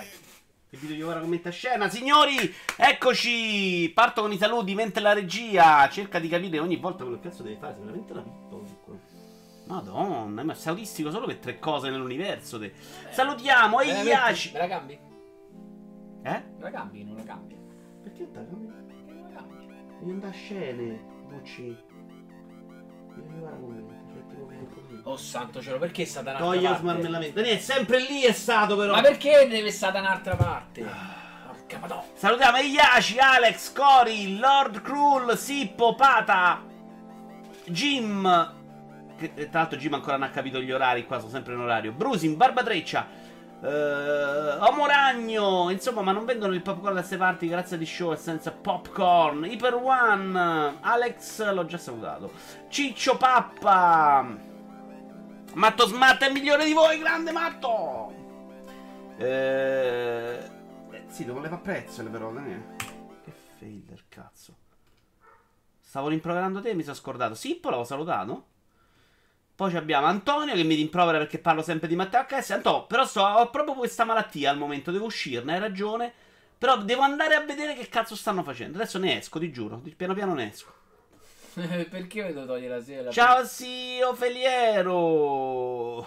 Vai. Il video ora commenta scena. Signori, eccoci. Parto con i saluti mentre la regia cerca di capire ogni volta quello che cazzo deve fare. Pippa. quello. Madonna, ma sei autistico solo per tre cose nell'universo. Te. Salutiamo, e Veramente? Iaci. Me la cambi? Eh? Me la cambi? Non la cambi? Perché non cambi? Perché non la cambi? Devi andare a scene, Bucci. Devi arrivare con me. Cioè, tipo. Oh santo cielo, perché è stata un'altra Togli parte? smarmellamento. Daniele, è sempre lì è stato però. Ma perché deve da un'altra parte? Porca madonna. Salutiamo Iaci, Alex, Cori, Lord Krull, Sippo, Pata, Jim. Che eh, tra l'altro Jim ancora non ha capito gli orari, qua sono sempre in orario. Brusin, Barbatreccia, eh, Omoragno. Insomma, ma non vendono il popcorn da queste parti grazie di show e senza popcorn. Hyper One, Alex, l'ho già salutato. Ciccio Pappa. Matto Smart è migliore di voi, grande Matto! Eh, eh, sì, devo levare prezzo però, Daniele. Che fail del cazzo. Stavo rimproverando te e mi sono scordato. Sippo l'avevo salutato. Poi abbiamo Antonio che mi rimprovera perché parlo sempre di Matteo HS. Antonio, però so, ho proprio questa malattia al momento, devo uscirne, hai ragione. Però devo andare a vedere che cazzo stanno facendo. Adesso ne esco, ti giuro. Piano piano ne esco. perché vedo togliere la sera? Ciao zio Feliero.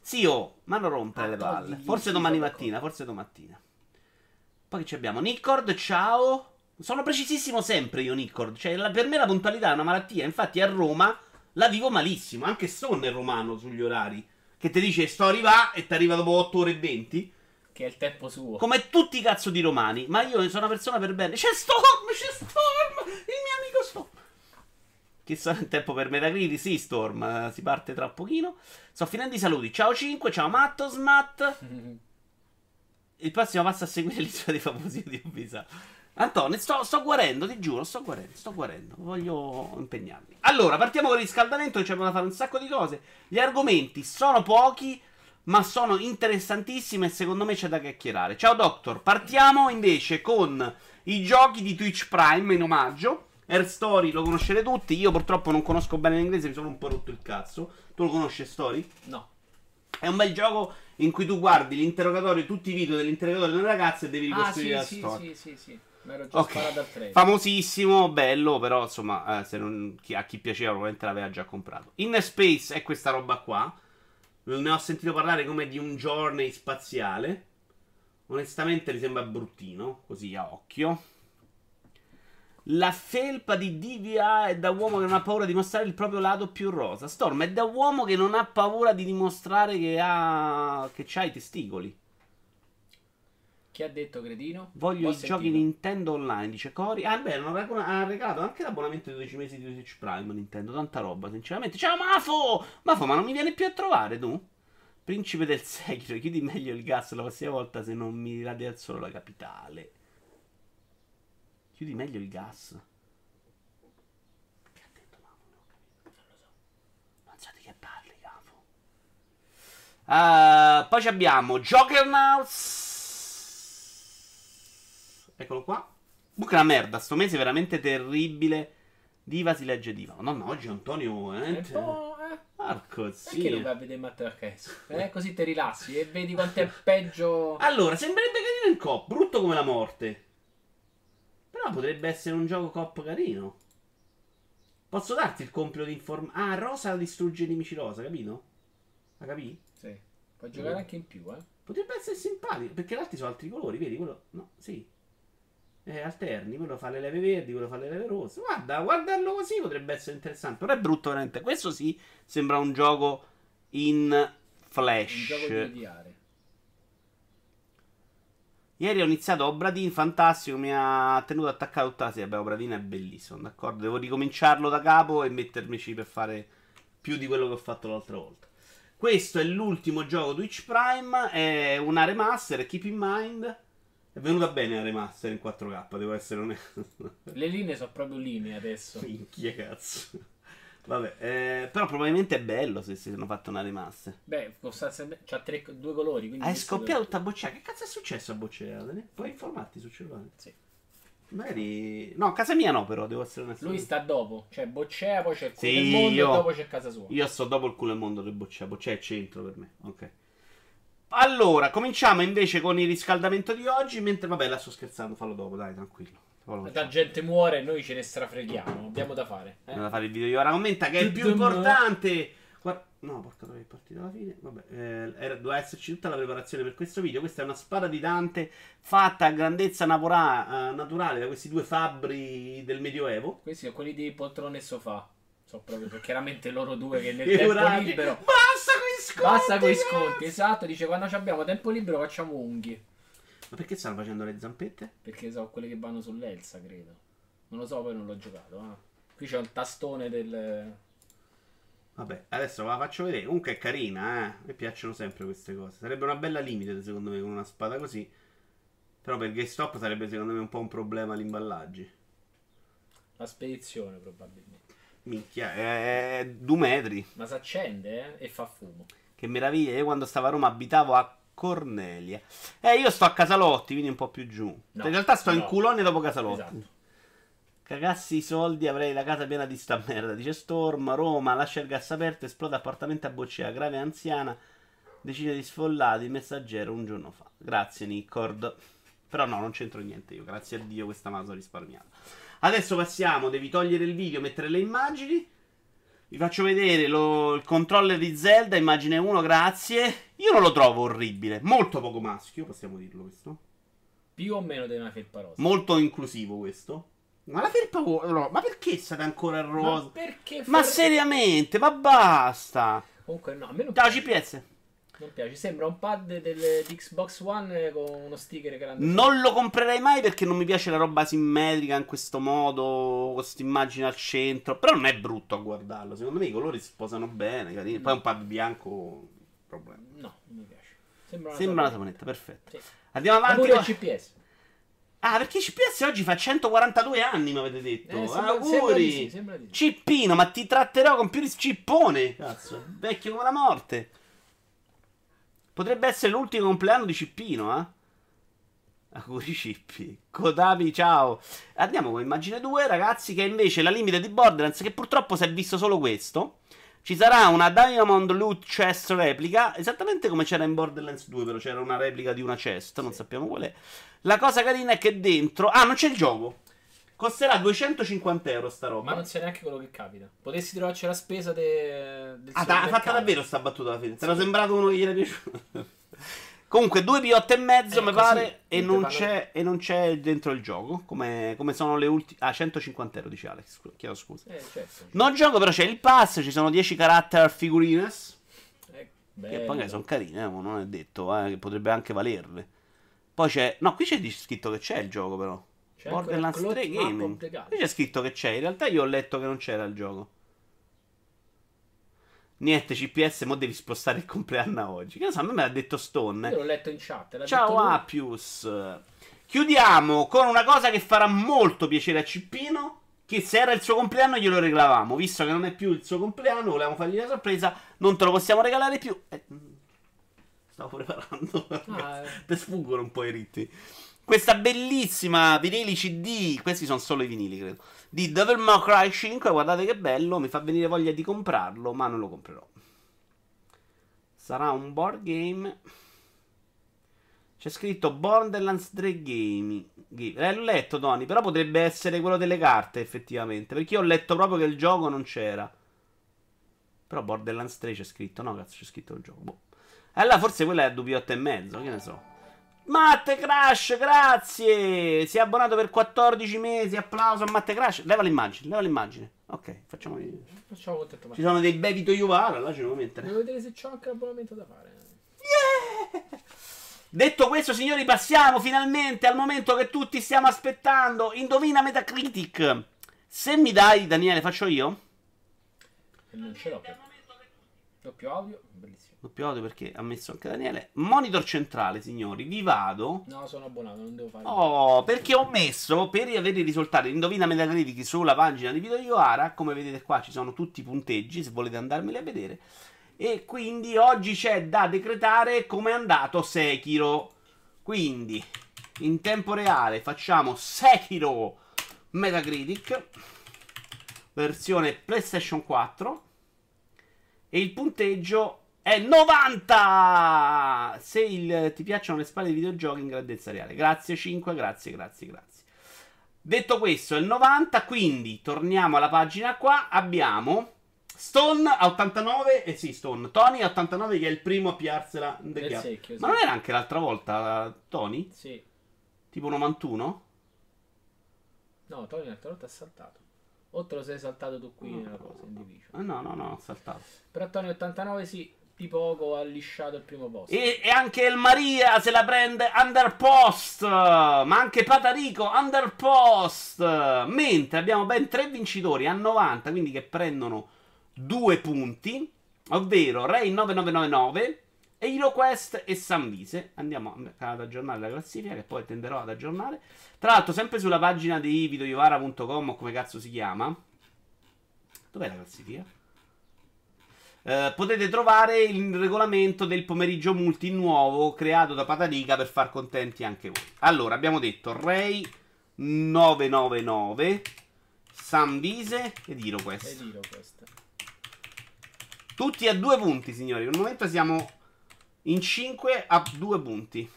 Zio, ma non rompere le Ah, palle. togli Forse domani mattina, forse domattina. Poi che ci abbiamo? Nicord, ciao. Sono precisissimo sempre io, Nicord. Cioè, la- per me la puntualità è una malattia. Infatti a Roma la vivo malissimo. Anche Stone è romano sugli orari. Che ti dice sto arriva e ti arriva dopo 8 ore e 20. Che è il tempo suo. Come tutti i cazzo di romani. Ma io sono una persona per bene. C'è Storm, c'è Storm, il mio amico Storm. Chissà il tempo per Metacritic, sì Storm, eh, si parte tra pochino. Sto finendo i saluti. Ciao 5, ciao Matto, Smat. Il prossimo passo a seguire l'isola dei famosi di Obisa. Antonio, sto, sto guarendo, ti giuro, sto guarendo, sto guarendo. Voglio impegnarmi. Allora, partiamo con il riscaldamento, che c'è da fare un sacco di cose. Gli argomenti sono pochi, ma sono interessantissimi e secondo me c'è da chiacchierare. Ciao Doctor, partiamo invece con i giochi di Twitch Prime in omaggio. Air Story lo conoscete tutti, io purtroppo non conosco bene l'inglese, mi sono un po' rotto il cazzo. Tu lo conosci Story? No. È un bel gioco in cui tu guardi l'interrogatorio, tutti i video dell'interrogatorio delle ragazze e devi Ah, ricostruire sì, la sì, storia. sì, sì, sì. Mi ero già Ok. sparato al treno. Famosissimo, bello, però insomma, eh, se non- chi- a chi piaceva probabilmente l'aveva già comprato. Inner Space è questa roba qua. Ne ho sentito parlare come di un journey spaziale. Onestamente mi sembra bruttino, così a occhio. La felpa di DVA è da uomo che non ha paura di mostrare il proprio lato più rosa. Storm è da uomo che non ha paura di dimostrare che ha. che ha i testicoli. Chi ha detto cretino? Voglio Ho i giochi sentito. Nintendo Online, dice Cori. Ah, beh, ha regalato anche l'abbonamento di 12 mesi di Twitch Prime Nintendo. Tanta roba, sinceramente. Ciao, Mafo! Mafo, ma non mi viene più a trovare tu? Principe del Sekiro, chiudi meglio il gas la prossima volta se non mi radia solo la capitale. Chiudi meglio il gas. Che ha detto Mafo? Non ho capito. Non lo so. Non so di che parli, Cafo. Ah, poi abbiamo Joggernauts. Eccolo qua. Buca una merda, sto mese è veramente terribile. Diva si legge Diva. Madonna, oggi Antonio veramente... po', eh. Porco Perché non vai a vedere Matteo Archesi? Eh, così ti rilassi e vedi quanto è peggio. Allora, sembrerebbe carino il cop, brutto come la morte. Però potrebbe essere un gioco cop carino. Posso darti il compito di informare... Ah, Rosa distrugge i nemici rosa, capito? La capì? Sì. Puoi giocare anche in più, eh. Potrebbe essere simpatico, perché gli altri sono altri colori, vedi? Quello... No, sì. Eh, alterni, quello fa le leve verdi, quello fa le leve rosse. Guarda, guardarlo così potrebbe essere interessante. Però è brutto veramente. Questo sì, sembra un gioco in Un flash. gioco di odiare. Ieri ho iniziato Obradin, fantastico, mi ha tenuto attaccato tutta la sera. Beh, Obradin è bellissimo, d'accordo? Devo ricominciarlo da capo e mettermici per fare più di quello che ho fatto l'altra volta. Questo è l'ultimo gioco Twitch Prime, è una remaster, keep in mind. È venuta bene la remaster in 4K, devo essere onesto. Le linee sono proprio linee adesso. Minchia cazzo. Vabbè, eh, però probabilmente è bello se si sono fatto una remaster. Beh, sostanzialmente c'ha tre, due colori. Quindi Hai questo- scoppiato tutta boccea. Che cazzo è successo a boccea? Puoi informarti sul cellulare? Sì. Magari. No, casa mia no, però devo essere onesto. Lui sta dopo. Cioè, Boccea, poi c'è il culo Sì, del mondo io- e dopo c'è casa sua. Io sto dopo il culo del mondo del boccea. Boccea è centro per me. Ok. Allora, cominciamo invece con il riscaldamento di oggi. Mentre, vabbè, la sto scherzando, fallo dopo, dai, tranquillo. La gente muore e noi ce ne strafreghiamo. Abbiamo da fare. Eh? Andiamo a fare il video di ora commenta che è il più importante. Guarda, no, porca troia, è partita alla fine. Vabbè, eh, era- doveva esserci tutta la preparazione per questo video. Questa è una spada di Dante fatta a grandezza napora- eh, naturale da questi due fabbri del Medioevo. Questi sono quelli di poltrone e sofà. So proprio perché chiaramente loro due che nel tempo libero. Basta sconti! Basta con i sconti, esatto. Dice quando ci abbiamo tempo libero facciamo unghie. Ma perché stanno facendo le zampette? Perché so quelle che vanno sull'Elsa, credo. Non lo so, poi non l'ho giocato. ah. Qui c'è un tastone del. Vabbè, adesso ve la faccio vedere. Comunque è carina, eh. Mi piacciono sempre queste cose. Sarebbe una bella limited, secondo me, con una spada così. Però per GameStop sarebbe, secondo me, un po' un problema l'imballaggi. La spedizione, probabilmente. Minchia, è due metri. Ma si accende, eh? E fa fumo. Che meraviglia. Io quando stavo a Roma abitavo a Cornelia. Eh, io sto a Casalotti, quindi un po' più giù. No, in realtà sto in no. Culogne dopo Casalotti. Esatto. Cagassi i soldi, avrei la casa piena di sta merda. Dice Storm, Roma, lascia il gas aperto, esplode appartamento a Boccea, grave anziana, decine di sfollati, il messaggero un giorno fa. Grazie Nicord. Però no, non c'entro niente io, grazie a Dio questa mano ho risparmiato. Adesso passiamo, devi togliere il video, mettere le immagini. Vi faccio vedere lo- il controller di Zelda, immagine 1, grazie. Io non lo trovo orribile, molto poco maschio, possiamo dirlo questo. Più o meno una felpa rosa. Molto inclusivo questo. Ma la felpa no, ma perché state ancora a Ma rosa? perché Ma, fare- seriamente, ma basta. Comunque no, a me non Ciao. GPS. Non piace. Sembra un pad del, di Xbox One con uno sticker grande. Non lo comprerei mai perché non mi piace la roba simmetrica in questo modo, con questa immagine al centro. Però non è brutto a guardarlo. Secondo me i colori si sposano bene, carini. Poi un pad bianco, problema. No, non mi piace. Sembra una Sembra saponetta. perfetto. Sì. Andiamo avanti. pure il GPS. Ah, perché GPS oggi fa 142 anni, mi avete detto. Eh, sembra, sembra di Auguri. sì, sembra di sì. Cippino, ma ti tratterò con più ris- cippone. Cazzo, vecchio come la morte. Potrebbe essere l'ultimo compleanno di Cippino, eh? Auguri Cippi. Kodami, ciao. Andiamo con immagine 2, ragazzi, che è invece la limite di Borderlands, che purtroppo si è visto solo questo. Ci sarà una Diamond Loot Chest replica, esattamente come c'era in Borderlands 2, però c'era una replica di una chest, non sappiamo qual è. La cosa carina è che dentro... Ah, non c'è il gioco. Costerà 250 euro sta roba. Ma non sai neanche quello che capita. Potessi trovarci la spesa de... del Ah, supermercato. fatta davvero sta battuta alla fine. Ti era sembrato uno che gli era piaciuto. Comunque, due P8 e mezzo, Eh, mi pare. E non, e non c'è dentro il gioco. Come, come sono le ultime. Ah, 150 euro, dice Alex. scu- Chiedo scusa. Eh, certo. Non gioco, però c'è il pass. Ci sono 10 character figurines. Eh, Che poi sono carine, eh, ma non è detto, eh, che potrebbe anche valerle. Poi c'è. No, qui c'è scritto che c'è il gioco, però. C'è Borderlands una 3 cloth map Gaming. Qui c'è scritto che c'è. In realtà io ho letto che non c'era il gioco. Niente, CPS, mo devi spostare il compleanno oggi. Che ne so, a me me l'ha detto Stone. Io l'ho letto in chat. Ciao. Appius. Chiudiamo con una cosa che farà molto piacere a Cippino. Che se era il suo compleanno glielo regalavamo. Visto che non è più il suo compleanno, volevamo fargli la sorpresa. Non te lo possiamo regalare più. Eh, mm, stavo preparando. Ah, eh. Te sfuggono un po' i ritmi. Questa bellissima vinili CD. Questi sono solo i vinili, credo. Di Devil May Cry 5. Guardate che bello. Mi fa venire voglia di comprarlo, ma non lo comprerò. Sarà un board game. C'è scritto Borderlands 3 Game. Eh, l'ho letto, Tony. Però potrebbe essere quello delle carte, effettivamente. Perché io ho letto proprio che il gioco non c'era. Però Borderlands 3 c'è scritto. No, cazzo, c'è scritto il gioco. Boh. Allora, forse quella è a doppiotto e mezzo. Che ne so. Matte Crash, grazie. Si è abbonato per 14 mesi. Applauso a Matte Crash. Leva l'immagine, leva l'immagine. Ok, facciamo. Ci Facciamo contento. Ma... sono dei baby to Yuvara. Là ce lo devo mettere. Devo vedere se c'ho anche l'abbonamento da fare. Detto questo, signori, passiamo finalmente al momento che tutti stiamo aspettando. Indovina Metacritic. Se mi dai, Daniele, faccio io? Non ce l'ho. però. Doppio audio, bellissimo. Doppio audio perché ha messo anche Daniele. Monitor centrale, signori, vi vado. No, sono abbonato, non devo fare. Oh, perché ho messo per avere i risultati Indovina Metacritic sulla pagina di Video Ioara. Come vedete qua ci sono tutti i punteggi, se volete andarmeli a vedere. E quindi oggi c'è da decretare come è andato Sekiro. Quindi, in tempo reale facciamo Sekiro Metacritic, versione PlayStation 4. E il punteggio è 90! Se il, ti piacciono le spalle di videogiochi in grandezza reale. Grazie 5, grazie, grazie, grazie. Detto questo, è il 90, quindi torniamo alla pagina qua. Abbiamo Stone a 89, eh sì, Stone. Tony a 89 che è il primo a piarsela del Del gap. secchio, sì. Ma non era anche l'altra volta Tony? Sì. Tipo 91? No, Tony l'altra volta ha saltato. O te lo sei saltato tu qui nella cosa, in division. Eh, no, no, no, ho saltato. Però Tony 89 sì, di poco ha lisciato il primo posto. E, e anche il Maria se la prende Underpost, ma anche Patarico Underpost. Mentre abbiamo ben tre vincitori a 90, quindi che prendono due punti, ovvero Ray 9999 e HeroQuest e Sanvise. Andiamo ad aggiornare la classifica che poi tenderò ad aggiornare. Tra l'altro sempre sulla pagina di videoiovara.com o come cazzo si chiama. Dov'è la classifica? Eh, potete trovare il regolamento del pomeriggio multi nuovo creato da Patarica per far contenti anche voi. Allora, abbiamo detto Ray 999, Sanvise ed E HeroQuest. dirò questo. Tutti a due punti, signori. Per il momento siamo in 5 a due punti.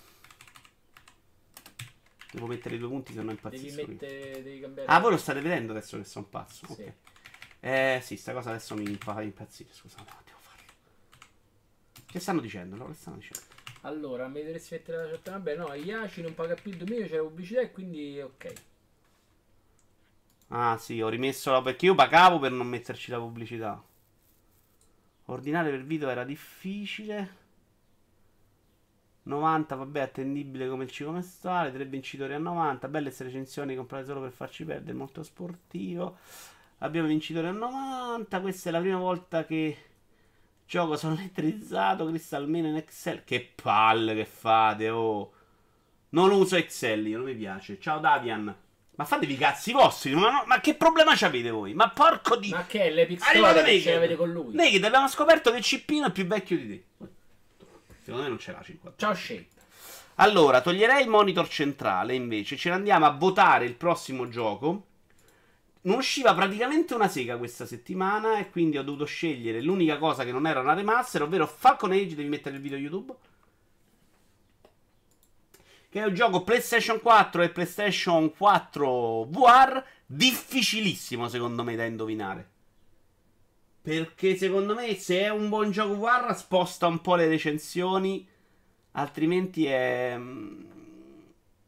Devo mettere i due punti se no Devi impazzisco. io. mettere. Devi cambiare. Ah, voi lo state vedendo adesso che sono pazzo. Sì. Ok. Eh, sì, sta cosa adesso mi fa impazzire. Scusate, ma devo farlo. Che stanno dicendo? No, che stanno dicendo? Allora, mi dovresti mettere la certa. Vabbè, no, Iaci non paga più il dominio, c'è la pubblicità e quindi ok. Ah, sì, ho rimesso la. Perché io pagavo per non metterci la pubblicità. Ordinare per video era difficile. 90, vabbè, attendibile come il ciclo mestruale. Tre vincitori a 90. Belle queste recensioni comprate solo per farci perdere. Molto sportivo. Abbiamo vincitori a 90. Questa è la prima volta che gioco sono elettrizzato. Crystal almeno in Excel. Che palle che fate, oh. Non uso Excel, io non mi piace. Ciao Davian. Ma fatevi i cazzi vostri. Ma, no- ma che problema c'avete voi? Ma porco di. Ma che è l'Epic Store che ce l'avete con lui? Naked, abbiamo scoperto che cippino è più vecchio di te. Secondo me non ce l'ha 50. Ciao Shape. Allora, toglierei il monitor centrale invece. Ce ne andiamo a votare il prossimo gioco. Non usciva praticamente una sega questa settimana e quindi ho dovuto scegliere l'unica cosa che non era una remaster, ovvero Falcon Age. Devi mettere il video YouTube. Che è un gioco PlayStation 4 e PlayStation 4 VR. Difficilissimo secondo me da indovinare. Perché secondo me se è un buon gioco VR sposta un po' le recensioni. Altrimenti è... mm,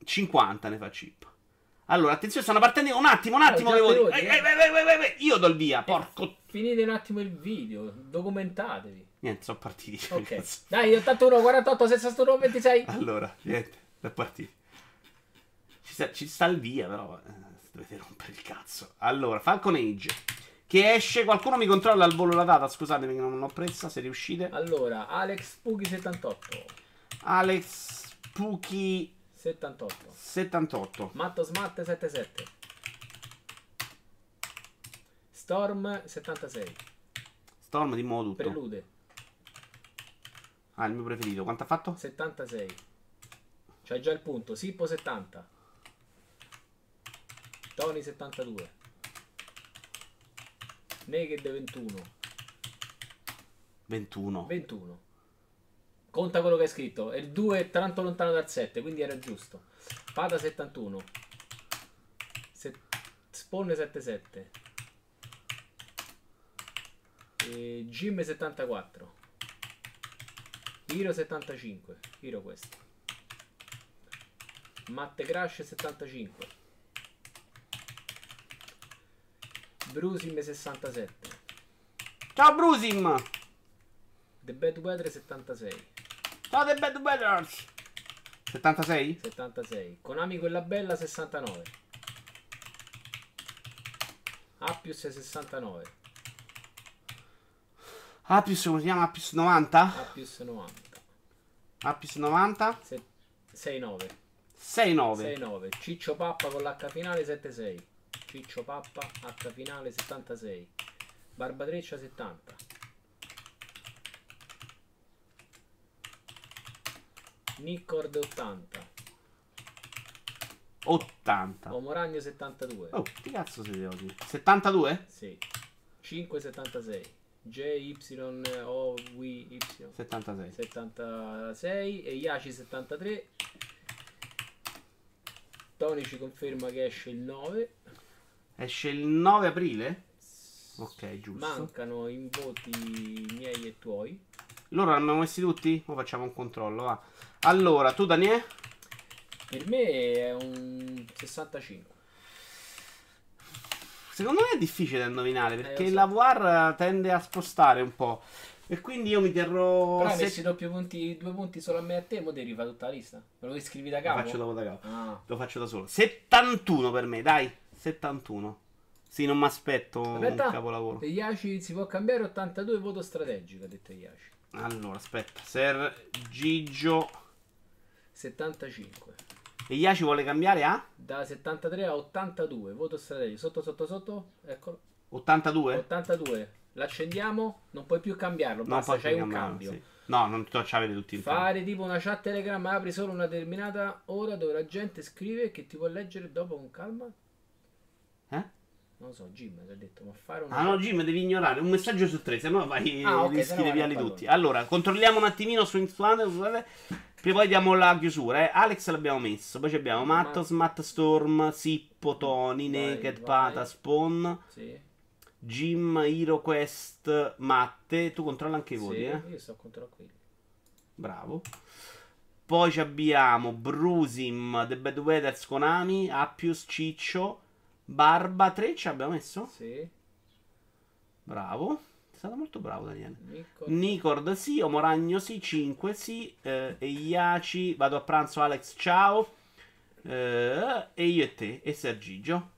50 ne fa chip. Allora, attenzione, stanno partendo. Un attimo, un attimo. voti. veloci, Eh, eh. eh, eh, eh, eh, eh, Io do il via, porco. Finite un attimo il video, documentatevi. Niente, sono partiti. Ok. Dai, 81, 48, 61, 26. Allora, niente, è partiti. Ci sta, ci sta il via, però. eh, dovete rompere il cazzo. Allora, Falcon Age. Che esce. Qualcuno mi controlla al volo la data. Scusatemi che non l'ho presa. Se riuscite. Allora, Alex Pughi 78. Alex Puki 78. 78. Matto Smart 77. Storm 76. Storm di nuovo tutto. Prelude Ah, il mio preferito. Quanto ha fatto? 76. C'hai già il punto. Sippo 70. Tony 72. Naked 21. 21. 21. Conta quello che hai scritto. E il 2 è tanto lontano dal 7, quindi era giusto. Fata 71. Se... Spawn 77. E Jim 74. Hero 75. Hero questo. Matte Crash 75. Brusim 67. Ciao Brusim! The Bad Weather 76. Ciao The Bad Brothers! 76? 76. Konami quella bella 69. Appius 69. Appius come si chiama? Appius 90? Appius 90. Appius 90? Se- 69. 69. 69. Ciccio Pappa con l'H finale 76. Ciccio Pappa H finale 76. Barbatreccia 70. Nickord 80. 80. Omoragno 72. Oh, che cazzo siete oggi? 72? Sì. 576. JYOWY 76. 76 e Yaci 73. Tony ci conferma che esce il 9. Esce il 9 aprile? Ok, giusto. Mancano i voti miei e tuoi. Loro abbiamo messi tutti? O facciamo un controllo, va. Allora, tu Daniele? Per me è un 65. Secondo me è difficile da indovinare perché Eh, lo so. la VR tende a spostare un po'. E quindi io mi terrò. Però hai se- messi doppio punti, due punti solo a me e a te, mo devi rifare tutta la lista. Me lo scrivi da Lo capo? faccio dopo da capo. Ah. Lo faccio da solo. 71 per me, dai. 71. Sì, non mi aspetto un capolavoro. Yaci si può cambiare 82 voto strategico, ha detto Yaci. Allora, aspetta. Ser Gigio. 75. E Iaci vuole cambiare a? Da 73 a 82, voto strategico. Sotto, sotto, sotto, eccolo. 82? 82. L'accendiamo, non puoi più cambiarlo, Non basta, c'hai un cambio. sì. No, non ti avete tutti insieme. Fare tipo una chat Telegram, apri solo una determinata ora dove la gente scrive che ti può leggere dopo con calma. Eh? Non lo so, Jim ti ha detto, ma fare una Ah no, Jim, devi ignorare un messaggio su tre, se no vai Ah, ok, rischi di a tutti. Allora, controlliamo un attimino su Instagram, scusate. Prima poi diamo la chiusura, eh. Alex l'abbiamo messo, poi abbiamo Mattos, Matt Storm, Sippo, Tony, Vai, Naked, vai. Pata, Spawn, Sì, Jim, HeroQuest, Matte. Tu controlla anche i voti, sì, eh. io sto contro quelli. Bravo. Poi abbiamo Brusim, The Bad Weathers, Konami, Appius, Ciccio, Barba 3 ci abbiamo messo? Sì, Bravo. È stato molto bravo Daniele. Nico. Nicord sì, Omoragno sì, 5 sì, eh, e Iaci, vado a pranzo Alex, ciao. Eh, e io e te, e Sergigio.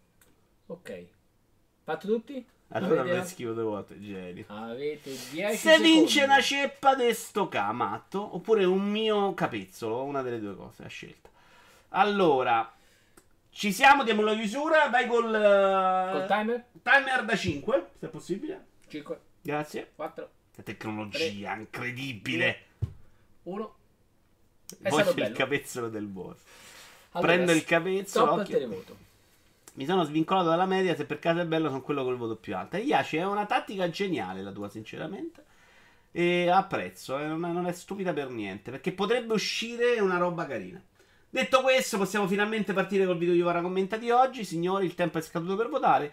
ok. Fatto tutti? Allora me schivo due volte, genio. Avete 10 Se vince secondi. una ceppa di sto camatto, oppure un mio capezzolo, una delle due cose a scelta. Allora, ci siamo, diamo la chiusura, vai col, eh, Col timer? timer da 5, se è possibile. 5, Grazie. 4, La tecnologia incredibile. 1. È Voglio il capezzolo del boss. Allora, Prendo il capezzolo. Occhio. televoto. Mi sono svincolato dalla media. Se per caso è bello, sono quello col voto più alto. E Iaci è una tattica geniale la tua, sinceramente. E apprezzo, eh, non, è, non è stupida per niente. Perché potrebbe uscire una roba carina. Detto questo, possiamo finalmente partire col video di Vara Commenta di oggi. Signori, il tempo è scaduto per votare.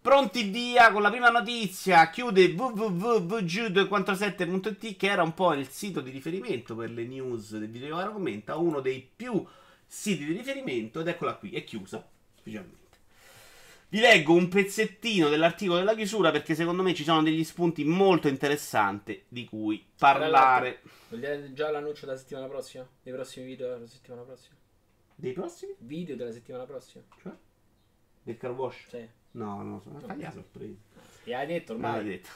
Pronti via con la prima notizia. Chiude www.vg247.it che era un po' il sito di riferimento per le news del video di Vara Commenta. Uno dei più siti di riferimento. Ed eccola qui, è chiusa. Ufficialmente. Vi leggo un pezzettino dell'articolo della chiusura perché secondo me ci sono degli spunti molto interessanti di cui parlare. Vogliate già l'annuncio della settimana prossima? Dei prossimi video della settimana prossima? Dei prossimi? Video della settimana prossima? Cioè? Del car wash? Sì. No, non lo so. Fagli la sorpresa. Ti hai detto ormai. Maledetto.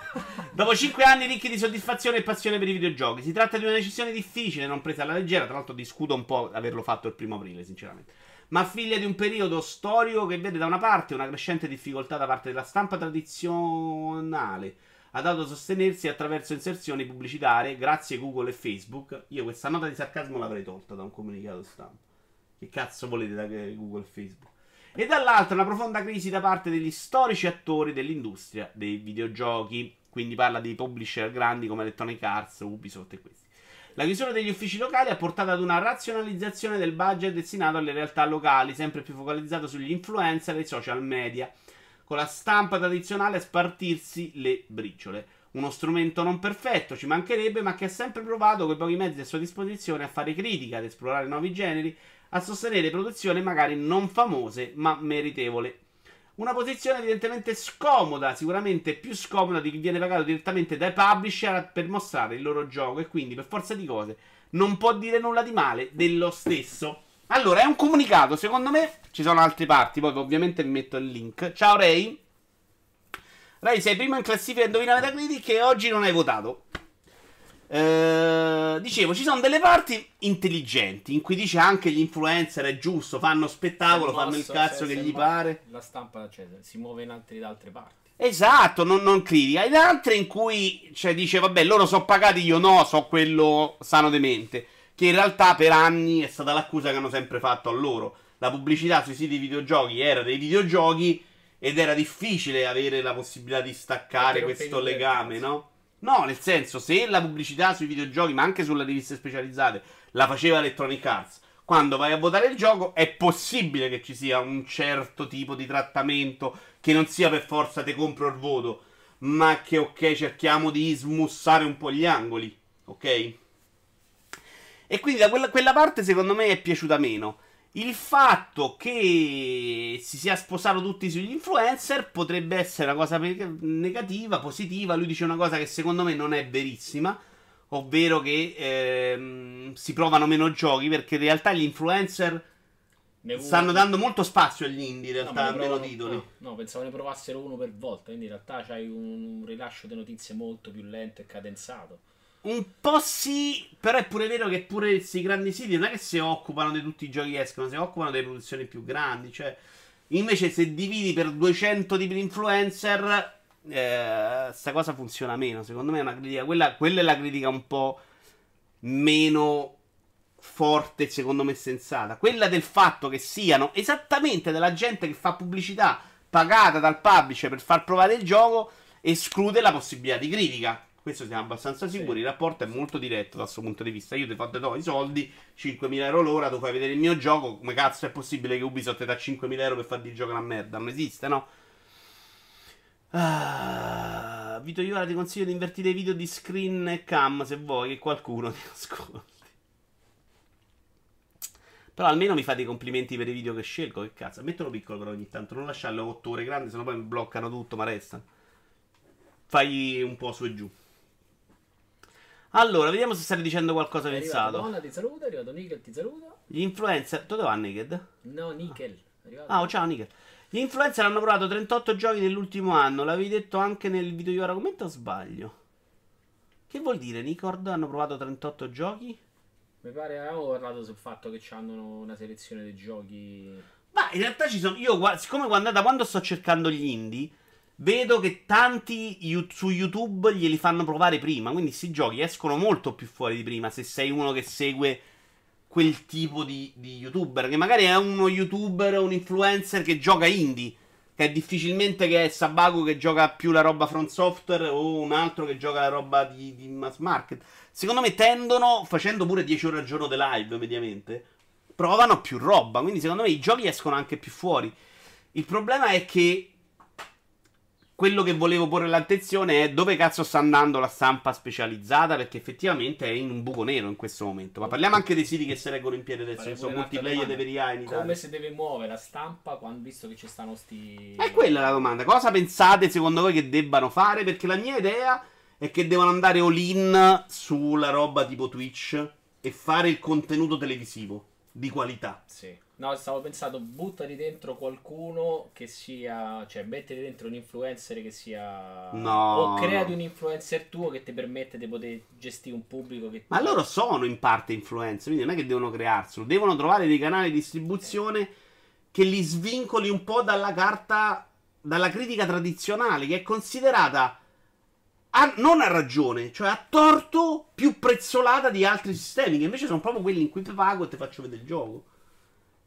Dopo 5 anni ricchi di soddisfazione e passione per i videogiochi, si tratta di una decisione difficile, non presa alla leggera. Tra l'altro, discuto un po' averlo fatto il primo aprile, sinceramente. Ma figlia di un periodo storico che vede da una parte una crescente difficoltà da parte della stampa tradizionale ad autosostenersi attraverso inserzioni pubblicitarie grazie a Google e Facebook. Io questa nota di sarcasmo l'avrei tolta da un comunicato stampa. Che cazzo volete da Google e Facebook? E dall'altra una profonda crisi da parte degli storici attori dell'industria dei videogiochi. Quindi parla di publisher grandi come Electronic Arts, Ubisoft e questi. La chiusura degli uffici locali ha portato ad una razionalizzazione del budget destinato alle realtà locali, sempre più focalizzato sugli influencer e i social media, con la stampa tradizionale a spartirsi le briciole. Uno strumento non perfetto, ci mancherebbe, ma che ha sempre provato con i pochi mezzi a sua disposizione a fare critica, ad esplorare nuovi generi, a sostenere produzioni magari non famose, ma meritevoli. Una posizione evidentemente scomoda, sicuramente più scomoda di chi viene pagato direttamente dai publisher per mostrare il loro gioco e quindi per forza di cose non può dire nulla di male dello stesso. Allora, è un comunicato, secondo me ci sono altre parti, poi ovviamente vi metto il link. Ciao Ray. Ray, sei primo in classifica Indovina Metacritic e oggi non hai votato. Eh, dicevo, ci sono delle parti intelligenti in cui dice anche gli influencer è giusto, fanno spettacolo, è fanno il mosso, cazzo che gli pare. La stampa cioè, si muove in altri, da altre parti. Esatto, non, non critica. Ed altre in cui cioè, dice, vabbè, loro sono pagati, io no, so quello sano demente. Che in realtà per anni è stata l'accusa che hanno sempre fatto a loro. La pubblicità sui siti videogiochi era dei videogiochi ed era difficile avere la possibilità di staccare questo legame, no? No, nel senso, se la pubblicità sui videogiochi, ma anche sulle riviste specializzate, la faceva Electronic Arts, quando vai a votare il gioco è possibile che ci sia un certo tipo di trattamento che non sia per forza te compro il voto, ma che ok, cerchiamo di smussare un po' gli angoli, ok? E quindi da quella, quella parte secondo me è piaciuta meno. Il fatto che si sia sposato tutti sugli influencer potrebbe essere una cosa negativa, positiva. Lui dice una cosa che secondo me non è verissima, ovvero che ehm, si provano meno giochi perché in realtà gli influencer stanno dando molto spazio agli indie, in No, realtà, ma a ne meno provano- titoli. No, no, pensavo ne provassero uno per volta, quindi in realtà c'hai un rilascio di notizie molto più lento e cadenzato. Un po' sì, però è pure vero che pure questi grandi siti non è che si occupano di tutti i giochi che escono, si occupano delle produzioni più grandi. Cioè, invece, se dividi per 200 tipi di influencer, eh, cosa funziona meno. Secondo me è una critica. Quella, quella è la critica un po' meno forte, secondo me sensata. Quella del fatto che siano esattamente della gente che fa pubblicità pagata dal publisher per far provare il gioco, esclude la possibilità di critica. Questo siamo abbastanza sicuri. Il rapporto è molto diretto dal suo punto di vista. Io ti fatto do i soldi, 5.000 euro l'ora, tu fai vedere il mio gioco. Come cazzo è possibile che Ubisoft ti dà 5.000 euro per farti il gioco una merda? Non esiste, no? Ah, Vito, io ora ti consiglio di invertire i video di screen e cam se vuoi che qualcuno ti ascolti. Però almeno mi fate i complimenti per i video che scelgo. Che cazzo, metterlo piccolo però ogni tanto. Non lasciarlo 8 ore grandi, sennò poi mi bloccano tutto, ma restano. Fai un po' su e giù. Allora, vediamo se state dicendo qualcosa È arrivato pensato. Donna ti saluta, è arrivato Nickel ti saluta. Gli influencer. Dove va Naked? No, Nickel. Ah, oh, ciao Nickel. Gli influencer hanno provato 38 giochi nell'ultimo anno. L'avevi detto anche nel video di ora commento o sbaglio? Che vuol dire, Nicord? Hanno provato 38 giochi? Mi pare avevamo parlato sul fatto che hanno una selezione di giochi. Ma in realtà ci sono. Io, siccome da quando sto cercando gli indie, vedo che tanti su YouTube glieli fanno provare prima. Quindi questi giochi escono molto più fuori di prima. Se sei uno che segue quel tipo di, di youtuber, che magari è uno youtuber un influencer che gioca indie. Che è difficilmente che è Sabaku che gioca più la roba front software o un altro che gioca la roba di, di mass market. Secondo me tendono, facendo pure 10 ore al giorno di live mediamente, provano più roba. Quindi secondo me i giochi escono anche più fuori. Il problema è che quello che volevo porre l'attenzione è dove cazzo sta andando la stampa specializzata, perché effettivamente è in un buco nero in questo momento. Ma parliamo anche dei siti che si reggono in piedi adesso, che sono multiplayer dei veri in Italia. Come si deve muovere la stampa quando visto che ci stanno sti. È quella la domanda. Cosa pensate secondo voi che debbano fare? Perché la mia idea è che devono andare all-in sulla roba tipo Twitch e fare il contenuto televisivo di qualità. Sì. No, stavo pensando, buttati dentro qualcuno che sia. Cioè, mettiti dentro un influencer che sia. No, O creati un influencer tuo che ti permette di poter gestire un pubblico che. Ma loro sono in parte influencer, quindi non è che devono crearselo, devono trovare dei canali di distribuzione che li svincoli un po' dalla carta, dalla critica tradizionale, che è considerata a- non a ragione, cioè a torto più prezzolata di altri sistemi, che invece sono proprio quelli in cui ti pago e ti faccio vedere il gioco.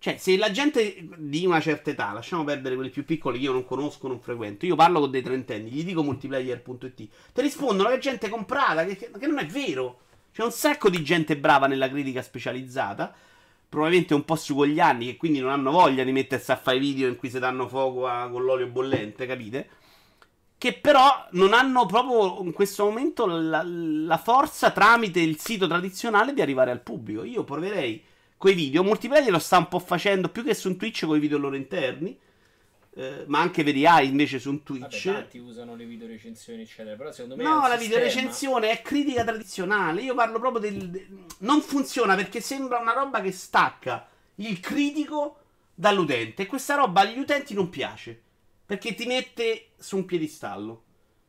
Cioè, se la gente di una certa età, lasciamo perdere quelli più piccoli che io non conosco, non frequento, io parlo con dei trentenni, gli dico multiplayer.it, ti rispondono che è gente comprata, che, che- non è vero. C'è un sacco di gente brava nella critica specializzata, probabilmente un po' su con gli anni, che quindi non hanno voglia di mettersi a fare video in cui si danno fuoco a- con l'olio bollente, capite? Che però non hanno proprio in questo momento la, la forza tramite il sito tradizionale di arrivare al pubblico. Io proverei quei video. Multiplayer lo sta un po' facendo più che su Twitch con i video loro interni. eh, ma anche Verii invece su Vabbè, Twitch. tanti usano le video recensioni, eccetera. Però secondo me. No, la sistema- videorecensione è critica tradizionale. Io parlo proprio del. de- Non funziona perché sembra una roba che stacca il critico dall'utente. E questa roba agli utenti non piace. Perché ti mette su un piedistallo.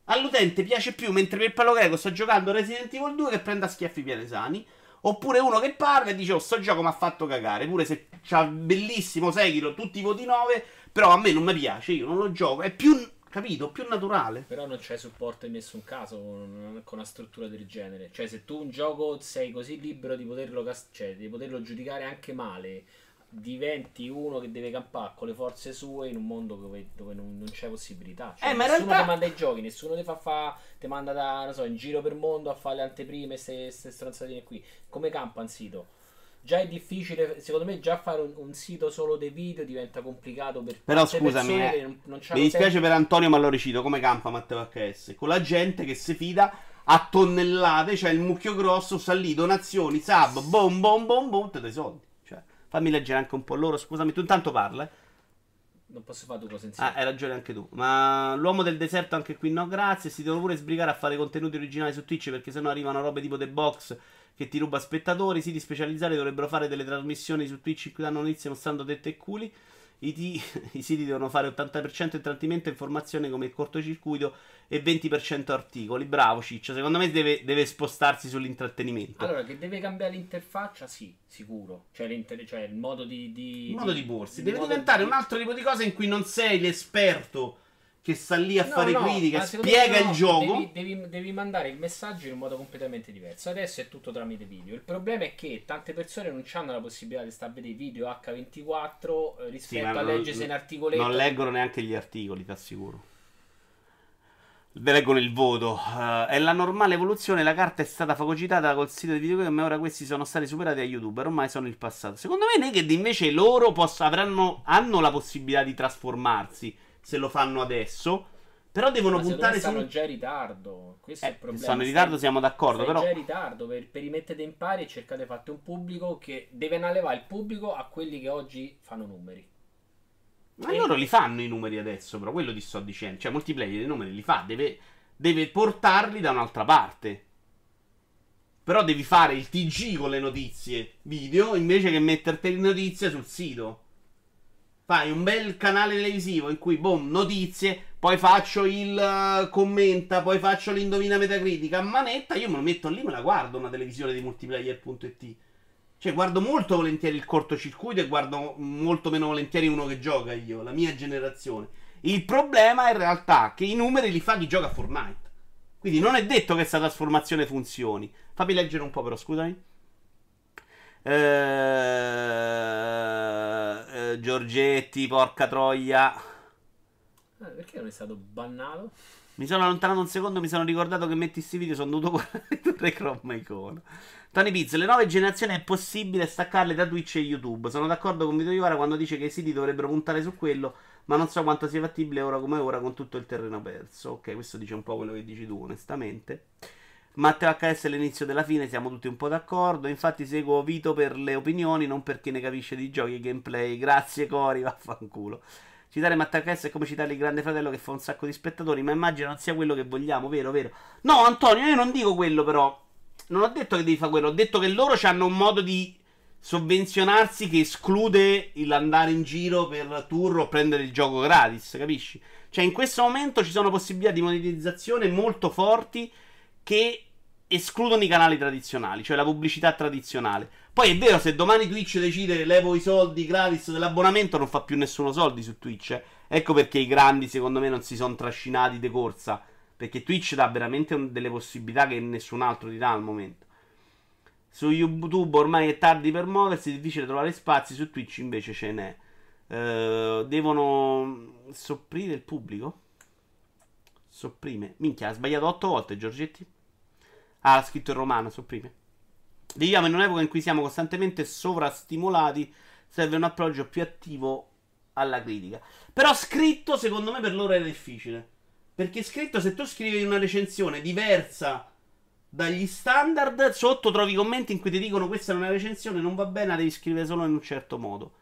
All'utente piace più mentre per Palo Greco sta giocando Resident Evil 2 che prende a schiaffi pianesani. Oppure uno che parla e dice: Oh, sto gioco mi ha fatto cagare. Pure se c'ha bellissimo Sekiro, tutti i voti 9. Però a me non mi piace, io non lo gioco. È più, capito, più naturale. Però non c'è supporto in nessun caso con, una struttura del genere. Cioè, se tu un gioco sei così libero di poterlo, cioè, di poterlo giudicare anche male, diventi uno che deve campare con le forze sue in un mondo dove, dove non, non, c'è possibilità. Cioè, eh, ma nessuno realtà... ti manda i giochi, nessuno ti fa fa, ti manda da, non so, in giro per mondo a fare le anteprime, queste stronzatine qui. Come campa un sito? Già è difficile, secondo me, già fare un, un sito solo dei video diventa complicato per Però scusami, eh, non, non mi dispiace sempre... per Antonio, ma lo ricito come campa Matteo HS. Con la gente che si fida a tonnellate, c'è cioè il mucchio grosso, sta lì, donazioni, sub, bom bom bom bom, te dai soldi. Fammi leggere anche un po' loro. Scusami, tu intanto parla. Eh. Non posso fare due cose insieme. Ah, hai ragione anche tu. Ma l'uomo del deserto anche qui no, grazie. Si devono pure sbrigare a fare contenuti originali su Twitch perché sennò arrivano robe tipo The Box che ti ruba spettatori. Siti specializzati dovrebbero fare delle trasmissioni su Twitch in cui danno notizie mostrando tette e culi. I, t- I, siti devono fare 80% intrattenimento e informazione come il cortocircuito e 20% articoli. Bravo Ciccio, secondo me deve, deve, spostarsi sull'intrattenimento. Allora, che deve cambiare l'interfaccia, sì, sicuro. Cioè, cioè il modo di... di il modo di, di porsi. Deve diventare di... un altro tipo di cosa in cui non sei l'esperto che sta lì a no, fare no, critiche, spiega no, il gioco. Devi, devi, devi, mandare il messaggio in un modo completamente diverso. Adesso è tutto tramite video. Il problema è che tante persone non hanno la possibilità di stare a vedere i video H24 eh, rispetto sì, a leggersi in articoletto. Non leggono neanche gli articoli, ti assicuro. Leggono il voto. Uh, è la normale evoluzione. La carta è stata fagocitata col sito di videogame, ma ora questi sono stati superati a YouTube. Ormai sono il passato. Secondo me, Naked invece loro posso, avranno, hanno la possibilità di trasformarsi se lo fanno adesso. Però devono Ma puntare su. Stanno già in ritardo. Questo eh, è il problema. Stanno in ritardo, siamo d'accordo. Stai però... già in ritardo. Per, per rimettete in pari e cercate di fare un pubblico che deve allevare il pubblico a quelli che oggi fanno numeri. Ma e... loro li fanno i numeri adesso, però quello ti sto dicendo. Cioè, multiplayer i numeri li fa, deve, deve portarli da un'altra parte. Però devi fare il TG con le notizie video invece che metterti le notizie sul sito. Fai un bel canale televisivo in cui, boom, notizie, poi faccio il uh, commenta, poi faccio l'indovina metacritica a manetta, io me lo metto lì, me la guardo una televisione di multiplayer.it. Cioè, guardo molto volentieri il cortocircuito e guardo molto meno volentieri uno che gioca io, la mia generazione. Il problema in realtà è che i numeri li fa chi gioca a Fortnite. Quindi non è detto che questa trasformazione funzioni. Fammi leggere un po', però, scusami. Eh, eh, Giorgetti, porca troia. Eh, perché non è stato bannato? Mi sono allontanato un secondo, mi sono ricordato che metti questi video, sono dovuto guardare Chroma Icona. Tony Piz, le nuove generazioni è possibile staccarle da Twitch e YouTube. Sono d'accordo con Vito Iovara quando dice che i siti dovrebbero puntare su quello, ma non so quanto sia fattibile ora come ora con tutto il terreno perso. Ok, questo dice un po' quello che dici tu, onestamente. Matteo HS è l'inizio della fine, siamo tutti un po' d'accordo. Infatti seguo Vito per le opinioni, non perché ne capisce di giochi e gameplay. Grazie Cori, vaffanculo. Citare Matteo HS è come citare il Grande Fratello che fa un sacco di spettatori, ma immagino non sia quello che vogliamo, vero, vero? No, Antonio, io non dico quello però. Non ho detto che devi fare quello, ho detto che loro hanno un modo di sovvenzionarsi che esclude l'andare in giro per tour o prendere il gioco gratis, capisci? Cioè in questo momento ci sono possibilità di monetizzazione molto forti che escludono i canali tradizionali, cioè la pubblicità tradizionale. Poi è vero, se domani Twitch decide levo i soldi gratis dell'abbonamento, non fa più nessuno soldi su Twitch. Eh. Ecco perché i grandi, secondo me, non si sono trascinati di corsa. Perché Twitch dà veramente delle possibilità che nessun altro ti dà al momento. Su YouTube ormai è tardi per muoversi, è difficile trovare spazi, su Twitch invece ce n'è. Uh, devono sopprire il pubblico? Sopprime. Minchia, ha sbagliato 8 volte Giorgetti. Ah, ha scritto in romano, sopprime. Viviamo in un'epoca in cui siamo costantemente sovrastimolati. Serve un approccio più attivo alla critica. Però scritto, secondo me, per loro è difficile. Perché scritto, se tu scrivi una recensione diversa dagli standard, sotto trovi commenti in cui ti dicono questa è una recensione, non va bene, la devi scrivere solo in un certo modo.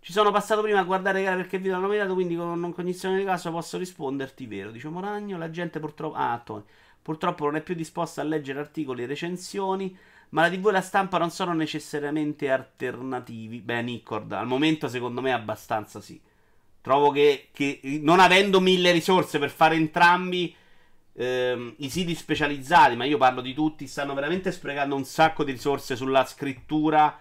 Ci sono passato prima a guardare gara perché il video l'hanno nominato, quindi con cognizione di caso posso risponderti vero. Dice Moragno, la gente purtroppo... Ah, Tony. Purtroppo non è più disposta a leggere articoli e recensioni, ma la TV e la stampa non sono necessariamente alternativi. Beh, Nicord, al momento secondo me abbastanza sì. Trovo che, che non avendo mille risorse per fare entrambi, ehm, i siti specializzati, ma io parlo di tutti, stanno veramente sprecando un sacco di risorse sulla scrittura,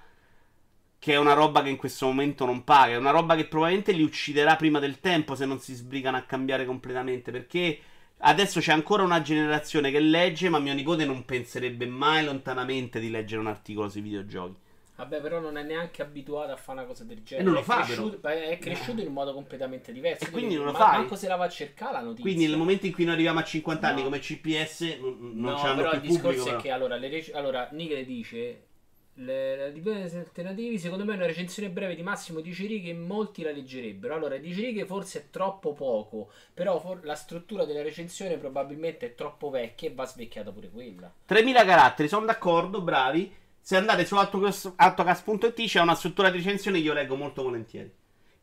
che è una roba che in questo momento non paga. È una roba che probabilmente li ucciderà prima del tempo se non si sbrigano a cambiare completamente, perché Adesso c'è ancora una generazione che legge, ma mio nipote non penserebbe mai lontanamente di leggere un articolo sui videogiochi. Vabbè, però non è neanche abituato a fare una cosa del genere. E non lo è fa, cresciuto, è cresciuto in un modo completamente diverso. E quindi non lo ma fai. Manco se la va a cercare la notizia. Quindi nel momento in cui noi arriviamo a 50 anni No. come CPS non, non no, c'hanno però il discorso pubblico. è però. che allora, le allora Nick dice le, dipendenti alternativi secondo me una recensione breve di massimo 10 righe molti la leggerebbero allora 10 righe forse è troppo poco però for- la struttura della recensione probabilmente è troppo vecchia e va svecchiata pure quella 3000 caratteri, sono d'accordo, bravi. Se andate su autocast- autocast.it c'è una struttura di recensione che io leggo molto volentieri.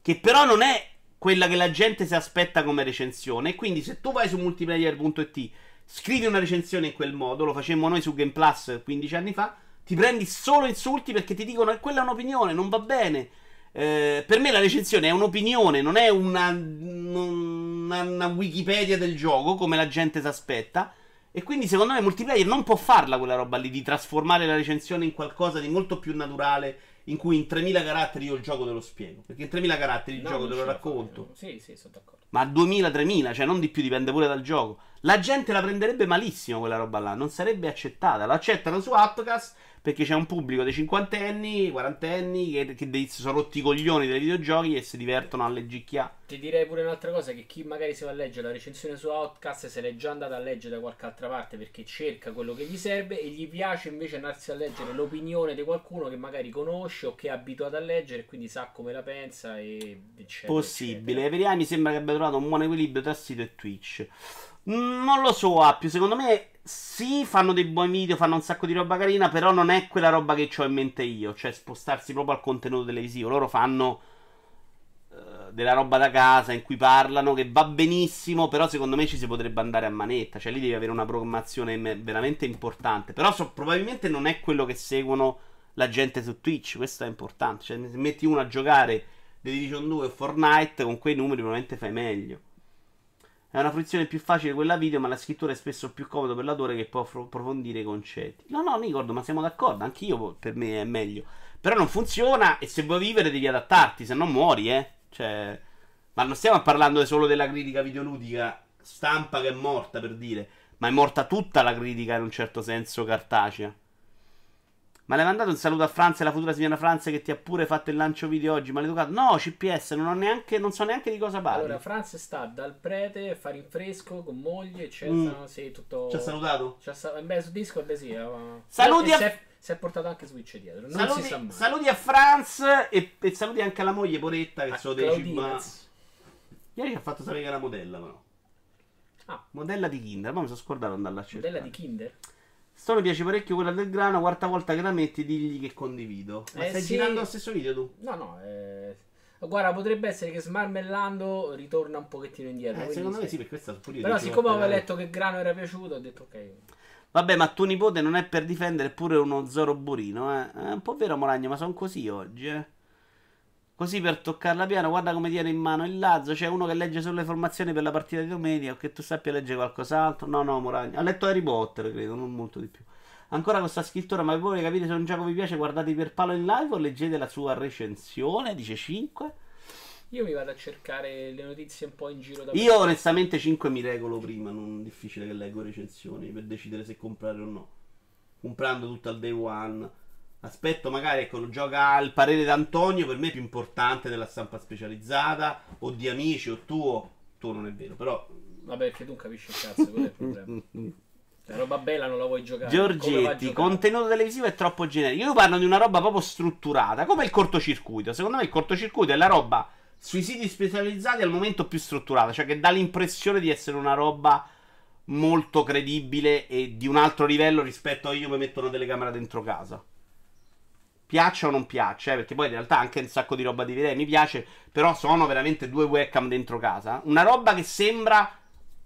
Che però non è quella che la gente si aspetta come recensione. Quindi se tu vai su multiplayer.it, scrivi una recensione in quel modo, lo facemmo noi su Game Plus 15 anni fa, ti prendi solo insulti perché ti dicono che quella è un'opinione, non va bene. Eh, per me la recensione è un'opinione, non è una, una, una Wikipedia del gioco come la gente si aspetta. E quindi secondo me multiplayer non può farla quella roba lì di trasformare la recensione in qualcosa di molto più naturale in cui in 3000 caratteri io il gioco te lo spiego. Perché in 3000 caratteri il No, gioco te lo racconto. fai. sì sì sono d'accordo Ma a 2000-3000, cioè non di più, dipende pure dal gioco. La gente la prenderebbe malissimo quella roba là, non sarebbe accettata. La accettano su Outcast perché c'è un pubblico dei cinquantenni, quarantenni che, che dei- sono rotti i coglioni dei videogiochi e si divertono a leggicchiare. Ti direi pure un'altra cosa: che chi magari si va a leggere la recensione su Outcast se l'è già andata a leggere da qualche altra parte perché cerca quello che gli serve e gli piace invece andarsi a leggere l'opinione di qualcuno che magari conosce o che è abituato a leggere e quindi sa come la pensa e eccetera. Possibile. eccetera. Veriani sembra che abbia trovato un buon equilibrio tra sito e Twitch. Mm, Non lo so, Appio. Secondo me sì, fanno dei buoni video, fanno un sacco di roba carina, però non è quella roba che ho in mente io, cioè spostarsi proprio al contenuto televisivo. Loro fanno eh, della roba da casa in cui parlano che va benissimo, però secondo me ci si potrebbe andare a manetta, cioè lì devi avere una programmazione me- veramente importante. Però so- probabilmente non è quello che seguono la gente su Twitch, questo è importante, cioè metti uno a giocare The Division 2 o Fortnite con quei numeri probabilmente fai meglio. È una fruizione più facile quella video, ma la scrittura è spesso più comodo per l'autore che può appro- approfondire i concetti. No, no, ricordo, ma siamo d'accordo, anch'io per me è meglio. Però non funziona e se vuoi vivere devi adattarti, se no muori, eh. Cioè, ma non stiamo parlando solo della critica videoludica stampa che è morta, per dire, ma è morta tutta la critica in un certo senso cartacea. Ma le hai mandato un saluto a Franza e la futura signora Franza che ti ha pure fatto il lancio video oggi, maleducato? No, CPS, non, ho neanche, non so neanche di cosa parli. Allora, Franz sta dal prete, fa rinfresco con moglie, eccetera. Mm. Sì, tutto. Ci ha salutato? Ci ha sa- Beh, su Discord sì. eh, ma- Saluti e a- si è, si è portato anche Switch dietro. Non Saluti, si sa mai. saluti a Franz e, e saluti anche alla moglie Poretta che A sono dei ciba. Ieri ci ha fatto sapere che era modella, però. Ah. Modella di Kinder, ma mi sono scordato di andarla a cercare. Modella di Kinder. Sto mi piace parecchio quella del grano, quarta volta che la metti digli che condivido. Ma Eh, stai sì. girando lo stesso video tu? No, no. eh, Guarda, potrebbe essere che smarmellando ritorna un pochettino indietro. Eh, secondo me sì. sì, per questo pure Però, siccome avevo letto che Grano era piaciuto, ho detto ok. Vabbè, ma tuo nipote non è per difendere, pure uno Zoro Burino, eh. È un po' vero, Moragno, ma sono così oggi, eh. Così per toccarla piano, guarda come tiene in mano il Lazio. C'è uno che legge solo le formazioni per la partita di domenica. O che tu sappia leggere qualcos'altro. No, no, Moragno. Ha letto Harry Potter, credo, non molto di più. Ancora con sta scrittura, ma voi capite se un gioco vi piace, guardate per palo in live o leggete la sua recensione, dice 5. Io mi vado a cercare le notizie un po' in giro da Io onestamente 5 mi regolo prima, non è difficile che leggo recensioni per decidere se comprare o no. Comprando tutto al day one. Aspetto magari, ecco, gioca il parere d'Antonio, per me è più importante della stampa specializzata, o di amici, o tuo. Tuo non è vero, però... Vabbè, perché tu non capisci il cazzo, quello è il problema. La roba bella non la vuoi giocare. Giorgetti, contenuto televisivo è troppo generico. Io parlo di una roba proprio strutturata, come il cortocircuito. Secondo me il cortocircuito è la roba sui siti specializzati al momento più strutturata, cioè che dà l'impressione di essere una roba molto credibile e di un altro livello rispetto a io mi metto una telecamera dentro casa. Piaccia o non piaccia, eh, perché poi in realtà anche un sacco di roba di vedere mi piace, però sono veramente due webcam dentro casa. Una roba che sembra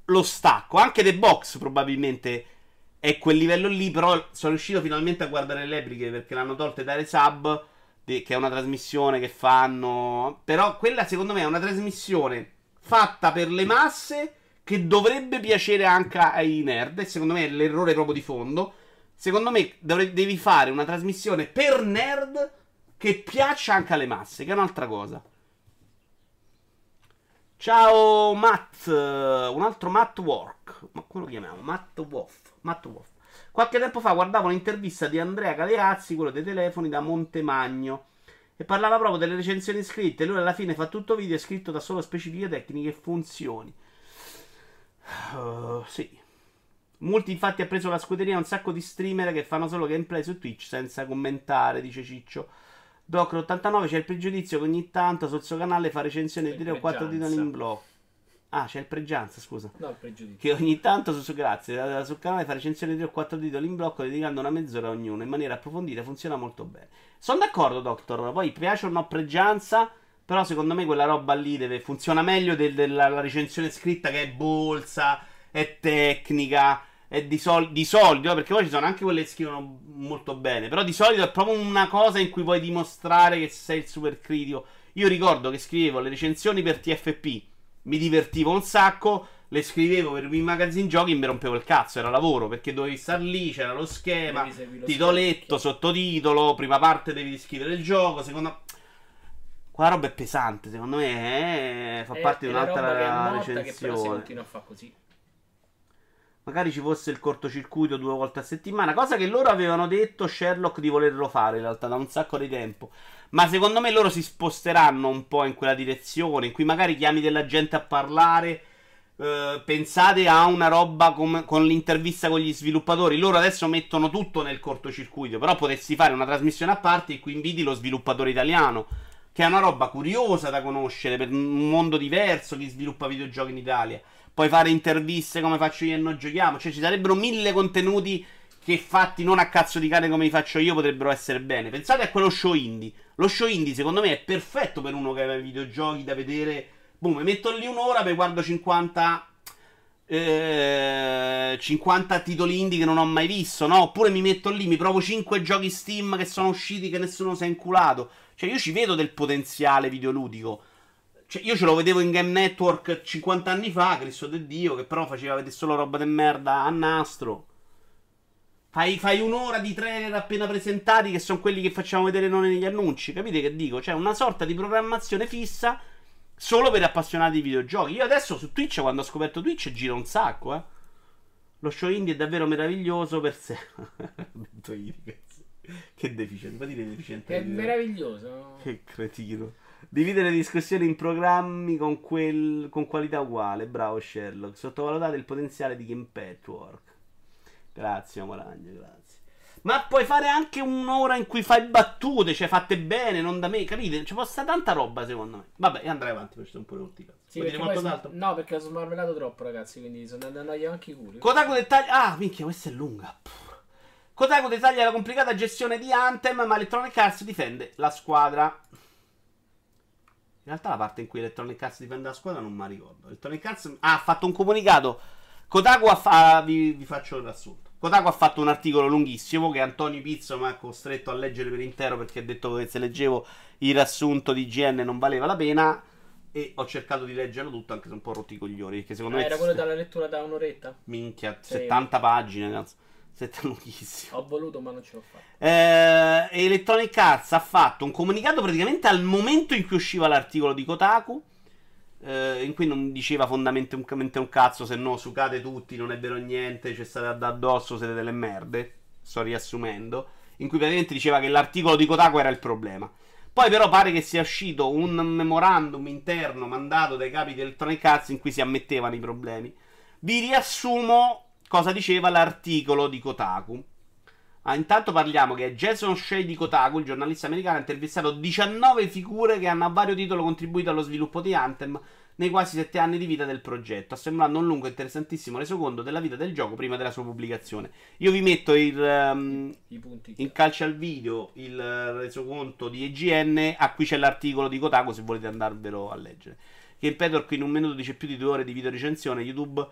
lo stacco, anche The Box probabilmente è quel livello lì, però sono riuscito finalmente a guardare le repliche perché l'hanno tolte dai sub, che è una trasmissione che fanno, però quella secondo me è una trasmissione fatta per le masse che dovrebbe piacere anche ai nerd, e secondo me è l'errore proprio di fondo. Secondo me dovre- devi fare una trasmissione per nerd che piaccia anche alle masse, che è un'altra cosa. Ciao Matt, un altro Matt Work. Ma come lo chiamiamo? Matt Wolf. Matt Wolf. Qualche tempo fa guardavo un'intervista di Andrea Galeazzi, quello dei telefoni da Montemagno. E parlava proprio delle recensioni scritte. Lui alla fine fa tutto video scritto da solo specifiche tecniche e funzioni. Uh, sì. Multi infatti ha preso la scuderia un sacco di streamer che fanno solo gameplay su Twitch senza commentare, dice Ciccio. Docro89 c'è il pregiudizio che ogni tanto sul suo canale fa recensioni di 3 o 4 titoli in blocco. Ah, c'è il pregianza, scusa. No, il pregiudizio. Che ogni tanto, su, su, grazie, sul canale fa recensioni di 3 o 4 titoli in blocco dedicando una mezz'ora a ognuno in maniera approfondita, funziona molto bene. Sono d'accordo, Doctor. Poi piace o no pregianza, però secondo me quella roba lì deve, funziona meglio del, della recensione scritta che è bolsa, è tecnica è di, sol- di solito, perché poi ci sono anche quelle che scrivono molto bene, però di solito è proprio una cosa in cui vuoi dimostrare che sei il super critico. Io ricordo che scrivevo le recensioni per TFP, mi divertivo un sacco, le scrivevo per i magazine giochi e mi rompevo il cazzo, era lavoro, perché dovevi star lì, c'era lo schema, lo titoletto, sottotitolo, prima parte devi scrivere il gioco, seconda... Qua roba è pesante, secondo me, eh, fa è, parte di un'altra recensione. Che però si continua a fare così. Magari ci fosse il cortocircuito due volte a settimana, cosa che loro avevano detto Sherlock di volerlo fare in realtà da un sacco di tempo. Ma secondo me loro si sposteranno un po' in quella direzione, in cui magari chiami della gente a parlare. Eh, pensate a una roba com- con l'intervista con gli sviluppatori. Loro adesso mettono tutto nel cortocircuito, però potessi fare una trasmissione a parte in cui inviti lo sviluppatore italiano, che è una roba curiosa da conoscere per un mondo diverso chi sviluppa videogiochi in Italia puoi fare interviste come faccio io e noi giochiamo. Cioè, ci sarebbero mille contenuti che fatti non a cazzo di cane come li faccio io potrebbero essere bene. Pensate a quello show indie. Lo show indie, secondo me, è perfetto per uno che i videogiochi da vedere. Boom, mi metto lì un'ora, poi guardo 50. Eh, 50 titoli indie che non ho mai visto, no? Oppure mi metto lì, mi provo 5 giochi Steam che sono usciti che nessuno si è inculato. Cioè, io ci vedo del potenziale videoludico. Cioè, io ce lo vedevo in Game Network 50 anni fa, Cristo del Dio, che però faceva vedere solo roba di merda a nastro. Fai, fai, un'ora di trailer appena presentati, che sono quelli che facciamo vedere noi negli annunci. Capite che dico? Cioè, una sorta di programmazione fissa solo per appassionati di videogiochi. Io adesso su Twitch, quando ho scoperto Twitch, giro un sacco, eh. Lo show indie è davvero meraviglioso per sé. che deficiente, ma dire deficiente. È meraviglioso. Che cretino. Dividere le discussioni in programmi con, quel, con qualità uguale. Bravo Sherlock. Sottovalutate il potenziale di Game Patchwork. Grazie, Amoragno, grazie. Ma puoi fare anche un'ora in cui fai battute, cioè fatte bene, non da me, capite? Ci stare tanta roba, secondo me. Vabbè, andrai avanti, perché sono un po' rotti. Sì, dire qualcos'altro? Sono... No, perché ho smarmellato troppo, ragazzi, quindi sono andato anche i culi. Kotaku dettaglia... Ah, minchia, questa è lunga. Kotaku dettaglia la complicata gestione di Anthem, ma Electronic Arts difende la squadra. In realtà la parte in cui Electronic Arts difende la squadra non mi ricordo. Electronic Arts ah, ha fatto un comunicato. Kotaku ha fa... vi, vi, faccio il riassunto. Kotaku ha fatto un articolo lunghissimo che Antonio Pizzo mi ha costretto a leggere per intero perché ha detto che se leggevo il riassunto di GN non valeva la pena. E ho cercato di leggerlo tutto, anche se un po' rotti i coglioni. Perché secondo ah, me. Era quello dalla lettura da un'oretta? Minchia, sì. 70 pagine, cazzo. Siete lunghissimo. Ho voluto, ma non ce l'ho fatto. Eh, Electronic Arts ha fatto un comunicato praticamente al momento in cui usciva l'articolo di Kotaku. Eh, in cui non diceva fondamentalmente un cazzo, se no sucate tutti, non è vero niente, c'è state da addosso, siete delle merde. Sto riassumendo. In cui praticamente diceva che l'articolo di Kotaku era il problema. Poi però pare che sia uscito un memorandum interno mandato dai capi di Electronic Arts in cui si ammettevano i problemi. Vi riassumo cosa diceva l'articolo di Kotaku. Ah, intanto parliamo che Jason Shea di Kotaku, il giornalista americano, ha intervistato 19 figure che hanno a vario titolo contribuito allo sviluppo di Anthem nei quasi 7 anni di vita del progetto, assemblando un lungo e interessantissimo resoconto della vita del gioco prima della sua pubblicazione. Io vi metto il, um, in calcio al video il resoconto di EGN, a qui c'è l'articolo di Kotaku se volete andarvelo a leggere. Che Peter qui in un minuto dice più di due ore di video recensione, YouTube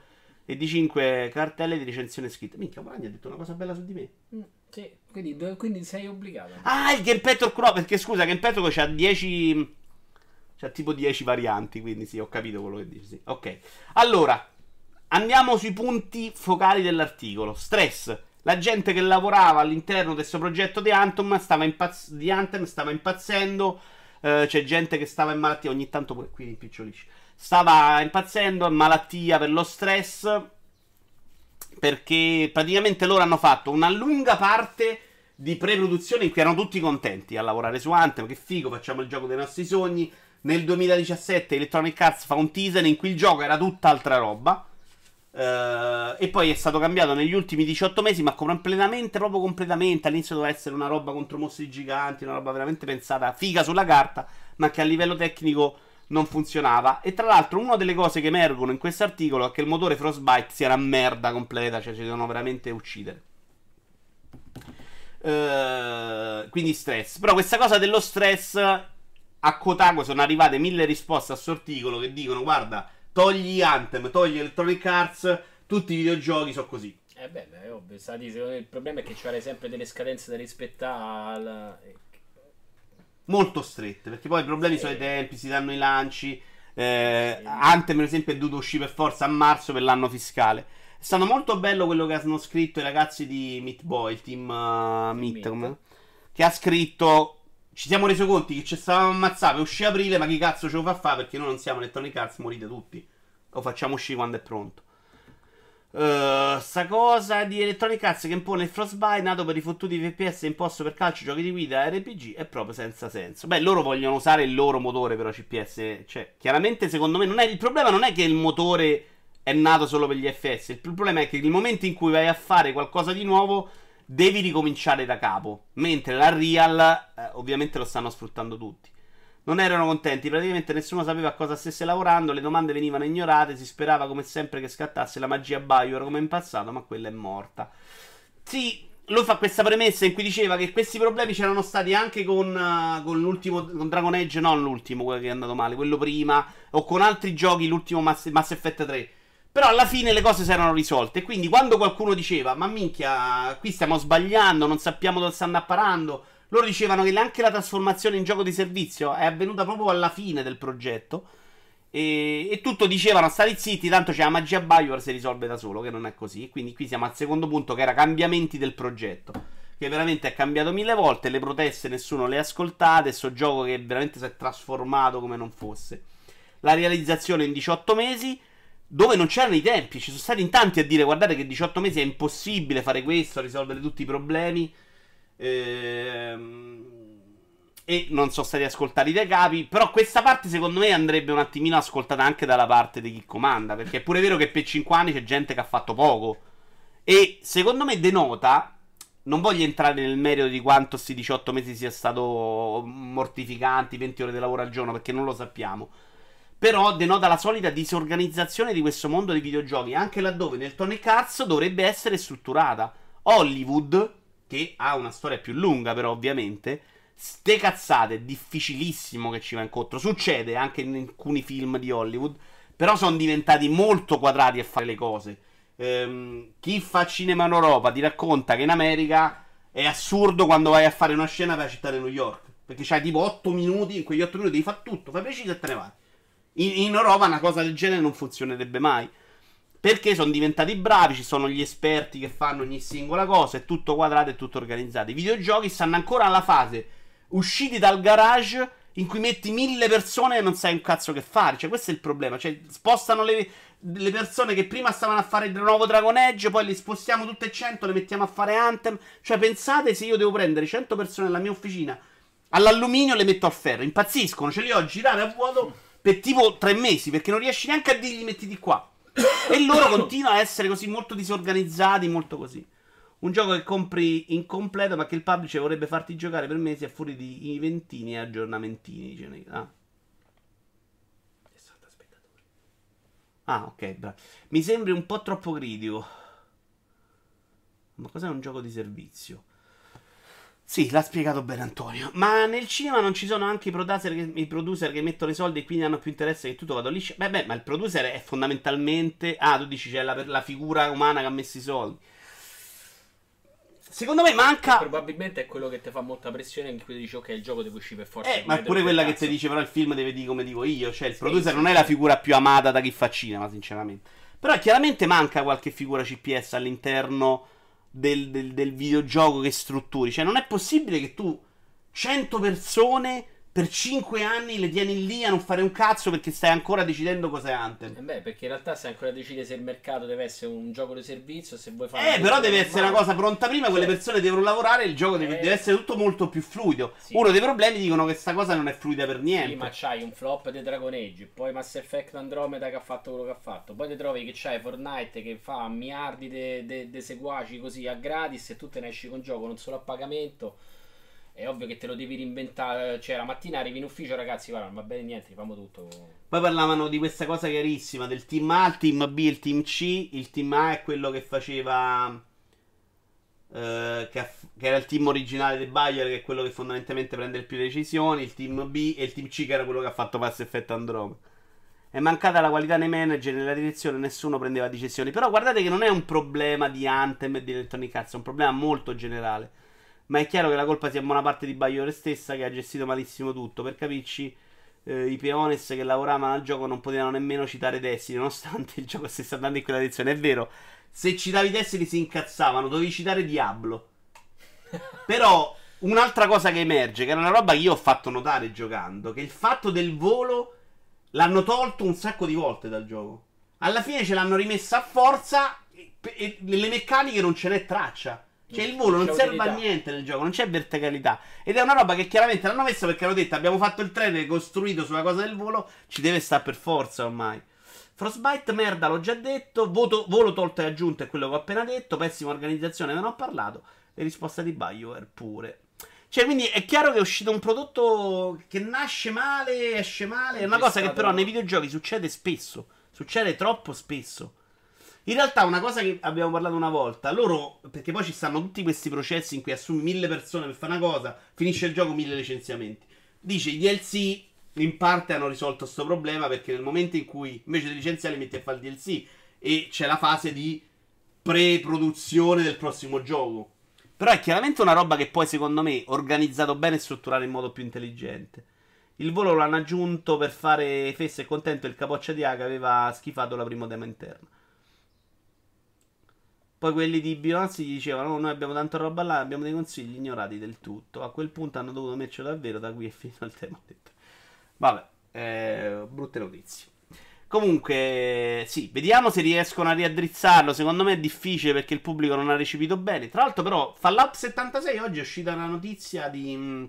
e di 5 cartelle di recensione scritta. Minchia, Moragni ha detto una cosa bella su di me. Mm, sì, quindi, quindi, sei obbligato. Ah, il Game Petro no, perché scusa, Game Petro c'ha 10 c'ha tipo 10 varianti, quindi sì, ho capito quello che dici, sì. Ok. Allora, andiamo sui punti focali dell'articolo. Stress. La gente che lavorava all'interno di questo progetto di Anthem stava, impazz- di Anthem stava impazzendo. Uh, c'è gente che stava in malattia, ogni tanto pure qui rimpiccionisce stava impazzendo, malattia per lo stress. perché praticamente loro hanno fatto una lunga parte di pre-produzione in cui erano tutti contenti a lavorare su Anthem. Che figo, facciamo il gioco dei nostri sogni. Nel 2017 Electronic Arts fa un teaser in cui il gioco era tutt'altra roba. Uh, e poi è stato cambiato negli ultimi 18 mesi, ma completamente, proprio completamente. All'inizio doveva essere una roba contro mostri giganti, una roba veramente pensata figa sulla carta, ma che a livello tecnico non funzionava. E tra l'altro, una delle cose che emergono in questo articolo è che il motore Frostbite sia una merda completa, cioè ci devono veramente uccidere. Uh, quindi stress. Però questa cosa dello stress a Kotaku sono arrivate mille risposte a sorticolo che dicono guarda, togli Anthem, togli Electronic Arts, tutti i videogiochi sono così. Eh beh, è ovvio, il problema è che c'è sempre delle scadenze da rispettare. Molto strette, perché poi i problemi sì. sono i tempi, si danno i lanci. Eh, sì. Anthem, per esempio, è dovuto uscire per forza a marzo per l'anno fiscale. È stato molto bello quello che hanno scritto i ragazzi di Meat Boy, il team uh, Meat, che ha scritto ci siamo resi conto che ci stavamo ammazzando, uscì aprile, ma chi cazzo ce lo fa fare perché noi non siamo Electronic Arts, morite tutti. Lo facciamo uscire quando è pronto. Uh, sta cosa di Electronic Arts che impone il Frostbite nato per i fottuti FPS imposto per calcio, giochi di guida RPG è proprio senza senso. Beh, loro vogliono usare il loro motore però CPS. Cioè, chiaramente secondo me non è, il problema non è che il motore è nato solo per gli FPS. Il problema è che nel momento in cui vai a fare qualcosa di nuovo, devi ricominciare da capo. Mentre la Real, eh, ovviamente, lo stanno sfruttando tutti. Non erano contenti, praticamente nessuno sapeva a cosa stesse lavorando, le domande venivano ignorate, si sperava come sempre che scattasse la magia Bioware come in passato, ma quella è morta. Sì, lui fa questa premessa in cui diceva che questi problemi c'erano stati anche con, uh, con l'ultimo con Dragon Age, non l'ultimo, quello che è andato male, quello prima, o con altri giochi, l'ultimo Mass, Mass Effect 3. Però alla fine le cose si erano risolte. Quindi quando qualcuno diceva, ma minchia, qui stiamo sbagliando, non sappiamo dove stanno apparando, loro dicevano che anche la trasformazione in gioco di servizio è avvenuta proprio alla fine del progetto. E, e tutto dicevano, state zitti, tanto c'è la magia Bioware si risolve da solo, che non è così. Quindi qui siamo al secondo punto, che era cambiamenti del progetto. Che veramente è cambiato mille volte, le proteste nessuno le ha ascoltate, questo gioco che veramente si è trasformato come non fosse. La realizzazione in 18 mesi dove non c'erano i tempi. Ci sono stati in tanti a dire: guardate che 18 mesi è impossibile fare questo, risolvere tutti i problemi. Ehm, e non sono stati ascoltati dai capi. Però questa parte, secondo me, andrebbe un attimino ascoltata anche dalla parte di chi comanda. Perché è pure vero che per 5 anni c'è gente che ha fatto poco. E secondo me denota. Non voglio entrare nel merito di quanto questi 18 mesi sia stato mortificanti, 20 ore di lavoro al giorno, perché non lo sappiamo. Però denota la solita disorganizzazione di questo mondo dei videogiochi, anche laddove nel Tony Arts dovrebbe essere strutturata. Hollywood, che ha una storia più lunga, però ovviamente, ste cazzate, è difficilissimo che ci va incontro. Succede anche in alcuni film di Hollywood, però sono diventati molto quadrati a fare le cose. Ehm, chi fa cinema in Europa ti racconta che in America è assurdo quando vai a fare una scena per la città di New York. Perché c'hai tipo 8 minuti, in quegli 8 minuti devi fare tutto, fai preciso e te ne vai. In, in Europa una cosa del genere non funzionerebbe mai. Perché sono diventati bravi, ci sono gli esperti che fanno ogni singola cosa, è tutto quadrato e tutto organizzato. I videogiochi stanno ancora alla fase usciti dal garage in cui metti mille persone e non sai un cazzo che fare. Cioè, questo è il problema. Cioè, spostano le, le persone che prima stavano a fare il nuovo Dragon Age, poi le spostiamo tutte e 100, le mettiamo a fare Anthem. Cioè, pensate se io devo prendere 100 persone nella mia officina all'alluminio le metto a ferro. Impazziscono, ce li ho a girare a vuoto per tipo tre mesi perché non riesci neanche a dirgli mettiti qua. E loro continuano a essere così molto disorganizzati, molto così. Un gioco che compri incompleto ma che il publisher vorrebbe farti giocare per mesi a fuori di eventini e aggiornamentini. Dice, ah. Ah, ok, bravo. Mi sembri un po' troppo critico. Ma cos'è un gioco di servizio? Sì, l'ha spiegato bene Antonio. Ma nel cinema non ci sono anche i producer, che, i producer che mettono i soldi e quindi hanno più interesse che tutto vado liscio? Beh, beh, ma il producer è fondamentalmente. Ah, tu dici c'è la, la figura umana che ha messo i soldi. Secondo me manca. Probabilmente è quello che ti fa molta pressione. In cui dici, ok, il gioco deve uscire per forza. Eh, ma è pure quella che ti dice, però il film deve dire come dico io. Cioè, il sì, producer sì, non sì. è la figura più amata da chi fa cinema, sinceramente. Però chiaramente manca qualche figura CPS all'interno del, del, del videogioco che strutturi. Cioè, non è possibile che tu 100 persone per 5 anni le tieni lì a non fare un cazzo perché stai ancora decidendo cos'è Anthem. Eh beh, perché in realtà stai ancora a decidere se il mercato deve essere un gioco di servizio, se vuoi fare... Eh, però deve essere una cosa pronta prima, quelle Cioè- persone devono lavorare, il gioco deve, Eh. deve essere tutto molto più fluido. Sì. Uno dei problemi dicono che sta cosa non è fluida per niente. Sì, ma c'hai un flop di Dragon Age, poi Mass Effect Andromeda che ha fatto quello che ha fatto, poi ti trovi che c'hai Fortnite che fa miliardi di seguaci così a gratis e tu te ne esci con gioco non solo a pagamento. È ovvio che te lo devi reinventare, cioè la mattina arrivi in ufficio ragazzi, guarda, va bene niente, rifamo tutto. Poi parlavano di questa cosa chiarissima del team A, il team B, il team C. Il team A è quello che faceva. eh, che, ha- che era il team originale di Bayer, che è quello che fondamentalmente prende le più decisioni. Il team B e il team C, che era quello che ha fatto Pass Effect Andromeda. È mancata la qualità nei manager, nella direzione, nessuno prendeva decisioni. Però guardate che non è un problema di Anthem e di Electronic Arts, è un problema molto generale. Ma è chiaro che la colpa sia in buona parte di Bayer stessa, che ha gestito malissimo tutto. Per capirci, eh, i peones che lavoravano al gioco non potevano nemmeno citare Destiny, nonostante il gioco stesse andando in quella direzione. È vero, se citavi Destiny si incazzavano, dovevi citare Diablo. Però un'altra cosa che emerge, che era una roba che io ho fatto notare giocando, che il fatto del volo l'hanno tolto un sacco di volte dal gioco. Alla fine ce l'hanno rimessa a forza e, e nelle meccaniche non ce n'è traccia. Cioè il volo non serve a utilità. niente nel gioco, non c'è verticalità. Ed è una roba che chiaramente l'hanno messa perché hanno detto abbiamo fatto il treno costruito sulla cosa del volo, ci deve stare per forza ormai. Frostbite, merda, l'ho già detto. Voto- volo tolto e aggiunto è quello che ho appena detto. Pessima organizzazione, ve ne ho parlato. E risposta di BioWare pure. Cioè, quindi è chiaro che è uscito un prodotto che nasce male, esce male. È una cosa che però nei videogiochi succede spesso. Succede troppo spesso. In realtà, una cosa che abbiamo parlato una volta, loro, perché poi ci stanno tutti questi processi in cui assumi mille persone per fare una cosa, finisce il gioco, mille licenziamenti. Dice i DLC in parte hanno risolto questo problema perché nel momento in cui invece di licenziare li metti a fare il DLC e c'è la fase di pre-produzione del prossimo gioco. Però è chiaramente una roba che poi, secondo me, organizzato bene e strutturato in modo più intelligente. Il volo l'hanno aggiunto per fare fesse e contento il capoccia di A che aveva schifato la prima demo interna. Poi quelli di Beyoncé gli dicevano: "Oh, Noi abbiamo tanta roba là, abbiamo dei consigli ignorati del tutto. A quel punto hanno dovuto metterlo davvero. Da qui è finito il tema. Vabbè, eh, brutte notizie. Comunque, sì, vediamo se riescono a riaddrizzarlo. Secondo me è difficile perché il pubblico non ha recepito bene. Tra l'altro, però, Fallout 76 oggi è uscita una notizia di, mh,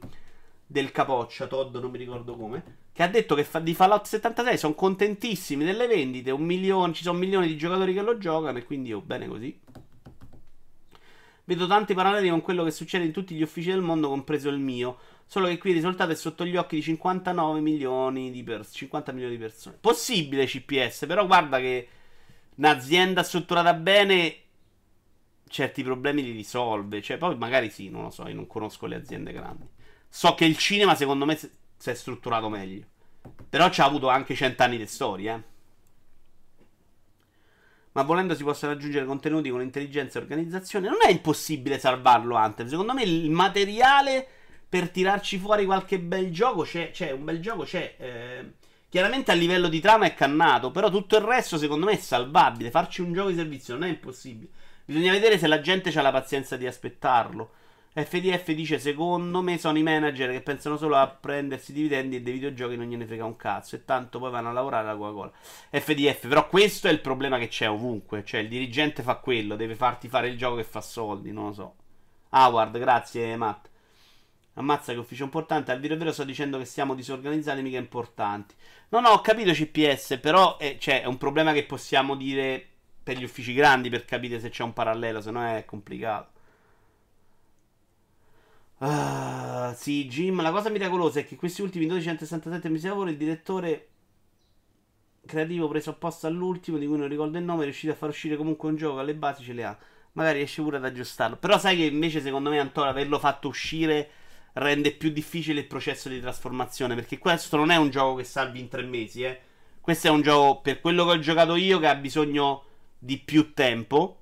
del capoccia, Todd, non mi ricordo come. Che ha detto che fa- di Fallout 76 sono contentissimi delle vendite. Milione, ci sono milioni di giocatori che lo giocano. E quindi, oh, bene così. Vedo tanti paralleli con quello che succede in tutti gli uffici del mondo, compreso il mio. Solo che qui il risultato è sotto gli occhi di 59 milioni di persone. 50 milioni di persone. Possibile CPS, però guarda che un'azienda strutturata bene certi problemi li risolve. Cioè, poi magari sì, non lo so, io non conosco le aziende grandi. So che il cinema, secondo me, si è strutturato meglio. Però ci ha avuto anche cent'anni di storia, eh. Ma volendo si possono aggiungere contenuti con intelligenza e organizzazione. Non è impossibile salvarlo, Anthem. Secondo me il materiale per tirarci fuori qualche bel gioco c'è. C'è un bel gioco, c'è. eh, chiaramente a livello di trama è cannato. Però tutto il resto, secondo me, è salvabile. Farci un gioco di servizio non è impossibile. Bisogna vedere se la gente ha la pazienza di aspettarlo. FDF dice: Secondo me sono i manager che pensano solo a prendersi dividendi e dei videogiochi non gliene frega un cazzo. E tanto poi vanno a lavorare alla Coca-Cola. FDF, però questo è il problema che c'è ovunque. Cioè, il dirigente fa quello, deve farti fare il gioco che fa soldi. Non lo so. Howard, grazie, Matt. Ammazza che ufficio importante. Al vero vero sto dicendo che siamo disorganizzati, mica importanti. No, no, ho capito CPS, però è, cioè, è un problema che possiamo dire per gli uffici grandi per capire se c'è un parallelo, se no è complicato. Ah, sì, Jim, la cosa miracolosa è che questi ultimi 1267 mesi di lavoro il direttore creativo preso apposta all'ultimo, di cui non ricordo il nome, è riuscito a far uscire comunque un gioco alle basi, ce le ha. Magari riesce pure ad aggiustarlo. Però sai che invece secondo me Antonio averlo fatto uscire rende più difficile il processo di trasformazione, perché questo non è un gioco che salvi in tre mesi, eh. Questo è un gioco, per quello che ho giocato io, che ha bisogno di più tempo.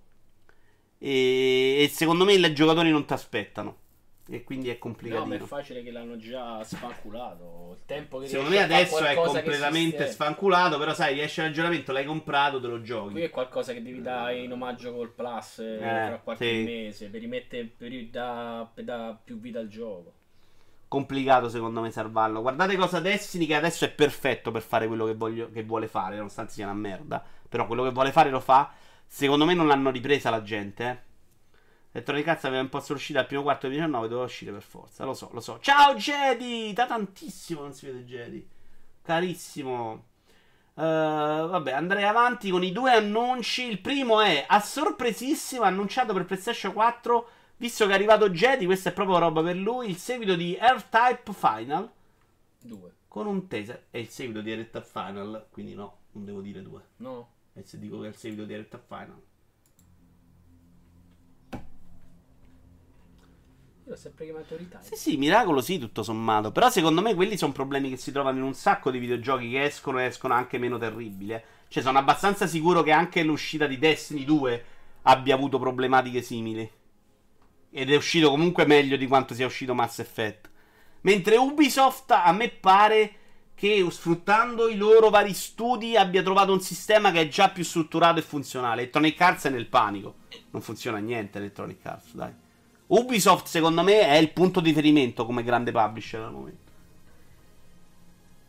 E, e secondo me i giocatori non ti aspettano. E quindi è No, complicatino. ma è facile che l'hanno già spanculato. Il tempo che Secondo me adesso è completamente sfanculato, però sai, riesce l'aggiornamento, l'hai comprato, te lo Qui giochi. è qualcosa che devi dare in omaggio col Plus eh, Eh, tra qualche sì. mese per rimettere per da, per dare più vita al gioco. complicato secondo me salvarlo. Guardate cosa Destiny che adesso è perfetto per fare quello che, voglio, che vuole fare, nonostante sia una merda. Però quello che vuole fare lo fa. Secondo me non l'hanno ripresa la gente, eh. Elettronic Arts aveva imposto l'uscita al primo quarto del 19, doveva uscire per forza. Lo so, lo so. Ciao Jedi! Da tantissimo non si vede Jedi. Carissimo. Uh, vabbè, andrei avanti con i due annunci. Il primo è a sorpresissimo annunciato per PlayStation 4 Visto che è arrivato Jedi, questa è proprio roba per lui. Il seguito di R-Type Final. 2. Con un taser. È il seguito di R-Type Final. Quindi no, non devo dire 2. No. E se dico che è il seguito di R-Type Final. Io l'ho sempre chiamato Retype. Sì, sì, miracolo sì, tutto sommato. Però secondo me quelli sono problemi che si trovano in un sacco di videogiochi che escono e escono anche meno terribili. Eh. Cioè, sono abbastanza sicuro che anche l'uscita di Destiny 2 abbia avuto problematiche simili. Ed è uscito comunque meglio di quanto sia uscito Mass Effect. Mentre Ubisoft a me pare che sfruttando i loro vari studi abbia trovato un sistema che è già più strutturato e funzionale. Electronic Arts è nel panico. Non funziona niente Electronic Arts, dai. Ubisoft secondo me è il punto di riferimento come grande publisher al momento.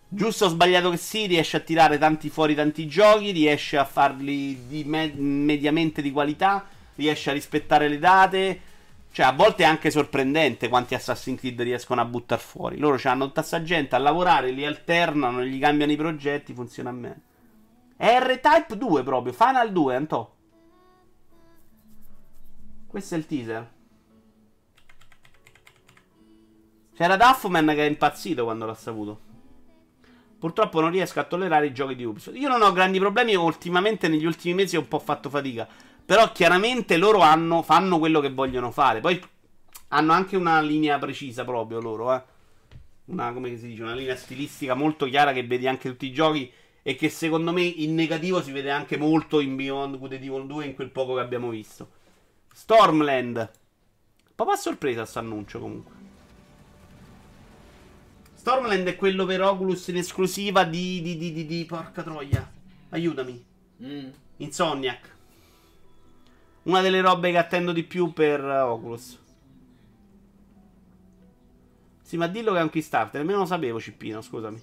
Giusto o sbagliato che sia, riesce a tirare tanti fuori tanti giochi, riesce a farli di me- mediamente di qualità, riesce a rispettare le date, cioè, a volte è anche sorprendente quanti Assassin's Creed riescono a buttare fuori. Loro hanno un tassagente a lavorare, li alternano, gli cambiano i progetti, funziona bene. R-Type 2 proprio, Final 2, Antò. Questo è il teaser. C'era Duffman che è impazzito quando l'ha saputo. Purtroppo non riesco a tollerare i giochi di Ubisoft. Io non ho grandi problemi, ultimamente negli ultimi mesi ho un po' fatto fatica. Però chiaramente loro hanno, fanno quello che vogliono fare. Poi hanno anche una linea precisa proprio loro, eh. Una, come si dice, una linea stilistica molto chiara che vedi anche tutti i giochi e che secondo me in negativo si vede anche molto in Beyond Good and Evil 2 in quel poco che abbiamo visto. Stormland. Papà sorpresa sto annuncio comunque. Stormland è quello per Oculus in esclusiva di, di, di, di, di porca troia. Aiutami. Mm. Insomniac. Una delle robe che attendo di più per uh, Oculus. Sì, ma dillo che è un Kickstarter. Nemmeno lo sapevo, Cippino, scusami.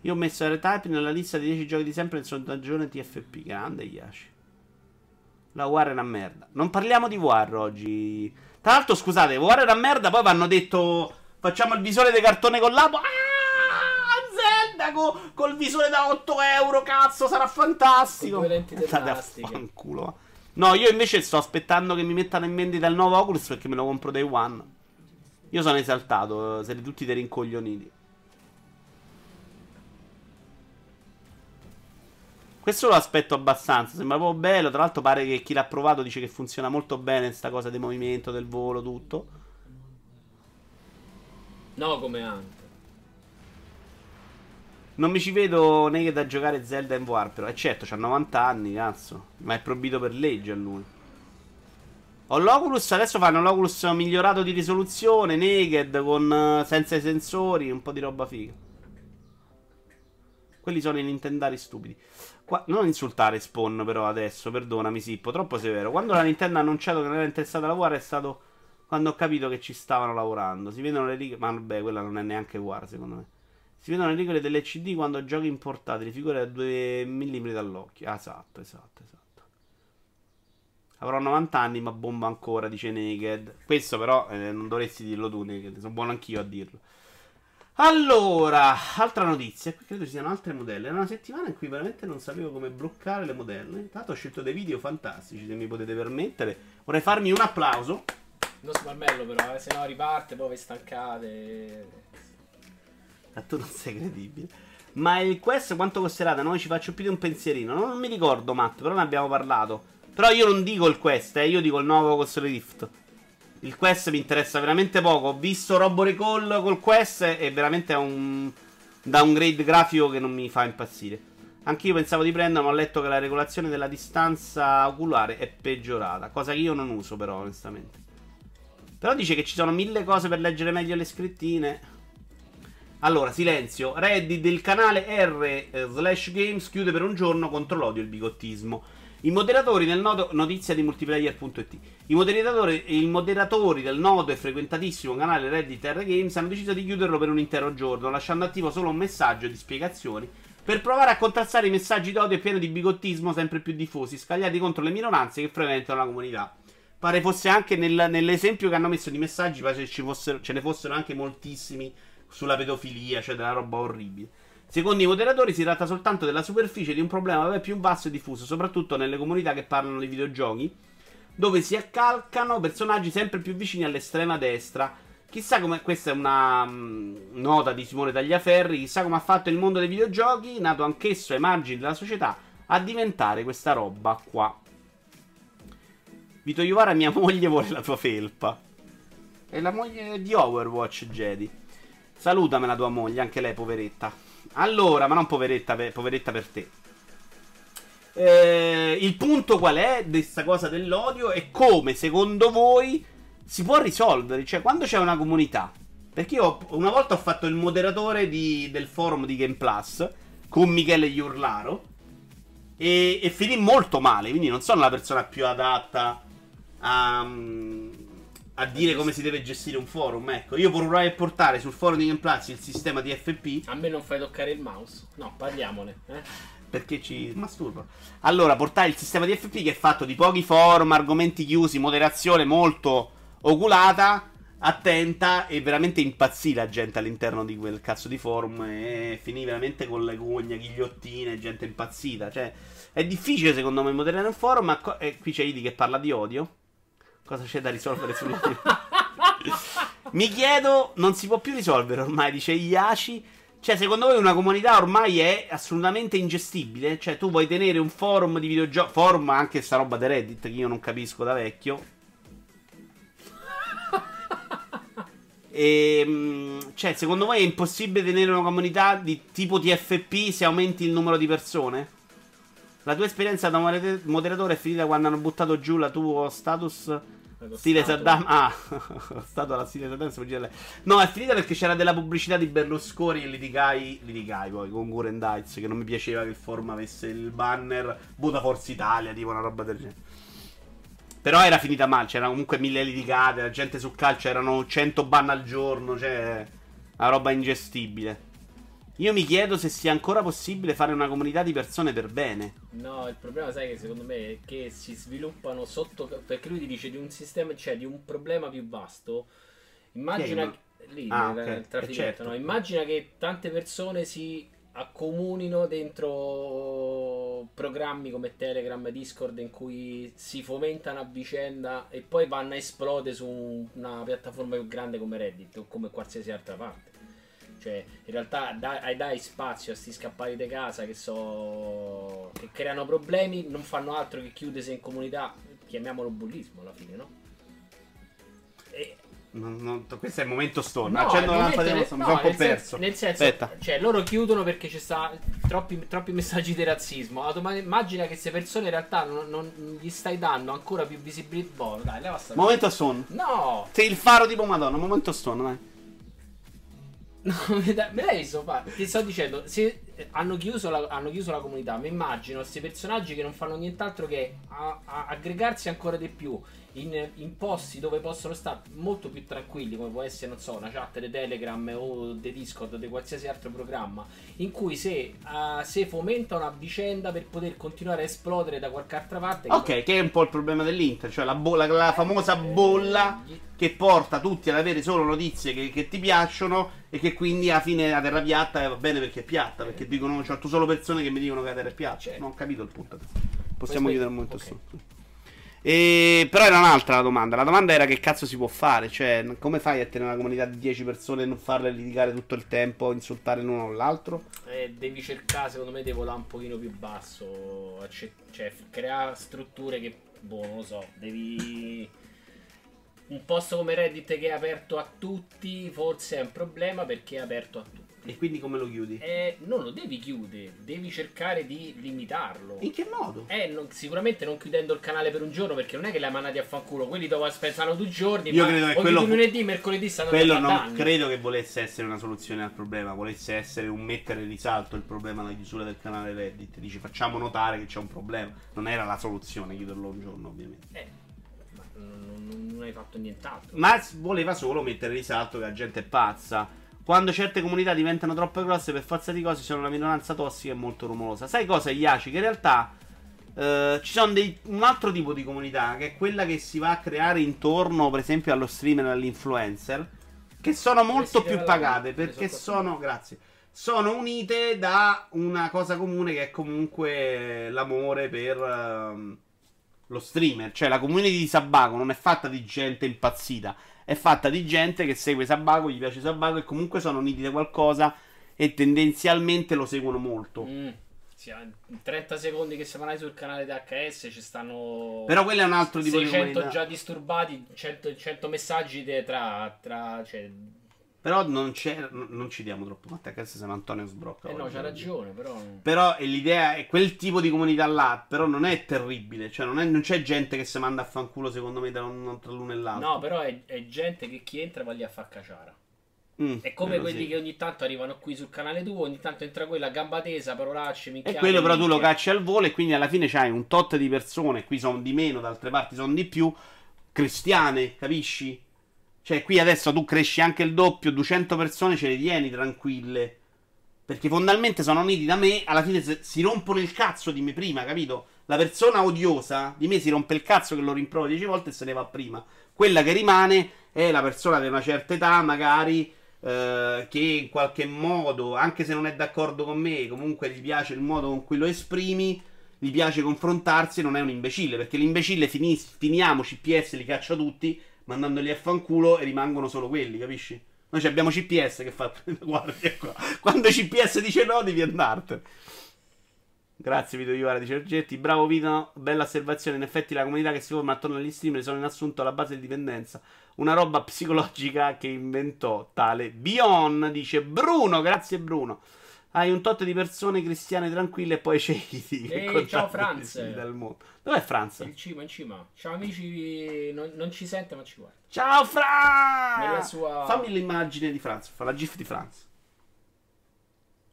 Io ho messo R-Type nella lista di 10 giochi di sempre in sondagione TFP. Grande Yashi. La War è una merda. Non parliamo di War oggi. Tra l'altro, scusate, War una merda. Poi vanno detto. Facciamo il visore di cartone con l'abo. Ah! Sindaco col visore da 8 euro, cazzo, sarà fantastico. Con due lenti State a fanculo. No, io invece sto aspettando che mi mettano in vendita il nuovo Oculus perché me lo compro day one. Io sono esaltato, siete tutti dei rincoglioniti. Questo lo aspetto abbastanza, sembra proprio bello. Tra l'altro pare che chi l'ha provato dice che funziona molto bene questa cosa del movimento, del volo, tutto. No, come anche. Non mi ci vedo neanche da giocare Zelda in VR, però. E certo, c'ha 90 anni, cazzo. Ma è proibito per legge a lui. Ho l'Oculus, adesso fanno l'Oculus migliorato di risoluzione, naked, con, uh, senza i sensori, un po' di roba figa. Quelli sono i Nintendari stupidi. Qua, non insultare Spawn però adesso, perdonami Sippo, troppo severo. Quando la Nintendo ha annunciato che non era interessata a lavorare è stato quando ho capito che ci stavano lavorando. Si vedono le righe, ma vabbè, quella non è neanche War secondo me. Si vedono le regole dell'LCD quando giochi importati, le figure a 2 mm dall'occhio. Ah, esatto, esatto, esatto. Avrò 90 anni, ma bomba ancora, dice Naked. Questo però eh, non dovresti dirlo tu, Naked. Sono buono anch'io a dirlo. Allora, altra notizia. Qui credo ci siano altre modelle. Era una settimana in cui veramente non sapevo come bloccare le modelle. Intanto ho scelto dei video fantastici, se mi potete permettere. Vorrei farmi un applauso. Non smarmello però, eh, se no riparte, poi vi stancate. Ma tu non sei credibile. Ma il quest quanto costerà? Da noi ci faccio più di un pensierino. Non, mi ricordo, Matt, però ne abbiamo parlato. Però io non dico il quest, eh, io dico il nuovo console Rift. Il quest mi interessa veramente poco. Ho visto Robo Recall col quest e veramente è un downgrade grafico che non mi fa impazzire. Anch'io pensavo di prendere, ma ho letto che la regolazione della distanza oculare è peggiorata. Cosa che io non uso, però, onestamente. Però dice che ci sono mille cose per leggere meglio le scrittine. Allora, silenzio. Reddit del canale R eh, slash games chiude per un giorno contro l'odio e il bigottismo. I moderatori del nodo notizia di multiplayer.it. I moderatori, I moderatori del nodo e frequentatissimo canale Reddit R Games hanno deciso di chiuderlo per un intero giorno, lasciando attivo solo un messaggio di spiegazioni per provare a contrastare i messaggi d'odio pieni di bigottismo sempre più diffusi, scagliati contro le minoranze che frequentano la comunità. Pare fosse anche nel, nell'esempio che hanno messo di messaggi, pare ce, fossero, ce ne fossero anche moltissimi sulla pedofilia, cioè della roba orribile. Secondo i moderatori si tratta soltanto della superficie di un problema più vasto e diffuso, soprattutto nelle comunità che parlano di videogiochi, dove si accalcano personaggi sempre più vicini all'estrema destra. Chissà come. Questa è una um, nota di Simone Tagliaferri. Chissà come ha fatto il mondo dei videogiochi, nato anch'esso ai margini della società, a diventare questa roba qua. Vito Iovara, mia moglie, vuole la tua felpa. È la moglie di Overwatch, Jedi. Salutame la tua moglie, anche lei, poveretta. Allora, ma non poveretta per, poveretta per te. Eh, il punto qual è di questa cosa dell'odio e come secondo voi si può risolvere? Cioè, quando c'è una comunità. Perché io una volta ho fatto il moderatore di, del forum di Game Plus con Michele Iurlaro e, e finì molto male. Quindi non sono la persona più adatta a, a dire come si deve gestire un forum. Ecco, io vorrei portare sul forum di Gameplaz il sistema di FP. A me non fai toccare il mouse. No, parliamone. Eh? Perché ci masturbo. Allora, portare il sistema di FP che è fatto di pochi forum, argomenti chiusi, moderazione molto oculata, attenta e veramente impazzì la gente all'interno di quel cazzo di forum e finì veramente con le gogne, ghigliottine, gente impazzita. Cioè, è difficile secondo me moderare un forum, ma co- e qui c'è Idi che parla di odio. Cosa c'è da risolvere sulla Mi chiedo, non si può più risolvere ormai, dice Iaci. Cioè, secondo voi una comunità ormai è assolutamente ingestibile? Cioè, tu vuoi tenere un forum di videogiochi, forum anche sta roba di Reddit che io non capisco da vecchio. E, ehm, cioè, secondo voi è impossibile tenere una comunità di tipo TFP se aumenti il numero di persone? La tua esperienza da moderatore è finita quando hanno buttato giù la tua status Stile Saddam. Ah, stato alla stile Saddam. No, è finita perché c'era della pubblicità di Berlusconi e litigai. Litigai poi con Guren Dice. Che non mi piaceva che il forum avesse il banner Buda Forza Italia, tipo una roba del genere. Però era finita male. C'erano comunque mille litigate. La gente sul calcio erano 100 ban al giorno. Cioè, una roba ingestibile. Io mi chiedo se sia ancora possibile fare una comunità di persone per bene. No, il problema, sai, che secondo me è che si sviluppano sotto. Perché lui ti dice di un sistema, cioè di un problema più vasto. Immagina. Che, lì, ah, okay. Eh, certo. no? Immagina che tante persone si accomunino dentro programmi come Telegram Discord in cui si fomentano a vicenda e poi vanno a esplodere su una piattaforma più grande come Reddit o come qualsiasi altra parte. Cioè, in realtà dai, dai spazio a sti scappati di casa che so. che creano problemi, non fanno altro che chiudersi in comunità. Chiamiamolo bullismo alla fine, no? E... Non, non, questo è il momento stone. No, Accendo la lampada mi sono un po' perso. nel senso, Aspetta. cioè, loro chiudono perché ci sta troppi, troppi messaggi di razzismo. Automa- immagina che queste persone in realtà non, non, gli stai dando ancora più visibilità. Boh, dai, leva sta Momento stone. No! Sei il faro tipo Madonna. Momento stone, dai. No, me l'hai visto fare? Ti sto dicendo, se hanno chiuso, la, hanno chiuso la comunità, mi immagino questi personaggi che non fanno nient'altro che a, a aggregarsi ancora di più in, in, posti dove possono stare molto più tranquilli, come può essere, non so, una chat di Telegram o di Discord o di qualsiasi altro programma, in cui se, uh, se fomenta una vicenda per poter continuare a esplodere da qualche altra parte. Ok, che, che è un po' il problema dell'Inter, cioè la, bolla, la famosa bolla che porta tutti ad avere solo notizie che, che ti piacciono e che quindi alla fine la terra piatta va bene perché è piatta, perché dicono, cioè, tu solo persone che mi dicono che la terra è piatta. Certo. Non ho capito il punto. Possiamo chiudere un momento okay. su. E, però era un'altra la domanda. La domanda era che cazzo si può fare? Cioè, come fai a tenere una comunità di 10 persone e non farle litigare tutto il tempo, insultare l'uno o l'altro? Eh, devi cercare, secondo me, di volare un pochino più basso. Cioè, creare strutture che, boh, non lo so, devi... Un posto come Reddit che è aperto a tutti, forse è un problema perché è aperto a tutti E quindi come lo chiudi? Eh, non lo devi chiudere, devi cercare di limitarlo. In che modo? Eh, non- sicuramente non chiudendo il canale per un giorno perché non è che l'hai mandati a fanculo. Quelli dopo aspettano due giorni. Io credo che quello- lunedì, mercoledì stanno Quello non danni. credo che volesse essere una soluzione al problema, volesse essere un mettere in risalto il problema della chiusura del canale Reddit. Dici facciamo notare che c'è un problema. Non era la soluzione chiuderlo un giorno, ovviamente. Eh, ma non, non- non hai fatto nient'altro. Ma voleva solo mettere in risalto che la gente è pazza. Quando certe comunità diventano troppo grosse, per forza di cose sono una minoranza tossica e molto rumorosa. Sai cosa, Iaci? Che in realtà eh, ci sono dei- un altro tipo di comunità, che è quella che si va a creare intorno, per esempio, allo streamer e all'influencer, che sono molto più pagate perché sono sono, grazie, sono unite da una cosa comune che è comunque l'amore per ehm, lo streamer. Cioè, la community di Sabaco non è fatta di gente impazzita, è fatta di gente che segue Sabaco, gli piace Sabaco e comunque sono uniti da qualcosa e tendenzialmente lo seguono molto. Mm. Sì, in 30 secondi che siamo andati sul canale di HS ci stanno Però quello è un altro tipo di 600 comunità. già disturbati, 100, 100 messaggi de- tra, tra cioè, Però non, c'è, non ci diamo troppo conto, che se no Antonio sbrocca. eh no, c'ha ragione, però Però è l'idea è quel tipo di comunità là, però non è terribile, cioè non, è- non c'è gente che si manda a fanculo secondo me tra, un- tra l'uno e l'altro. No, però è, è gente che chi entra va lì a far caciara. Mm, È come quelli sì. che ogni tanto arrivano qui sul canale tuo, ogni tanto entra quella a gamba tesa, parolacce, E minchiate. quello però tu lo minchia. cacci al volo e quindi alla fine c'hai un tot di persone, qui sono di meno, da altre parti sono di più, cristiane, capisci? Cioè qui adesso tu cresci anche il doppio, 200 persone ce le tieni tranquille. Perché fondamentalmente sono uniti da me, alla fine si rompono il cazzo di me prima, capito? La persona odiosa di me si rompe il cazzo che lo rimprovera 10 volte e se ne va prima. Quella che rimane è la persona di una certa età, magari, eh, che in qualche modo, anche se non è d'accordo con me, comunque gli piace il modo con cui lo esprimi, gli piace confrontarsi non è un imbecille, perché l'imbecille finis- finiamo CPS, li caccia tutti, mandandoli a fanculo e rimangono solo quelli, capisci? Noi abbiamo CPS che fa guardia qua. Quando CPS dice no, devi andartene. Grazie Vito Iovara di Cergetti. Bravo Vito, bella osservazione. In effetti la comunità che si forma attorno agli streamer sono in assunto alla base di dipendenza. Una roba psicologica che inventò tale Bion, dice Bruno. Grazie Bruno. Hai un tot di persone cristiane tranquille e poi c'è i Ehi, ciao, Franz. Dov'è Franz? In cima, in cima. Ciao amici, non, non ci sente ma ci guarda. Ciao Franz! Sua- Fammi l'immagine di Franz, fa la gif di Franz.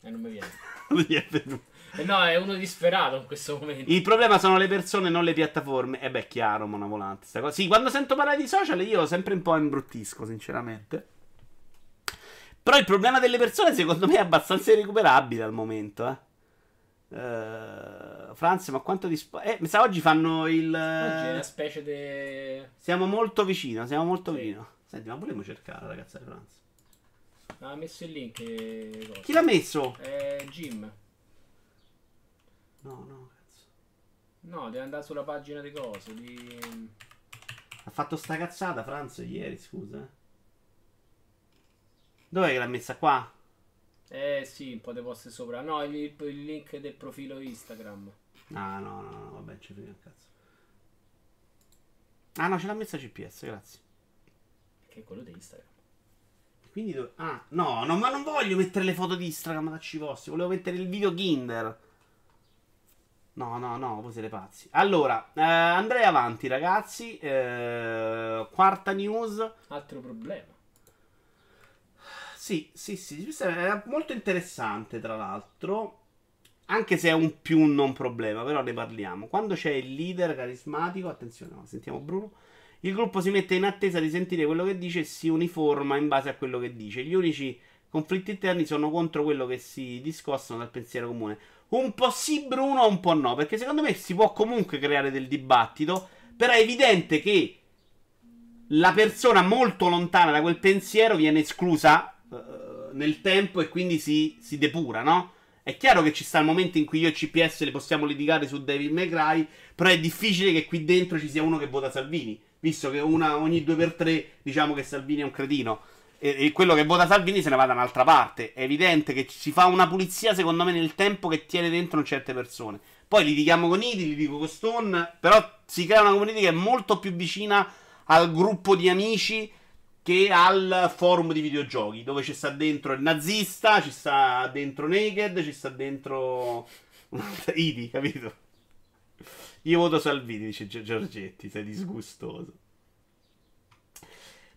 E non mi viene. Non gli è venuto. Eh no, è uno disperato in questo momento. Il problema sono le persone, non le piattaforme. E beh, chiaro, mona volante. Sta cosa. Sì, quando sento parlare di social, io sempre un po' imbruttisco, sinceramente. Però il problema delle persone, secondo me, è abbastanza irrecuperabile al momento, eh. Eh, Franz, ma quanto di spo- Eh, mi sa oggi fanno il. Oggi è una specie di... Siamo molto vicino, siamo molto Sì. vicino. Senti, ma volevo cercare la ragazza di Franz. Ha messo il link. e cosa. Chi l'ha messo? È Jim. No, no, cazzo. No, deve andare sulla pagina di cose. Di... Ha fatto sta cazzata Franz ieri, scusa. Dov'è che l'ha messa qua? Eh sì, un po' di poste sopra. No, il, il link del profilo Instagram. Ah, no, no, no, vabbè, ci frega il cazzo. Ah, no, ce l'ha messa GPS, grazie. Che è quello di Instagram. Quindi dove... Ah, no, no, ma non voglio mettere le foto di Instagram da vostri, volevo mettere il video Kinder. No, no, no, voi siete pazzi. Allora, eh, andrei avanti, ragazzi. Eh, quarta news. Altro problema. Sì, sì, sì, è molto interessante, tra l'altro. Anche se è un più non problema, però ne parliamo. Quando c'è il leader carismatico, attenzione, no, sentiamo Bruno. Il gruppo si mette in attesa di sentire quello che dice e si uniforma in base a quello che dice. Gli unici conflitti interni sono contro quello che si discostano dal pensiero comune. Un po' sì, Bruno, un po' no, perché secondo me si può comunque creare del dibattito, però è evidente che la persona molto lontana da quel pensiero viene esclusa eh, nel tempo e quindi si, si depura, no? È chiaro che ci sta il momento in cui io e CPS le possiamo litigare su David McRae, però è difficile che qui dentro ci sia uno che vota Salvini, visto che una, ogni due per tre diciamo che Salvini è un cretino. E, e quello che vota Salvini se ne va da un'altra parte. È evidente che si fa una pulizia, secondo me, nel tempo che tiene dentro certe persone. Poi litighiamo con Idi, litigo con Stone, però si crea una community che è molto più vicina al gruppo di amici che al forum di videogiochi, dove ci sta dentro il nazista, ci sta dentro Naked, ci sta dentro Idi, capito? Io voto Salvini, dice Giorgetti, sei disgustoso.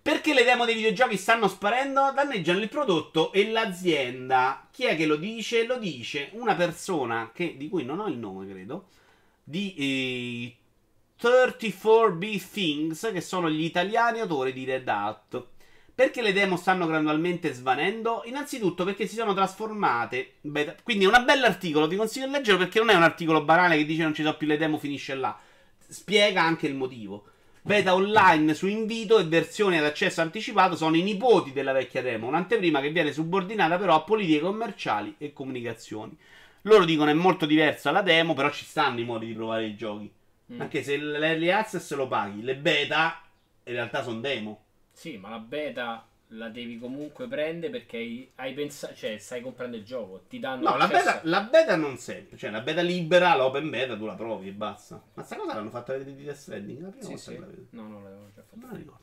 Perché le demo dei videogiochi stanno sparendo? Danneggiano il prodotto e l'azienda. Chi è che lo dice? Lo dice una persona che, di cui non ho il nome, credo, di eh, 34B Things, che sono gli italiani autori di Red Hat. Perché le demo stanno gradualmente svanendo? Innanzitutto perché si sono trasformate. Beta. Quindi è un bell'articolo, vi consiglio di leggerlo perché non è un articolo banale che dice non ci sono più le demo, finisce là. Spiega anche il motivo. Beta online su invito e versioni ad accesso anticipato sono i nipoti della vecchia demo, un'anteprima che viene subordinata però a politiche commerciali e comunicazioni. Loro dicono è molto diversa la demo, però ci stanno i modi di provare i giochi. Mm. Anche se l'early access lo paghi, le beta in realtà sono demo. Sì, ma la beta la devi comunque prendere perché hai pensato, cioè stai comprando il gioco, ti danno No, la beta, la beta, non sempre, cioè la beta libera, l'open beta tu la provi e basta. Ma sta cosa l'hanno fatta vedere di Death Stranding, la prima sì, volta sì. la vedo. No, no, l'avevo già fatta. Non la ricordo.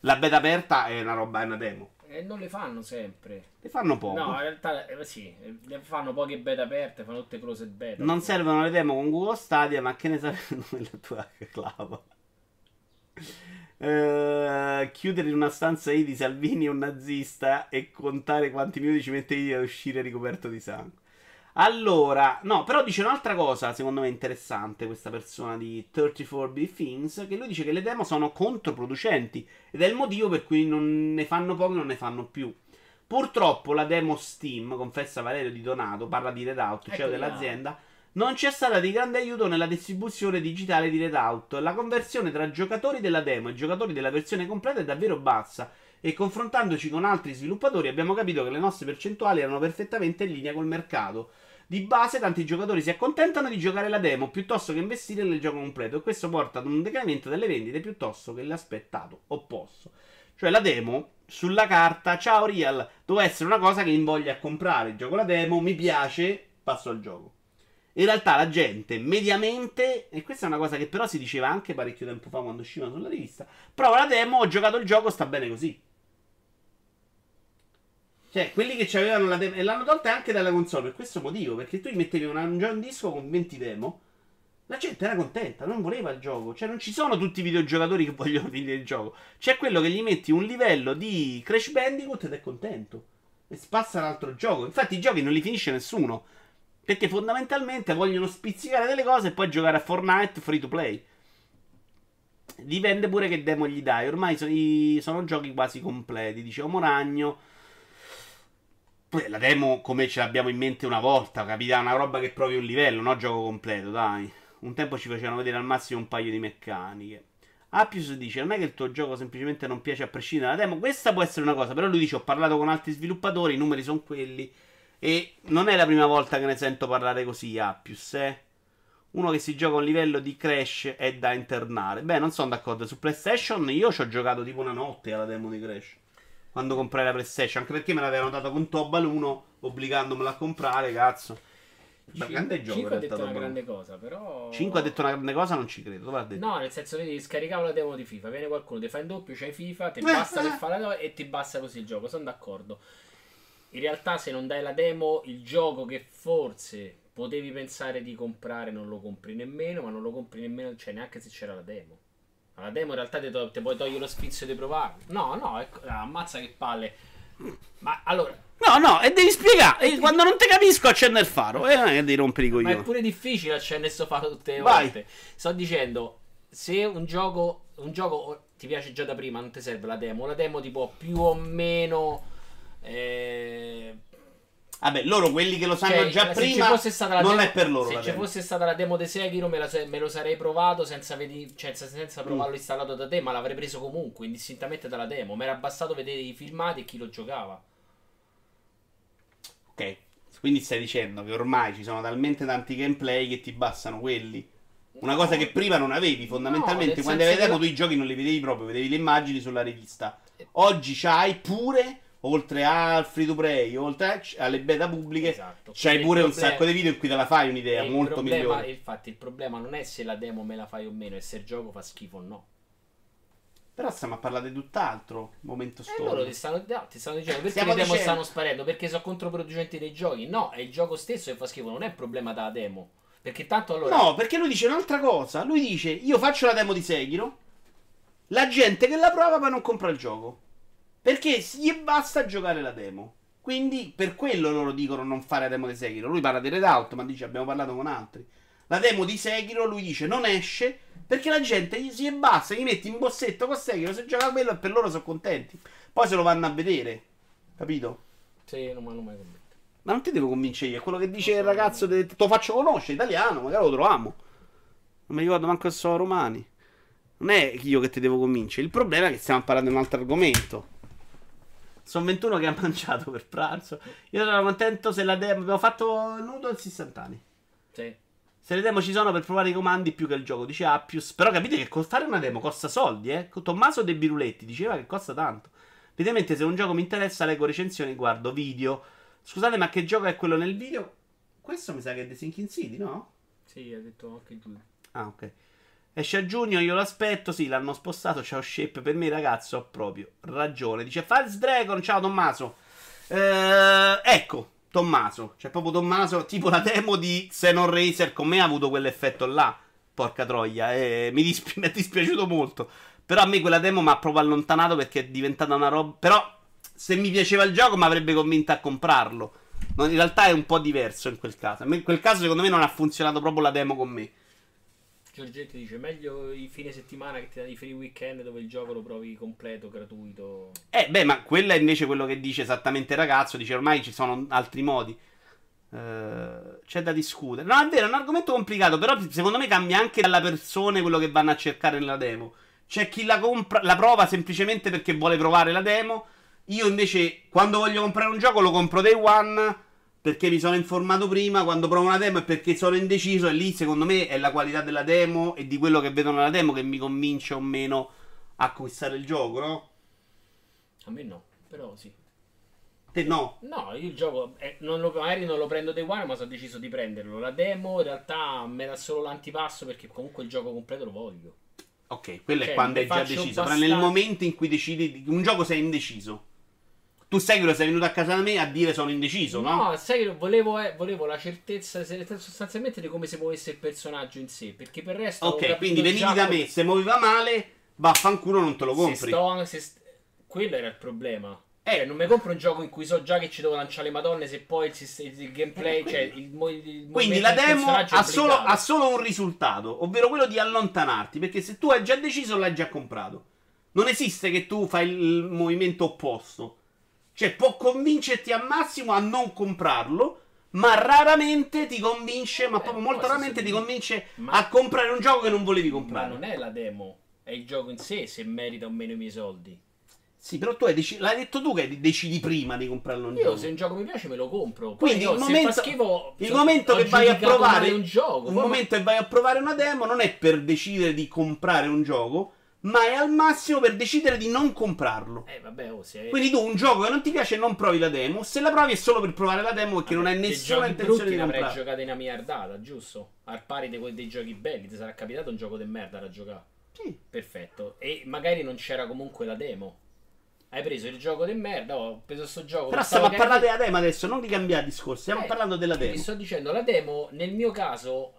La beta aperta è una roba, è una demo. E non le fanno sempre. Le fanno poco. No, in realtà eh, sì, le fanno poche beta aperte, fanno tutte closed beta. Non servono le demo con Google Stadia, ma che ne sai nella tua clava? Uh, chiudere in una stanza I di Salvini un nazista e contare quanti minuti ci mette a uscire ricoperto di sangue. Allora, no, però dice un'altra cosa, secondo me interessante, questa persona di 34B Things, che lui dice che le demo sono controproducenti ed è il motivo per cui non ne fanno poche, non ne fanno più. Purtroppo la demo Steam, confessa Valerio Di Donato, parla di Redout, CEO dell'azienda, non c'è stata di grande aiuto nella distribuzione digitale di Redout. La conversione tra giocatori della demo e giocatori della versione completa è davvero bassa. E confrontandoci con altri sviluppatori abbiamo capito che le nostre percentuali erano perfettamente in linea col mercato. Di base, tanti giocatori si accontentano di giocare la demo piuttosto che investire nel gioco completo. E questo porta ad un decremento delle vendite piuttosto che l'aspettato opposto. Cioè, la demo sulla carta, ciao Real, doveva essere una cosa che invoglia a comprare. Gioco la demo, mi piace, passo al gioco. In realtà la gente mediamente, e questa è una cosa che però si diceva anche parecchio tempo fa quando usciva sulla rivista, prova la demo, ho giocato il gioco, sta bene così. Cioè, quelli che avevano la demo, e l'hanno tolta anche dalla console per questo motivo, perché tu gli mettevi un, un disco con 20 demo, la gente era contenta, non voleva il gioco. Cioè, non ci sono tutti i videogiocatori che vogliono finire il gioco. C'è quello che gli metti un livello di Crash Bandicoot ed è contento. E spassa l'altro gioco. Infatti i giochi non li finisce nessuno. Perché fondamentalmente vogliono spizzicare delle cose e poi giocare a Fortnite free to play. Dipende pure che demo gli dai. Ormai sono, i, sono giochi quasi completi. Dicevo Moragno. La demo come ce l'abbiamo in mente una volta. Capita una roba che provi un livello, no gioco completo, dai. Un tempo ci facevano vedere al massimo un paio di meccaniche. Appius dice: Non è che il tuo gioco semplicemente non piace a prescindere dalla demo. Questa può essere una cosa. Però lui dice: Ho parlato con altri sviluppatori. I numeri sono quelli. E non è la prima volta che ne sento parlare così, Appius, eh? Uno che si gioca a un livello di Crash è da internare. Beh, non sono d'accordo. Su PlayStation io ci ho giocato tipo una notte alla demo di Crash. Quando comprai la PlayStation. Anche perché me l'avevano dato con Tobal 1, obbligandomela a comprare, cazzo. Ma grande gioco. 5 ha detto una grande cosa, però. 5 ha detto una grande cosa, non ci credo. No, nel senso, vedi, scaricavo la demo di FIFA. Viene qualcuno, ti fa in doppio, c'hai FIFA, ti basta per fare la demo e ti basta così il gioco. Sono d'accordo in realtà se non dai la demo, il gioco che forse potevi pensare di comprare non lo compri nemmeno, ma non lo compri nemmeno, cioè neanche se c'era la demo. La demo in realtà ti, to- ti puoi togliere lo sfizio di provarlo. No, no, ecco, ammazza che palle. Ma allora... No, no, e devi spiegare. E quando non ti capisco accende il faro. E eh, non è che devi rompere i coglioni. Ma è pure difficile accendere questo faro tutte le Vai. volte. Sto dicendo, se un gioco, un gioco ti piace già da prima, non ti serve la demo. La demo ti può più o meno eh... Vabbè, loro quelli che lo sanno cioè, già prima non è per loro. Se ci fosse stata la demo di Sekiro me, la, me lo sarei provato senza, vedi, cioè, senza provarlo mm. installato da te, ma l'avrei preso comunque, indistintamente dalla demo. Mi era bastato vedere i filmati e chi lo giocava. Ok, quindi stai dicendo che ormai ci sono talmente tanti gameplay che ti bastano quelli. Una no, cosa che prima non avevi, fondamentalmente, no, quando avevi demo la... tu i giochi non li vedevi proprio, vedevi le immagini sulla rivista. Oggi c'hai pure oltre al free to play, oltre alle beta pubbliche, esatto. c'hai pure un sacco di video in cui te la fai un'idea molto problema, migliore. Infatti, il problema non è se la demo me la fai o meno, è se il gioco fa schifo o no. Però stiamo a parlare di tutt'altro. Momento E storico. loro ti stanno, no, ti stanno dicendo perché Stiamo le demo dicendo- stanno sparendo? Perché sono controproducenti dei giochi? No, è il gioco stesso che fa schifo, non è un problema da demo. Perché tanto allora. No, perché lui dice un'altra cosa. Lui dice: Io faccio la demo di Sekiro. La gente che la prova poi non compra il gioco. Perché gli basta giocare la demo. Quindi per quello loro dicono non fare la demo di Sekiro. Lui parla di Redout, ma dice abbiamo parlato con altri. La demo di Sekiro, lui dice non esce perché la gente gli si basta, gli metti in bossetto con Sekiro, se gioca quello e per loro sono contenti. Poi se lo vanno a vedere. Capito? Sì, non mi hanno mai convinto. Ma non ti devo convincere io, è quello che dice il ragazzo, te lo faccio conoscere, italiano, magari lo troviamo. Non mi ricordo manco se sono romani. Non è io che ti devo convincere, il problema è che stiamo parlando di un altro argomento. Sono 21 che ha mangiato per pranzo. Io sono contento se la demo... Abbiamo fatto nudo istantanei. Sì. Se le demo ci sono per provare i comandi più che il gioco, dice Appius. Però capite che fare una demo costa soldi, eh? Tommaso De Biruletti diceva che costa tanto. Evidentemente se un gioco mi interessa leggo recensioni, guardo video. Scusate, ma che gioco è quello nel video? Questo mi sa che è The Sinking City, no? Sì, ha detto anche tu. Ah, ok. Esce a giugno, io lo aspetto. Sì, l'hanno spostato. Ciao, Shape. Per me, ragazzo, ho proprio ragione. Dice Faz Dragon. Ciao, Tommaso. Eh, ecco, Tommaso. C'è proprio Tommaso. Tipo la demo di Xenon Racer. Con me ha avuto quell'effetto là. Porca troia. E mi, dispi- mi è dispiaciuto molto. Però a me quella demo mi ha proprio allontanato perché è diventata una roba. Però, se mi piaceva il gioco, mi avrebbe convinto a comprarlo. No, in realtà è un po' diverso in quel caso. In quel caso, secondo me, non ha funzionato proprio la demo con me. Giorgetti dice meglio i fine settimana che ti danno i free weekend dove il gioco lo provi completo, gratuito. Eh, beh, ma quello è invece quello che dice esattamente il ragazzo. Dice ormai ci sono altri modi. Eh, c'è da discutere. No, è vero, è un argomento complicato. Però secondo me cambia anche dalla persona quello che vanno a cercare nella demo. C'è chi la, compra, la prova semplicemente perché vuole provare la demo. Io invece, quando voglio comprare un gioco, lo compro day one. Perché mi sono informato prima. Quando provo una demo è perché sono indeciso. E lì, secondo me, è la qualità della demo e di quello che vedo nella demo che mi convince o meno a acquistare il gioco, no? A me no, però sì. Te no. No, io il gioco eh, non lo- magari non lo prendo day one, ma sono deciso di prenderlo. La demo in realtà me dà solo l'antipasso perché comunque il gioco completo lo voglio. Ok, quello Cioè, è quando è già deciso. Però bastante- nel momento in cui decidi di un gioco sei indeciso. Tu sai che lo sei venuto a casa da me a dire sono indeciso, no? No, sai che volevo, eh, volevo la certezza se- sostanzialmente di come si muovesse il personaggio in sé. Perché per il resto. ok, quindi venivi già da me, se muoveva male, vaffanculo non te lo Se compri. sto, se st- quello era il problema. Eh. Cioè, non mi compro un gioco in cui so già che ci devo lanciare le madonne se poi il, il gameplay, Eh, cioè quindi- il, il Quindi la demo ha solo, ha solo un risultato, ovvero quello di allontanarti. Perché se tu hai già deciso, l'hai già comprato. Non esiste che tu fai il movimento opposto. Cioè, può convincerti al massimo a non comprarlo. Ma raramente ti convince, ma Eh, proprio molto raramente ti convince Ma- a comprare un gioco che non volevi Ma comprare. non è la demo, è il gioco in sé se merita o meno i miei soldi. Sì, però tu hai deci- l'hai detto tu che decidi prima di comprarlo un Io gioco. se un gioco mi piace me lo compro. Poi Quindi io, il momento, schifo, il momento che vai a provare un gioco. poi- momento che vai a provare una demo non è per decidere di comprare un gioco, ma è al massimo per decidere di non comprarlo. Eh vabbè, oh, se Quindi tu un gioco che non ti piace non provi la demo, se la provi è solo per provare la demo perché non hai nessuna intenzione di ne avrei comprare. giocati una miliardata, giusto? Al pari dei, dei giochi belli, ti sarà capitato un gioco di merda da giocare. Sì. Perfetto. E magari non c'era comunque la demo. Hai preso il gioco di merda, ho preso sto gioco. Però stiamo a parlare della demo adesso, non di cambiare discorso, stiamo Eh, parlando della demo. Ti sto dicendo, la demo, nel mio caso,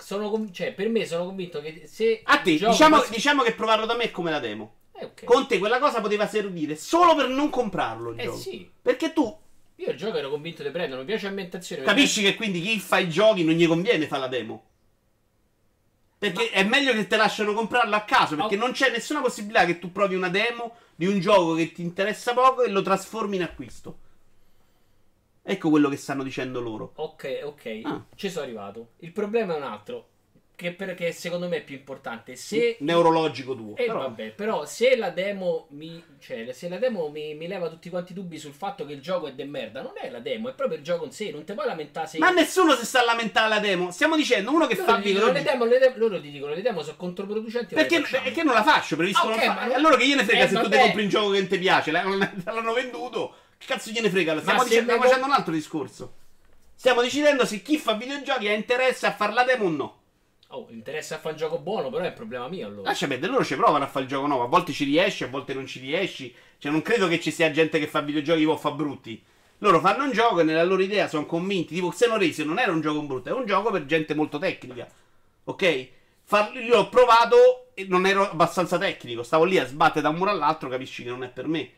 sono con- cioè, per me sono convinto che se... A te, diciamo, fosse- diciamo che provarlo da me è come la demo. Eh, ok. Con te quella cosa poteva servire solo per non comprarlo il Eh gioco. sì, Perché tu io il gioco ero convinto di prenderlo, mi piace l'ambientazione. Capisci che quindi chi fa i giochi non gli conviene fare la demo? Perché è meglio che te lasciano comprarlo a caso, perché Oh. non c'è nessuna possibilità che tu provi una demo di un gioco che ti interessa poco e lo trasformi in acquisto. Ecco quello che stanno dicendo loro. Ok, ok, Ah. ci sono arrivato. Il problema è un altro, che perché secondo me è più importante. Se Neurologico tuo. Eh, però- vabbè, però se la demo mi. Cioè, se la demo mi, mi leva tutti quanti i dubbi sul fatto che il gioco è de merda, non è la demo, è proprio il gioco in sé. Non ti puoi lamentare se. Ma nessuno si sta a lamentare la demo. Stiamo dicendo uno che loro, fa dicono, le video. demo, le demo- loro ti dicono le demo sono controproducenti. Perché, perché non la faccio? Preferisco Ok, non fa- non- Allora che gliene frega Eh, se tu ti vabbè. compri un gioco che non ti piace? L'hanno venduto. Che cazzo gliene frega? Stiamo, dicendo, stiamo facendo un altro discorso. Stiamo decidendo se chi fa videogiochi ha interesse a fare la demo o no. Oh, interessa a fare un gioco buono, però è un problema mio allora. Lascia perdere, loro ci provano a fare il gioco nuovo. A volte ci riesci, a volte non ci riesci. Cioè, non credo che ci sia gente che fa videogiochi o fa brutti. Loro fanno un gioco e nella loro idea sono convinti. Tipo, Xenorace non era un gioco brutto, è un gioco per gente molto tecnica. Ok? Far- io l'ho provato e non ero abbastanza tecnico. Stavo lì a sbattere da un muro all'altro, capisci che non è per me.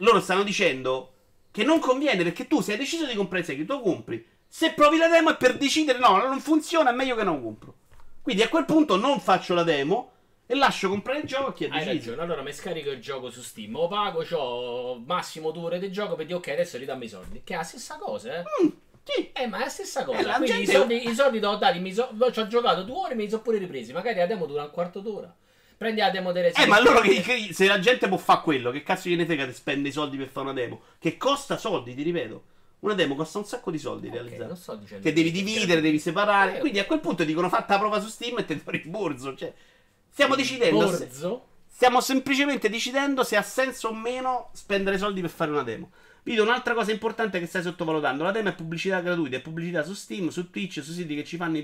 Loro stanno dicendo che non conviene perché tu se hai deciso di comprare il seguito, lo compri. Se provi la demo è per decidere no, non funziona, è meglio che non compro. Quindi a quel punto non faccio la demo e lascio comprare il gioco a chi ha Hai deciso. ragione, allora mi scarico il gioco su Steam, lo pago, ho massimo due ore di gioco per dire ok, adesso ridammi i soldi. Che è la stessa cosa, eh? Mm, sì. Eh, ma è la stessa cosa. Eh, la Quindi gente- i soldi, i soldi l'ho dati, mi so- ci ho giocato due ore, me li sono pure ripresi. Magari la demo dura un quarto d'ora. Prendi la demo delle Eh, ma allora che, che- se la gente può fare quello, che cazzo gliene frega di spendere i soldi per fare una demo? Che costa soldi, ti ripeto. Una demo costa un sacco di soldi Ok, realizzare. dicendo Che devi dividere, devi separare. Eh, Quindi a quel punto dicono fatta la prova su Steam e te do il borso. Cioè, stiamo decidendo. se- stiamo semplicemente decidendo se ha senso o meno spendere soldi per fare una demo. Vi do un'altra cosa importante che stai sottovalutando. La demo è pubblicità gratuita, è pubblicità su Steam, su Twitch, su siti che ci fanno i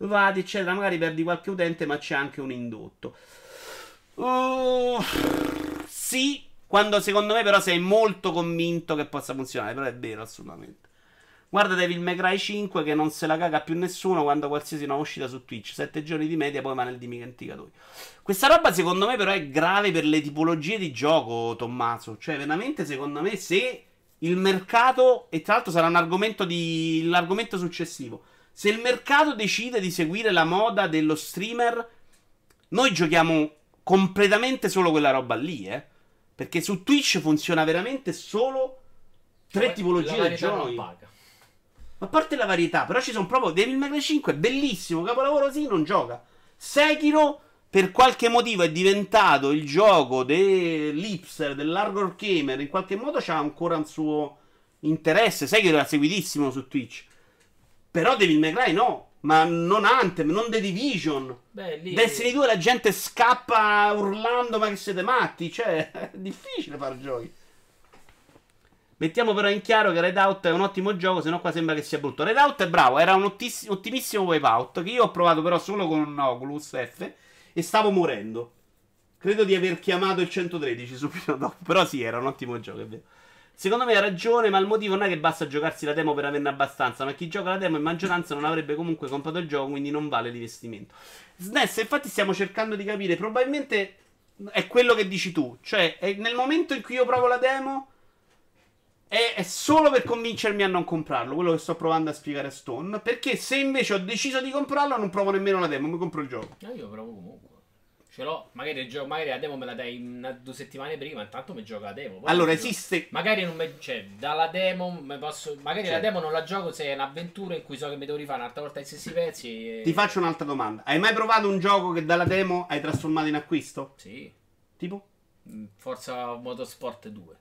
provati, eccetera. Magari perdi qualche utente, ma c'è anche un indotto. Uh, sì, quando secondo me però sei molto convinto che possa funzionare, però è vero assolutamente. Guarda Devil May Cry 5 che non se la caga più nessuno quando qualsiasi nuova uscita su Twitch. 7 giorni di media, poi va nel dimenticatoio. Questa roba secondo me però è grave per le tipologie di gioco, Tommaso. Cioè, veramente secondo me se il mercato, e tra l'altro sarà un argomento di l'argomento successivo, se il mercato decide di seguire la moda dello streamer, noi giochiamo completamente solo quella roba lì, eh. Perché su Twitch funziona veramente solo tre La tipologie di giochi. Ma a parte la varietà, però ci sono proprio Devil May Cry 5, bellissimo, capolavoro sì, non gioca. Sekiro per qualche motivo è diventato il gioco dell'hipster, dell'hardcore gamer, in qualche modo c'ha ancora un suo interesse. Sekiro era seguitissimo su Twitch. Però Devil May Cry no, ma non Anthem, non The Division. Beh, lì Destiny 2 la gente scappa urlando ma che siete matti, cioè è difficile fare giochi. Mettiamo però in chiaro che Redout è un ottimo gioco, se no qua sembra che sia brutto. Redout è bravo, era un ottiss- ottimissimo wipeout che io ho provato però solo con un Oculus F e stavo morendo. Credo di aver chiamato il 113 subito dopo, però sì, era un ottimo gioco, è vero. Secondo me ha ragione, ma il motivo non è che basta giocarsi la demo per averne abbastanza, ma chi gioca la demo in maggioranza non avrebbe comunque comprato il gioco, quindi non vale l'investimento. SNES, infatti stiamo cercando di capire, probabilmente è quello che dici tu, cioè nel momento in cui io provo la demo è, è solo per convincermi a non comprarlo, quello che sto provando a spiegare a Stone, perché se invece ho deciso di comprarlo non provo nemmeno la demo, mi compro il gioco. No, io provo comunque. Ce l'ho. Magari, il gioco, magari la demo me la dai una, due settimane prima. Intanto mi gioco la demo. Allora esiste Magari non me, cioè, dalla demo me posso. Magari la Certo. demo non la gioco se è un'avventura in cui so che mi devo rifare un'altra volta gli stessi pezzi. E... Ti faccio un'altra domanda. Hai mai provato un gioco che dalla demo hai trasformato in acquisto? Sì. Tipo? Mm, Forza Motorsport 2.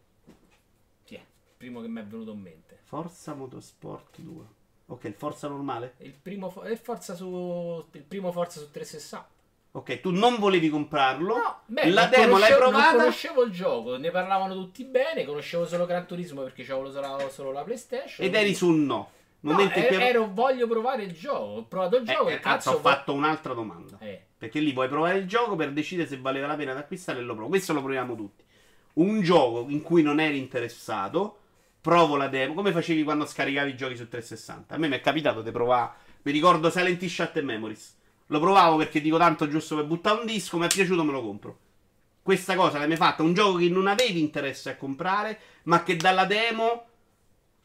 Sì, è il primo che mi è venuto in mente. Forza Motorsport 2. Ok, il Forza normale? Il primo, fo- è Forza su. Il primo Forza su 360. Ok, tu non volevi comprarlo. No, beh, la demo l'hai conoscevo- Non provata. conoscevo il gioco, ne parlavano tutti bene. Conoscevo solo Gran Turismo perché c'avevo solo, solo la PlayStation. Ed eri su un no. No, Momento e- cui ero, voglio provare il gioco. Ho provato il Eh, gioco eh, e cazzo, ho fatto un'altra domanda. Eh, Perché lì vuoi provare il gioco per decidere se valeva la pena di acquistare e lo provo. Questo lo proviamo tutti. Un gioco in cui non eri interessato, provo la demo, come facevi quando scaricavi i giochi su 360. A me mi è capitato di provare, mi ricordo Silent Shut and Memories. Lo provavo perché dico tanto giusto per buttare un disco, mi è piaciuto, me lo compro. Questa cosa l'hai mai fatta? Un gioco che non avevi interesse a comprare, ma che dalla demo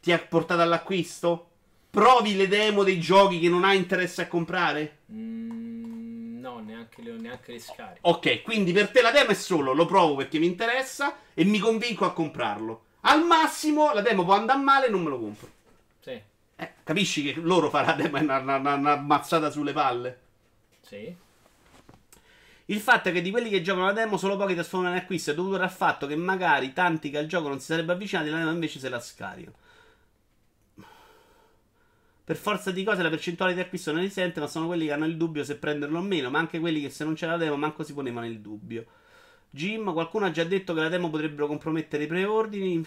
ti ha portato all'acquisto? Provi le demo dei giochi che non hai interesse a comprare? mm, no, neanche le, neanche le scariche. Ok, quindi per te la demo è solo lo provo perché mi interessa e mi convinco a comprarlo. Al massimo la demo può andare male e non me lo compro. Sì, Eh, capisci che loro farà la demo è una, una, una- una mazzata sulle palle? Sì. Il fatto è che di quelli che giocano la demo solo pochi trasformano in acquisto è dovuto al fatto che magari tanti che al gioco non si sarebbe avvicinati la demo invece se la scaricano. Per forza di cose la percentuale di acquisto non risente, ma sono quelli che hanno il dubbio se prenderlo o meno, ma anche quelli che se non c'era la demo manco si ponevano il dubbio. Jim, qualcuno ha già detto che la demo potrebbero compromettere i preordini.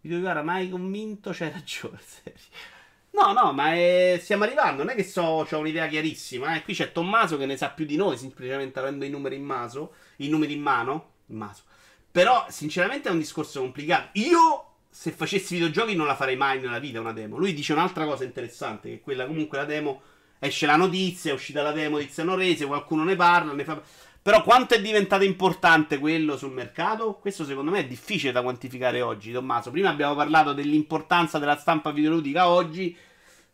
Video Ibarra, mai convinto? C'hai ragione, serio. No, no, ma è... stiamo arrivando. Non è che so, ho un'idea chiarissima. Eh. Qui c'è Tommaso che ne sa più di noi, semplicemente avendo i numeri in maso. I numeri in mano. In maso. Però, sinceramente, è un discorso complicato. Io, se facessi videogiochi, non la farei mai nella vita una demo. Lui dice un'altra cosa interessante: che quella comunque la demo. Esce la notizia, è uscita la demo di Xenorese, qualcuno ne parla, ne fa. Però quanto è diventato importante quello sul mercato? Questo secondo me è difficile da quantificare oggi, Tommaso. Prima abbiamo parlato dell'importanza della stampa videoludica oggi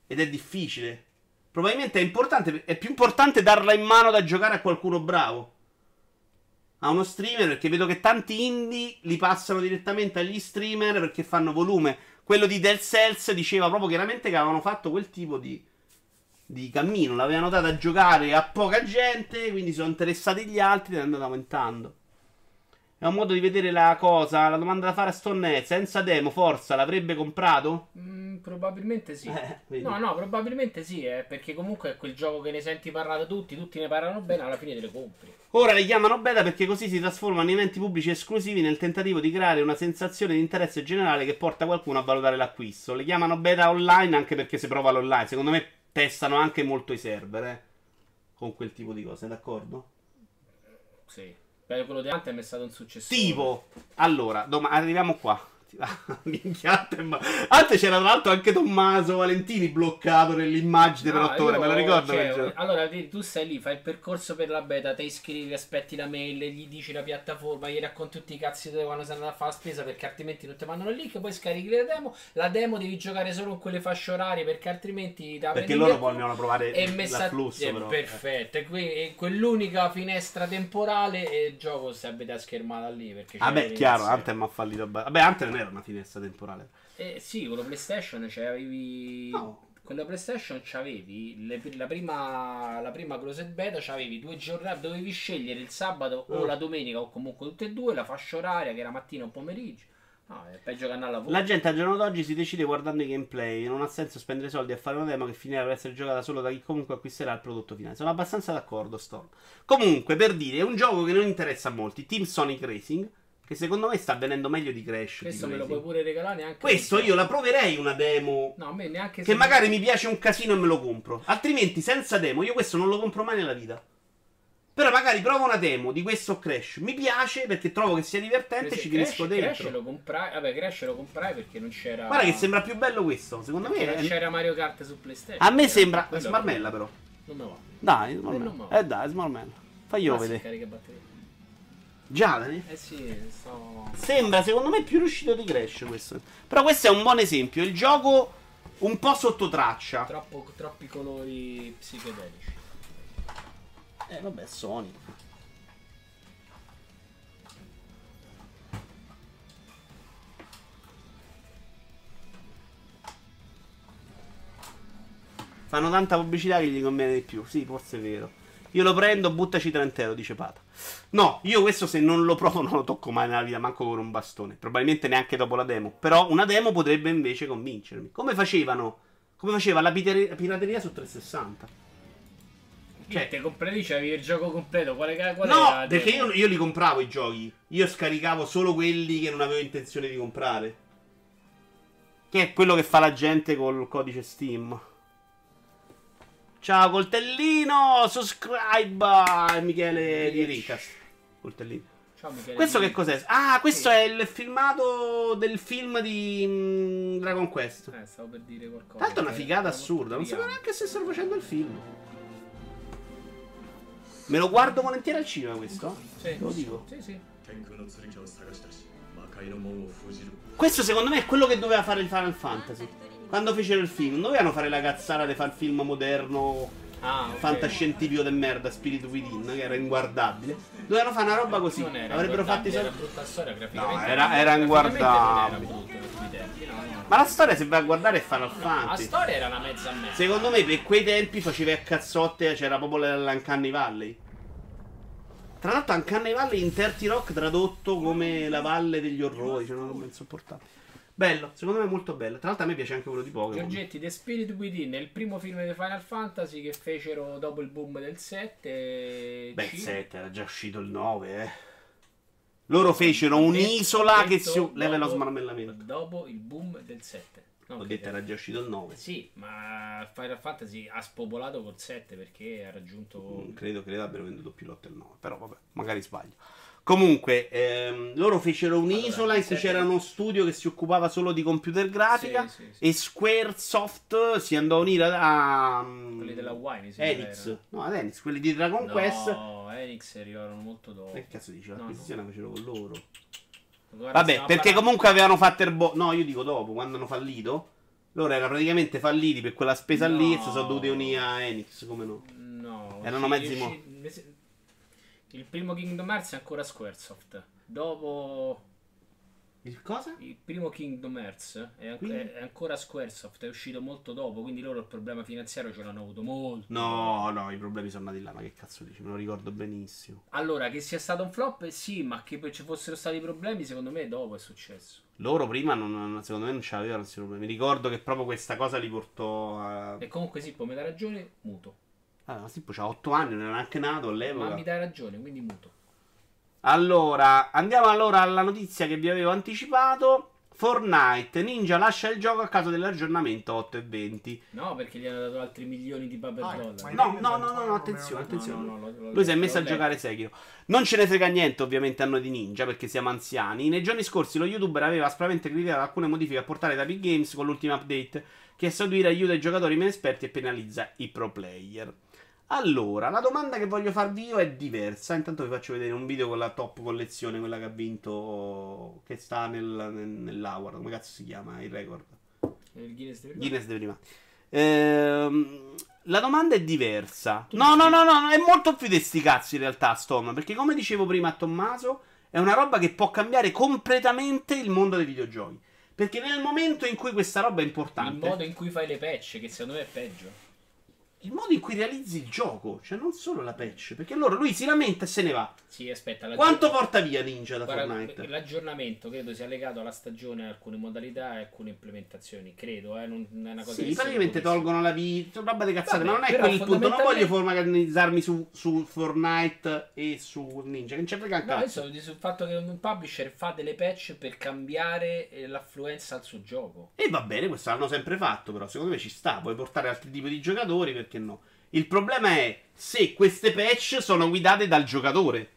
ed è difficile. Probabilmente è importante, è più importante darla in mano da giocare a qualcuno bravo. A uno streamer, perché vedo che tanti indie li passano direttamente agli streamer perché fanno volume. Quello di Dead Cells diceva proprio chiaramente che avevano fatto quel tipo di, di cammino. L'avevano dato a giocare a poca gente, quindi sono interessati gli altri ed è andato aumentando. È un modo di vedere la cosa. La domanda da fare a Stone è: senza demo, Forza l'avrebbe comprato? Mm, probabilmente sì. Eh, no, no, probabilmente sì, eh, perché comunque è quel gioco che ne senti parlare tutti, tutti ne parlano bene, alla fine te le compri. Ora le chiamano beta perché così si trasformano in eventi pubblici esclusivi nel tentativo di creare una sensazione di interesse generale che porta qualcuno a valutare l'acquisto. Le chiamano beta online anche perché si prova l'online. Secondo me testano anche molto i server, eh, con quel tipo di cose, d'accordo? Sì. Beh, quello di Anthem è stato un successo. Tipo, allora, dom- arriviamo qua. Minchia, Anthem. Antes c'era tra l'altro anche Tommaso Valentini bloccato nell'immagine per otto ore, me lo ricordo. cioè, allora tu stai lì, fai il percorso per la beta, ti iscrivi, aspetti la mail, gli dici la piattaforma, gli racconti tutti i cazzi tuoi quando sei andato a fare la spesa perché altrimenti non ti mandano il link, poi scarichi la demo. La demo devi giocare solo in quelle fasce orarie perché altrimenti da Perché loro vogliono provare è messa l'afflusso, è però. perfetto. E quell'unica finestra temporale e il gioco si abita a schermata lì. Perché c'è Vabbè, chiaro. Anthem ha fallito. Vabbè, Anthem non era una finestra temporale. Eh, sì, con la PlayStation c'avevi. No. Con la PlayStation c'avevi le- la prima, la prima closed beta, c'avevi due giornate, dovevi scegliere il sabato o Mm. la domenica o comunque tutte e due, la fascia oraria che era mattina o pomeriggio. No, è peggio che andare al lavoro. La gente al giorno d'oggi si decide guardando i gameplay. Non ha senso spendere soldi a fare una demo che finirà per essere giocata solo da chi comunque acquisterà il prodotto finale. Sono abbastanza d'accordo, Storm. Comunque, per dire, è un gioco che non interessa a molti. Team Sonic Racing. Che secondo me sta venendo meglio di Crash. Questo di me lo puoi pure regalare neanche. Questo io la proverei una demo. No, a me neanche Che magari mi piace un casino e me lo compro. Altrimenti, senza demo, io questo non lo compro mai nella vita. Però magari provo una demo di questo Crash. Mi piace perché trovo che sia divertente e ci Crash, dentro. Crash lo comprai. Vabbè, Crash lo comprai perché non c'era. Guarda che sembra più bello questo. Secondo me perché non è... c'era Mario Kart su PlayStation. A me Era- sembra. quello- Smarmella, però. Non me va. Dai, non Smarmella. Eh, dai, Smarmella. Sì, vedere. Già, Dani? Eh sì, sto. Sembra, secondo me, più riuscito di Crash questo. Però questo è un buon esempio. Il gioco un po' sotto traccia. Troppo, troppi colori psichedelici. Eh, vabbè, Sony. Fanno tanta pubblicità che gli conviene di più. Sì, forse è vero. Io lo prendo, buttaci 30 euro, dice Pata. No, io questo se non lo provo non lo tocco mai nella vita, manco con un bastone. Probabilmente neanche dopo la demo. Però una demo potrebbe invece convincermi. Come facevano? Come faceva la pirateria su 360? Cioè, te comprati, c'avevi il gioco completo. Quale, ca- qual No, perché io, io li compravo i giochi. Io scaricavo solo quelli che non avevo intenzione di comprare. Che è quello che fa la gente col codice Steam. Ciao coltellino, subscribe Michele di Ricas. Coltellino. Ciao Michele. Questo che cos'è? Ah, questo sì. è il filmato del film di mm, Dragon Quest. Eh, stavo per dire qualcosa. Tanto è una cioè, figata assurda, non sapevo neanche se stanno facendo il film. Me lo guardo volentieri al cinema questo? Sì. Te lo dico. Sì, sì. Questo secondo me è quello che doveva fare il Final Fantasy. Quando fecero il film, non dovevano fare la cazzata di fare il film moderno, Ah, ok. fantascientifico de merda, Spirit Within, che era inguardabile. Dovevano fare una roba così. Avrebbero fatto i Era soldi. brutta storia graficamente. No, era- era inguardabile. No, no. Ma la storia, se vai a guardare, è Final La Fantasy. storia era una mezza a mezza. Secondo me, per quei tempi faceva a cazzotte, c'era proprio l'Uncanny Valley. Tra l'altro, Uncanny Valley in Terti Rock tradotto come la valle degli orrori, cioè una roba insopportabile. Bello, secondo me molto bello. Tra l'altro, a me piace anche quello di Pokémon. Giorgetti, The Spirit Within è il primo film di Final Fantasy che fecero dopo il boom del 7. Beh, C- il 7 era già uscito il 9, eh. Loro fecero un'isola che si. of dopo- smarmellamento. Dopo il boom del 7. Non Ho che- detto era già uscito il 9. Sì, ma Final Fantasy ha spopolato col 7 perché ha raggiunto... Non credo, credo abbiano venduto più lotte il 9. Però vabbè, magari sbaglio. Comunque, ehm, loro fecero un'isola Allora, in cui c'era uno studio che si occupava solo di computer grafica. Sì, sì, sì. E Squaresoft si andò a unire a. a- Quelli della Wine, mi sembra Enix. No, ad Enix, quelli di Dragon Quest. No, Enix arrivarono molto dopo. Che cazzo dici? No, L'acquisizione la fecero con loro. Guarda, Vabbè, perché parlando- comunque avevano fatto il bo- No, io dico dopo, quando hanno fallito. Loro erano praticamente falliti per quella spesa lì e No. si sono dovuti unire a Enix, come no? No, Erano mezzi mo- uscì- Il primo Kingdom Hearts è ancora Squaresoft. Dopo Il cosa? il primo Kingdom Hearts è, an- è ancora Squaresoft, è uscito molto dopo, quindi loro il problema finanziario ce l'hanno avuto molto. No, no, i problemi sono andati là, ma che cazzo dici? Me lo ricordo benissimo. Allora, che sia stato un flop, sì, ma che poi ci fossero stati problemi, secondo me dopo è successo. Loro prima, non- secondo me, non ce l'avevano. Mi ricordo che proprio questa cosa li portò a. E comunque sì, mi dà ragione, muto. Ah, ma Sippo c'ha 8 anni, non era neanche nato Ma all'epoca. mi dai ragione, quindi muto. Allora, andiamo allora alla notizia che vi avevo anticipato. Fortnite, Ninja lascia il gioco a causa dell'aggiornamento 8 e 20. No, perché gli hanno dato altri milioni di paper Ah, dollari. ma- No, no, no, no, no, attenzione, attenzione. no, no, lo- lo- Lui si è messo a giocare Sekiro. Non ce ne frega niente, ovviamente, a noi di Ninja, perché siamo anziani. Nei giorni scorsi lo youtuber aveva aspramente criticato alcune modifiche apportate da Big Games con l'ultima update, che a seguire aiuta i giocatori meno esperti e penalizza i pro player. Allora, la domanda che voglio farvi io è diversa. Intanto vi faccio vedere un video con la top collezione, quella che ha vinto, che sta nel, nel, nell'Award. Come cazzo si chiama? Il record. Il Guinness dei Guinness dei primati. Ehm, la domanda è diversa. No, no, no, no, no, è molto più di sti cazzi in realtà, Storm. Perché come dicevo prima a Tommaso, è una roba che può cambiare completamente il mondo dei videogiochi. Perché nel momento in cui questa roba è Il importante, modo in cui fai le patch, che secondo me è peggio. Il modo in cui realizzi il gioco, cioè non solo la patch. Perché allora lui si lamenta e se ne va. Sì, aspetta. Quanto porta via Ninja da Guarda, Fortnite? L'aggiornamento credo sia legato alla stagione, a alcune modalità e alcune implementazioni. Credo, eh, non è una cosa Sì, praticamente tolgono la vita, roba di cazzate, Vabbè, ma non è quello il punto. Non voglio focalizzarmi su, su Fortnite e su Ninja, che non c'è frega un No, cazzo. sul fatto che un publisher fa delle patch per cambiare eh, l'affluenza al suo gioco. E va bene, questo l'hanno sempre fatto, però secondo me ci sta, puoi portare altri tipi di giocatori, perché no? Il problema è se queste patch sono guidate dal giocatore.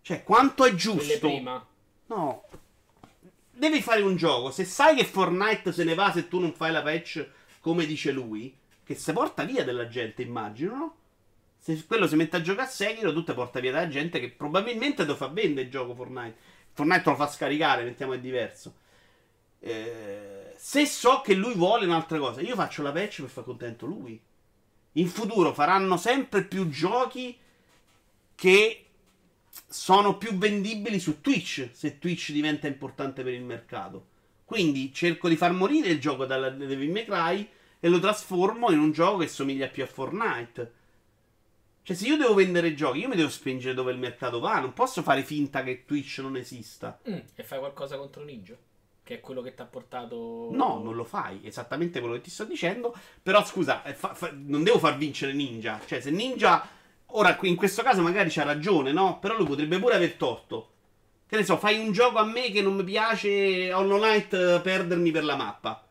Cioè, quanto è giusto? No. Devi fare un gioco, se sai che Fortnite se ne va se tu non fai la patch come dice lui, che se porta via della gente, immagino, no? Se quello si mette a giocare a Sekiro, tu te porta via della gente che probabilmente lo fa vendere il gioco Fortnite. Fortnite lo fa scaricare, mettiamo è diverso. Eh, se so che lui vuole un'altra cosa, io faccio la patch per far contento lui. In futuro faranno sempre più giochi che sono più vendibili su Twitch se Twitch diventa importante per il mercato. Quindi cerco di far morire il gioco dalla Devil May Cry e lo trasformo in un gioco che somiglia più a Fortnite. Cioè, se io devo vendere giochi, io mi devo spingere dove il mercato va. Non posso fare finta che Twitch non esista. Mm, e fai qualcosa contro Ninja? Che è quello che ti ha portato. No, non lo fai. Esattamente quello che ti sto dicendo. Però scusa, eh, fa- fa- non devo far vincere Ninja. Cioè, se Ninja. Ora, in questo caso magari c'ha ragione, no? Però lui potrebbe pure aver torto. Che ne so, fai un gioco a me che non mi piace Hollow Knight eh, perdermi per la mappa.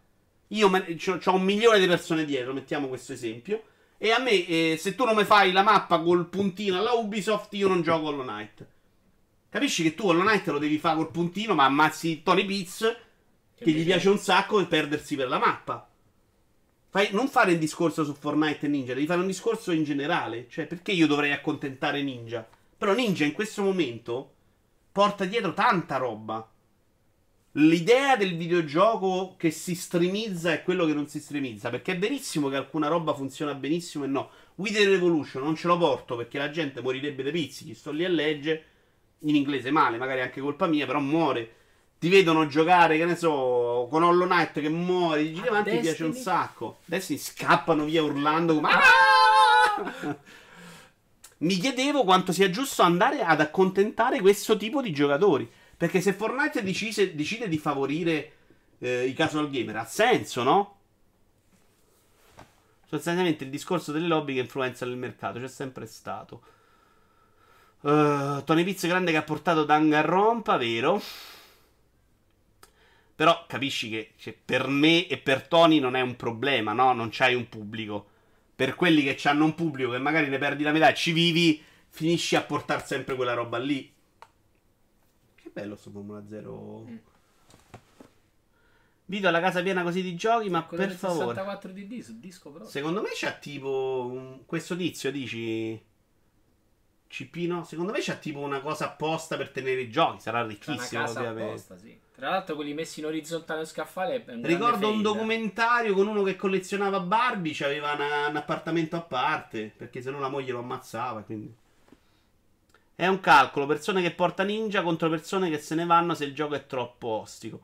Io ho un milione di persone dietro, mettiamo questo esempio. E a me, eh, se tu non mi fai la mappa col puntino alla Ubisoft, io non gioco Hollow Knight. Capisci che tu Hollow Knight lo devi fare col puntino, ma ammazzi Tony Piz che gli piace un sacco e perdersi per la mappa. Fai- non fare il discorso su Fortnite e Ninja, devi fare un discorso in generale. Cioè, perché io dovrei accontentare Ninja? Però Ninja in questo momento porta dietro tanta roba. L'idea del videogioco che si streamizza è quello che non si streamizza. Perché è verissimo che alcuna roba funziona benissimo e no. Wither Revolution non ce lo porto perché la gente morirebbe dei pizzichi. Sto lì a leggere in inglese male, magari anche colpa mia, però muore. Ti vedono giocare, che ne so, con Hollow Knight che muore, di giri A avanti, ti piace un sacco. Adesso scappano via urlando come... "Ah!" Mi chiedevo quanto sia giusto andare ad accontentare questo tipo di giocatori. Perché se Fortnite decise- decide di favorire eh, i casual gamer, ha senso, no? Sostanzialmente il discorso delle lobby che influenzano il mercato c'è sempre stato. Uh, Tony Pizzo grande che ha portato Danganronpa, vero? Però capisci che cioè, per me e per Tony non è un problema, no? Non c'hai un pubblico. Per quelli che hanno un pubblico che magari ne perdi la metà e ci vivi, finisci a portare sempre quella roba lì. Che bello sto Formula 0. Mm. Vito alla casa piena così di giochi, ma Quello per del favore. 64 DD sul disco però. Secondo me c'ha tipo un- questo tizio, dici Cipino, secondo me c'ha tipo una cosa apposta per tenere i giochi, sarà C'è una ricchissimo casa ovviamente. apposta, sì. Tra l'altro quelli messi in orizzontale o scaffale è un Ricordo un documentario con uno che collezionava Barbie, aveva un appartamento a parte, perché se no la moglie lo ammazzava, quindi è un calcolo, persone che porta ninja contro persone che se ne vanno se il gioco è troppo ostico.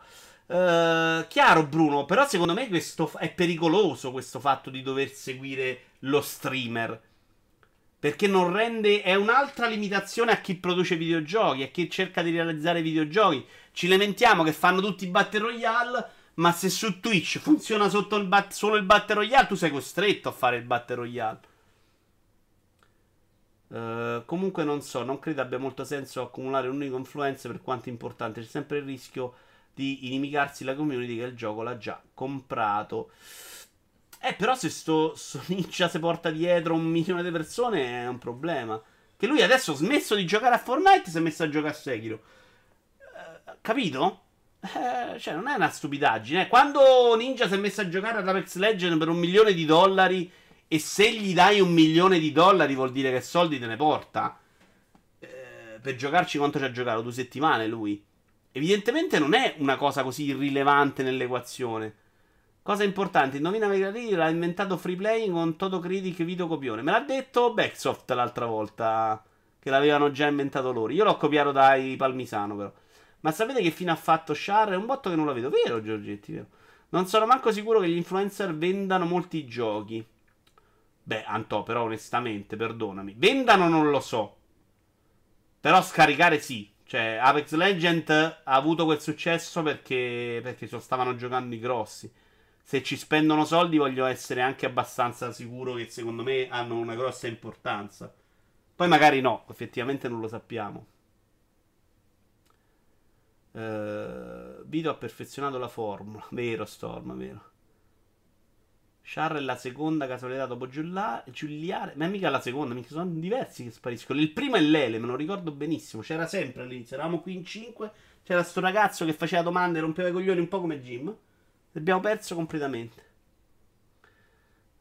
Eh, chiaro Bruno, però secondo me questo f- è pericoloso questo fatto di dover seguire lo streamer. Perché non rende. È un'altra limitazione a chi produce videogiochi, a chi cerca di realizzare videogiochi. Ci lamentiamo che fanno tutti i Battle Royale. Ma se su Twitch funziona il bat- solo il Battle Royale, tu sei costretto a fare il Battle Royale. Eh, comunque non so, non credo abbia molto senso accumulare un'unica influenza per quanto importante. C'è sempre il rischio di inimicarsi la community che il gioco l'ha già comprato. Eh, però se sto, sto ninja si porta dietro un milione di persone è un problema. Che lui adesso ha smesso di giocare a Fortnite e si è messo a giocare a Sekiro. Capito? Eh, cioè, non è una stupidaggine. eh. Quando Ninja si è messo a giocare ad Apex Legends per un milione di dollari e se gli dai un milione di dollari vuol dire che soldi te ne porta. Eh, per giocarci quanto ci ha giocato? Due settimane lui. Evidentemente non è una cosa così irrilevante nell'equazione. Cosa importante, indovina Megatini l'ha inventato Free Playing con Toto Critic Vito Copione. Me l'ha detto Backsoft l'altra volta, che l'avevano già inventato loro. Io l'ho copiato dai Palmisano però. Ma sapete che fine ha fatto Char? È un botto che non la vedo, vero Giorgetti? Vero? Non sono manco sicuro che gli influencer vendano molti giochi. Beh, Antò, però onestamente, perdonami. Vendano non lo so. Però scaricare sì. Cioè, Apex Legend ha avuto quel successo perché, perché lo stavano giocando i grossi. Se ci spendono soldi voglio essere anche abbastanza sicuro che secondo me hanno una grossa importanza. Poi magari no, effettivamente non lo sappiamo. Eh, Vito ha perfezionato la formula. Vero, Storm, vero. Char è la seconda casualità dopo Giuliare. Ma è mica la seconda, mica sono diversi che spariscono. Il primo è Lele, me lo ricordo benissimo. C'era sempre all'inizio. Eravamo qui in 5. C'era sto ragazzo che faceva domande, rompeva i coglioni un po' come Jim. L'abbiamo perso completamente.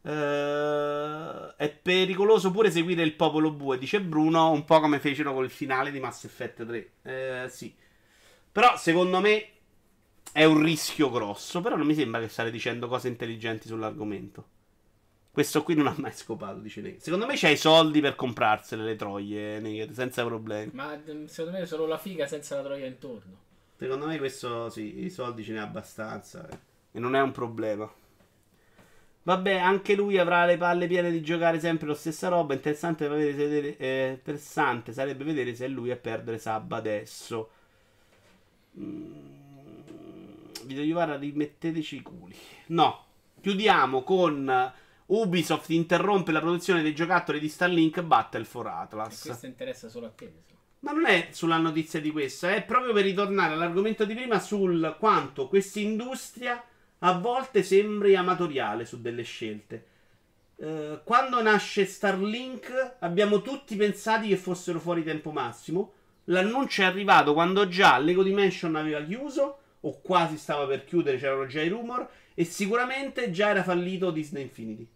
Eh, è pericoloso pure seguire il popolo bue, dice Bruno, un po' come fecero col finale di Mass Effect 3. Eh, sì. Però secondo me è un rischio grosso, però non mi sembra che stare dicendo cose intelligenti sull'argomento. Questo qui non ha mai scopato, dice lei. Secondo me c'hai i soldi per comprarsele le troie, Naked, senza problemi. Ma mm, secondo me è solo la figa senza la troia intorno. Secondo me questo sì, i soldi ce n'è abbastanza. eh. E non è un problema. Vabbè, anche lui avrà le palle piene di giocare sempre la stessa roba. Interessante, vedere se eh, interessante sarebbe vedere se è lui a perdere Sab adesso. Mm, Video Iovara, rimetteteci i culi. No, chiudiamo con Ubisoft interrompe la produzione dei giocattoli di Starlink Battle for E Atlas. questo interessa solo a te. so. Ma non è sulla notizia di questa, è proprio per ritornare all'argomento di prima sul quanto questa industria a volte sembri amatoriale su delle scelte. Eh, quando nasce Starlink abbiamo tutti pensati che fossero fuori tempo massimo. L'annuncio è arrivato quando già Lego Dimension aveva chiuso o quasi stava per chiudere, c'erano già i rumor e sicuramente già era fallito Disney Infinity.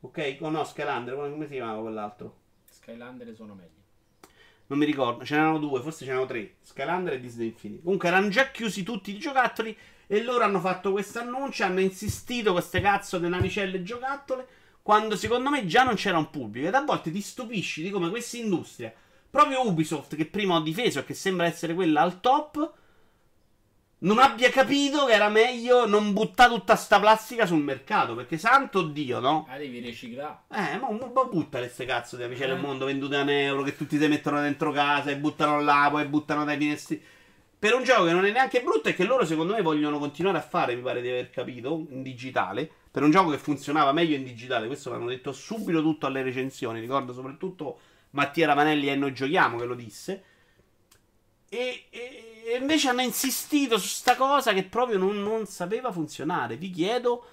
Ok? O no, Skylander, come si chiamava quell'altro? Skylander suona meglio. Non mi ricordo, ce n'erano due, forse ce n'erano tre. Skylander e Disney Infinity. Comunque erano già chiusi tutti i giocattoli e loro hanno fatto questo annuncio, hanno insistito queste cazzo di navicelle giocattole, quando secondo me già non c'era un pubblico. Ed a volte ti stupisci di come questa industria, proprio Ubisoft, che prima ho difeso e che sembra essere quella al top, non abbia capito che era meglio non buttare tutta sta plastica sul mercato. Perché santo Dio, no? Ah, devi riciclare. Eh, ma, ma butta queste cazzo di amici del mondo vendute a un euro che tutti si mettono dentro casa e buttano là, poi buttano dai finestri. Per un gioco che non è neanche brutto e che loro secondo me vogliono continuare a fare, mi pare di aver capito, in digitale. Per un gioco che funzionava meglio in digitale, questo l'hanno detto subito tutto alle recensioni. Ricordo soprattutto Mattia Ravanelli e noi giochiamo che lo disse. E, e- e invece hanno insistito su sta cosa che proprio non, non sapeva funzionare. Vi chiedo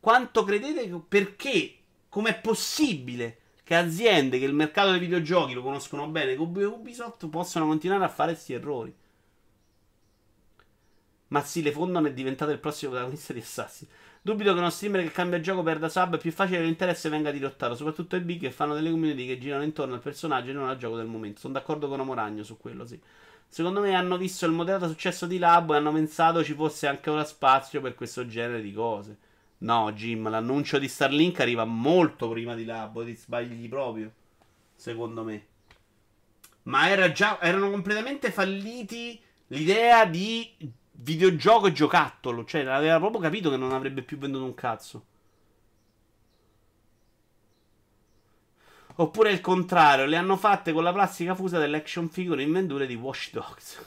quanto credete, perché, com'è possibile che aziende che il mercato dei videogiochi lo conoscono bene, come Ubisoft, possano continuare a fare questi errori. Ma sì, le fondano è diventato il prossimo protagonista di Assassin. Dubito che uno streamer che cambia gioco perda sub, è più facile che l'interesse venga dirottato, soprattutto i big che fanno delle community che girano intorno al personaggio e non al gioco del momento. Sono d'accordo con Amoragno su quello, sì. Secondo me hanno visto il moderato successo di Labo e hanno pensato ci fosse anche ora spazio per questo genere di cose. No, Jim, l'annuncio di Starlink arriva molto prima di Labo, ti sbagli proprio. Secondo me. Ma era già, erano completamente falliti l'idea di videogioco e giocattolo. Cioè, aveva proprio capito che non avrebbe più venduto un cazzo. Oppure il contrario, le hanno fatte con la plastica fusa dell'action figure in vendure di Watch Dogs.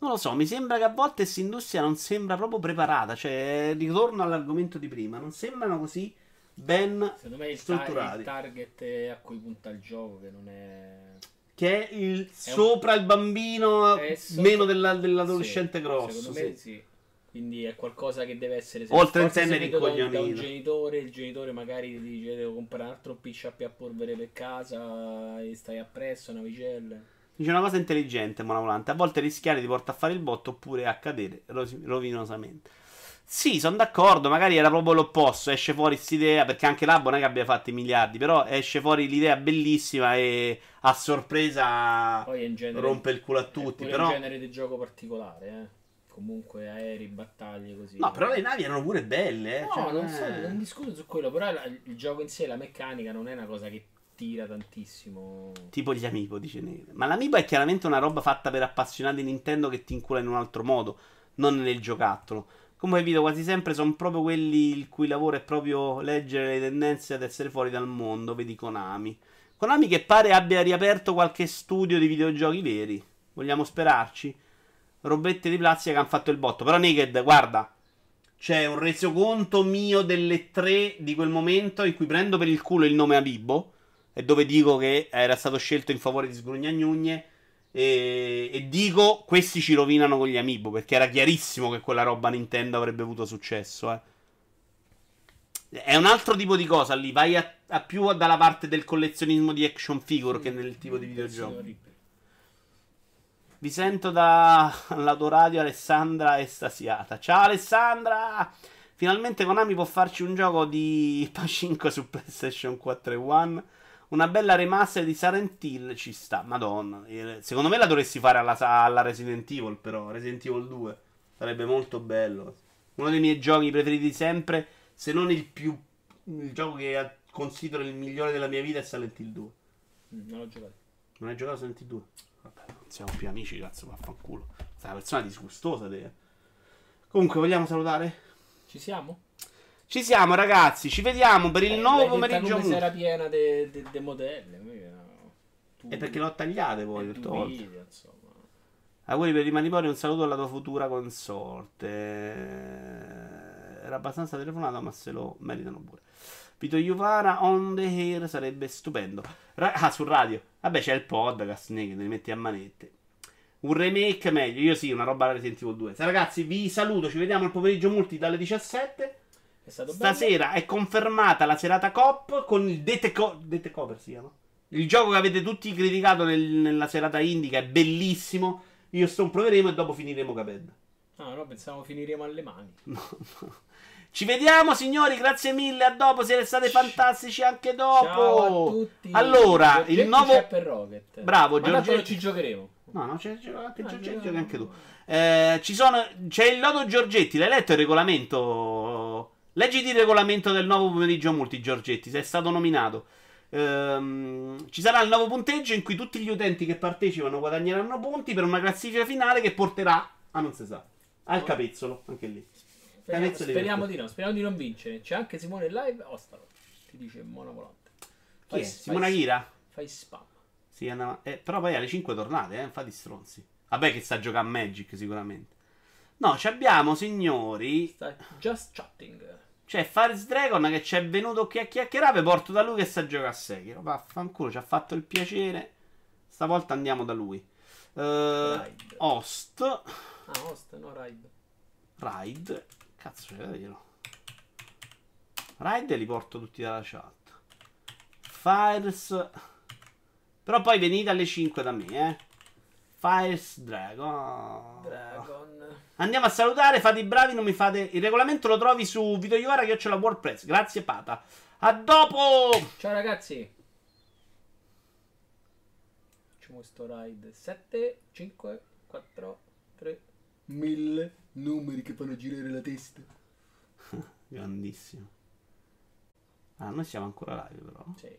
Non lo so, mi sembra che a volte questa industria non sembra proprio preparata. Cioè, ritorno all'argomento di prima, non sembrano così ben Secondo me il, ta- strutturati. il target a cui punta il gioco, che non è. Che è il È un- sopra il bambino, sopra- meno della- dell'adolescente Sì, grosso. Secondo sì. me sì. Quindi è qualcosa che deve essere O il forse trentenne seguito da un, un genitore, il genitore magari ti dice devo comprare un altro PC a polvere per casa e stai appresso, navicelle. Dice una cosa intelligente, Mona Volante. A volte rischiare ti porta a fare il botto oppure a cadere rovinosamente. Sì, sono d'accordo. Magari era proprio l'opposto. Esce fuori quest'idea. Perché anche Labo non è che abbia fatto i miliardi. Però esce fuori l'idea bellissima e a sorpresa è genere rompe il culo a è tutti. Però, un genere di gioco particolare, eh. Comunque aerei, battaglie così. no, però le navi erano pure belle. Eh. No, Cioè, non, so, eh. non discuto su quello, però il gioco in sé, la meccanica non è una cosa che tira tantissimo. Tipo gli amiibo, dice Nere. Ma l'amiibo è chiaramente una roba fatta per appassionati di Nintendo che ti incula in un altro modo, non nel giocattolo. Come video quasi sempre sono proprio quelli il cui lavoro è proprio leggere le tendenze ad essere fuori dal mondo, vedi Konami. Konami che pare abbia riaperto qualche studio di videogiochi veri. Vogliamo sperarci? Robette di plastica che hanno fatto il botto. Però Naked, guarda, c'è un resoconto mio delle tre di quel momento in cui prendo per il culo il nome Amiibo e dove dico che era stato scelto in favore di Sgrugnagne e, e dico questi ci rovinano con gli Amiibo perché era chiarissimo che quella roba Nintendo avrebbe avuto successo eh. è un altro tipo di cosa lì vai a, a più dalla parte del collezionismo di action figure che nel tipo di videogioco vi sento dall'autoradio Alessandra estasiata. Ciao Alessandra! Finalmente Konami può farci un gioco di Pachinko su PlayStation 4 e One. Una bella remaster di Silent Hill ci sta. Madonna. eh, Secondo me la dovresti fare alla, alla Resident Evil, però. Resident Evil 2. Sarebbe molto bello. Uno dei miei giochi preferiti sempre. Se non il più. Il gioco che considero il migliore della mia vita è Silent Hill 2. Mm, non l'ho giocato. Non hai giocato Silent Hill 2? Vabbè, non siamo più amici, cazzo, vaffanculo. Sei una persona disgustosa te. Comunque, vogliamo salutare? Ci siamo? Ci siamo, ragazzi. Ci vediamo per il Eh, nuovo pomeriggio. Mood. era piena di modelle. quindi, no. Tu- E perché l'ho tagliate poi e tutte tu volte. video, insomma. Auguri per i manipoli, un saluto alla tua futura consorte. Era abbastanza telefonato, ma se lo meritano pure. Vito Juvara on the air sarebbe stupendo. Ra- ah, sul radio. Vabbè, c'è il podcast, ne, che li metti a manette. Un remake meglio. Io sì, una roba alla Resident Evil 2. Ragazzi, vi saluto. Ci vediamo il pomeriggio multi dalle 17. È stato bello. Stasera è confermata la serata COP con il Dete, Co- Dete Cover si chiama. Il gioco che avete tutti criticato nel- nella serata indica è bellissimo. Io sto proveremo e dopo finiremo Caped. No, no, pensavo finiremo alle mani. No, no. Ci vediamo signori, grazie mille, a dopo, siete stati fantastici anche dopo. Ciao a tutti. Allora, Giorgetti il nuovo... c'è per Rocket. Bravo, Giorgetti. ci giocheremo. No, no, c'è, c'è anche Ah, Giorgetti, giochi anche tu. Eh, ci sono, c'è il lodo Giorgetti, l'hai letto il regolamento? Leggiti il regolamento del nuovo pomeriggio multi, Giorgetti, sei stato nominato. Ehm, ci sarà il nuovo punteggio in cui tutti gli utenti che partecipano guadagneranno punti per una classifica finale che porterà a non si sa, al capezzolo, anche lì. Speriamo, speriamo di no, speriamo di non vincere. C'è anche Simone in live. Ostalo. Ti dice Mono Volante. Chi è? Fai- Simona Ghira? Fai spam. Sì, andava- eh, però poi alle 5 tornate, eh, fate stronzi. Vabbè che sta giocando a Magic sicuramente. No, ci abbiamo, signori, Sta just chatting. C'è Faris Dragon che ci è venuto qui a chiacchierare. Porto da lui che sta a giocare a Sekiro. Vaffanculo, ci ha fatto il piacere. Stavolta andiamo da lui. Ride. host. Ah, host, no ride. Ride. Cazzo, c'è da dirlo. Ride li porto tutti dalla chat. Fires. Però poi venite alle 5 da me, eh. Fires Dragon. Dragon. Andiamo a salutare, fate i bravi, non mi fate. Il regolamento lo trovi su Vito Iovara che ho la WordPress. Grazie, Pata. A dopo! Ciao ragazzi. Facciamo sto ride. 7, 5, 4, 3. 1000 numeri che fanno girare la testa. Grandissimo. Ah, noi siamo ancora live, però. Sì.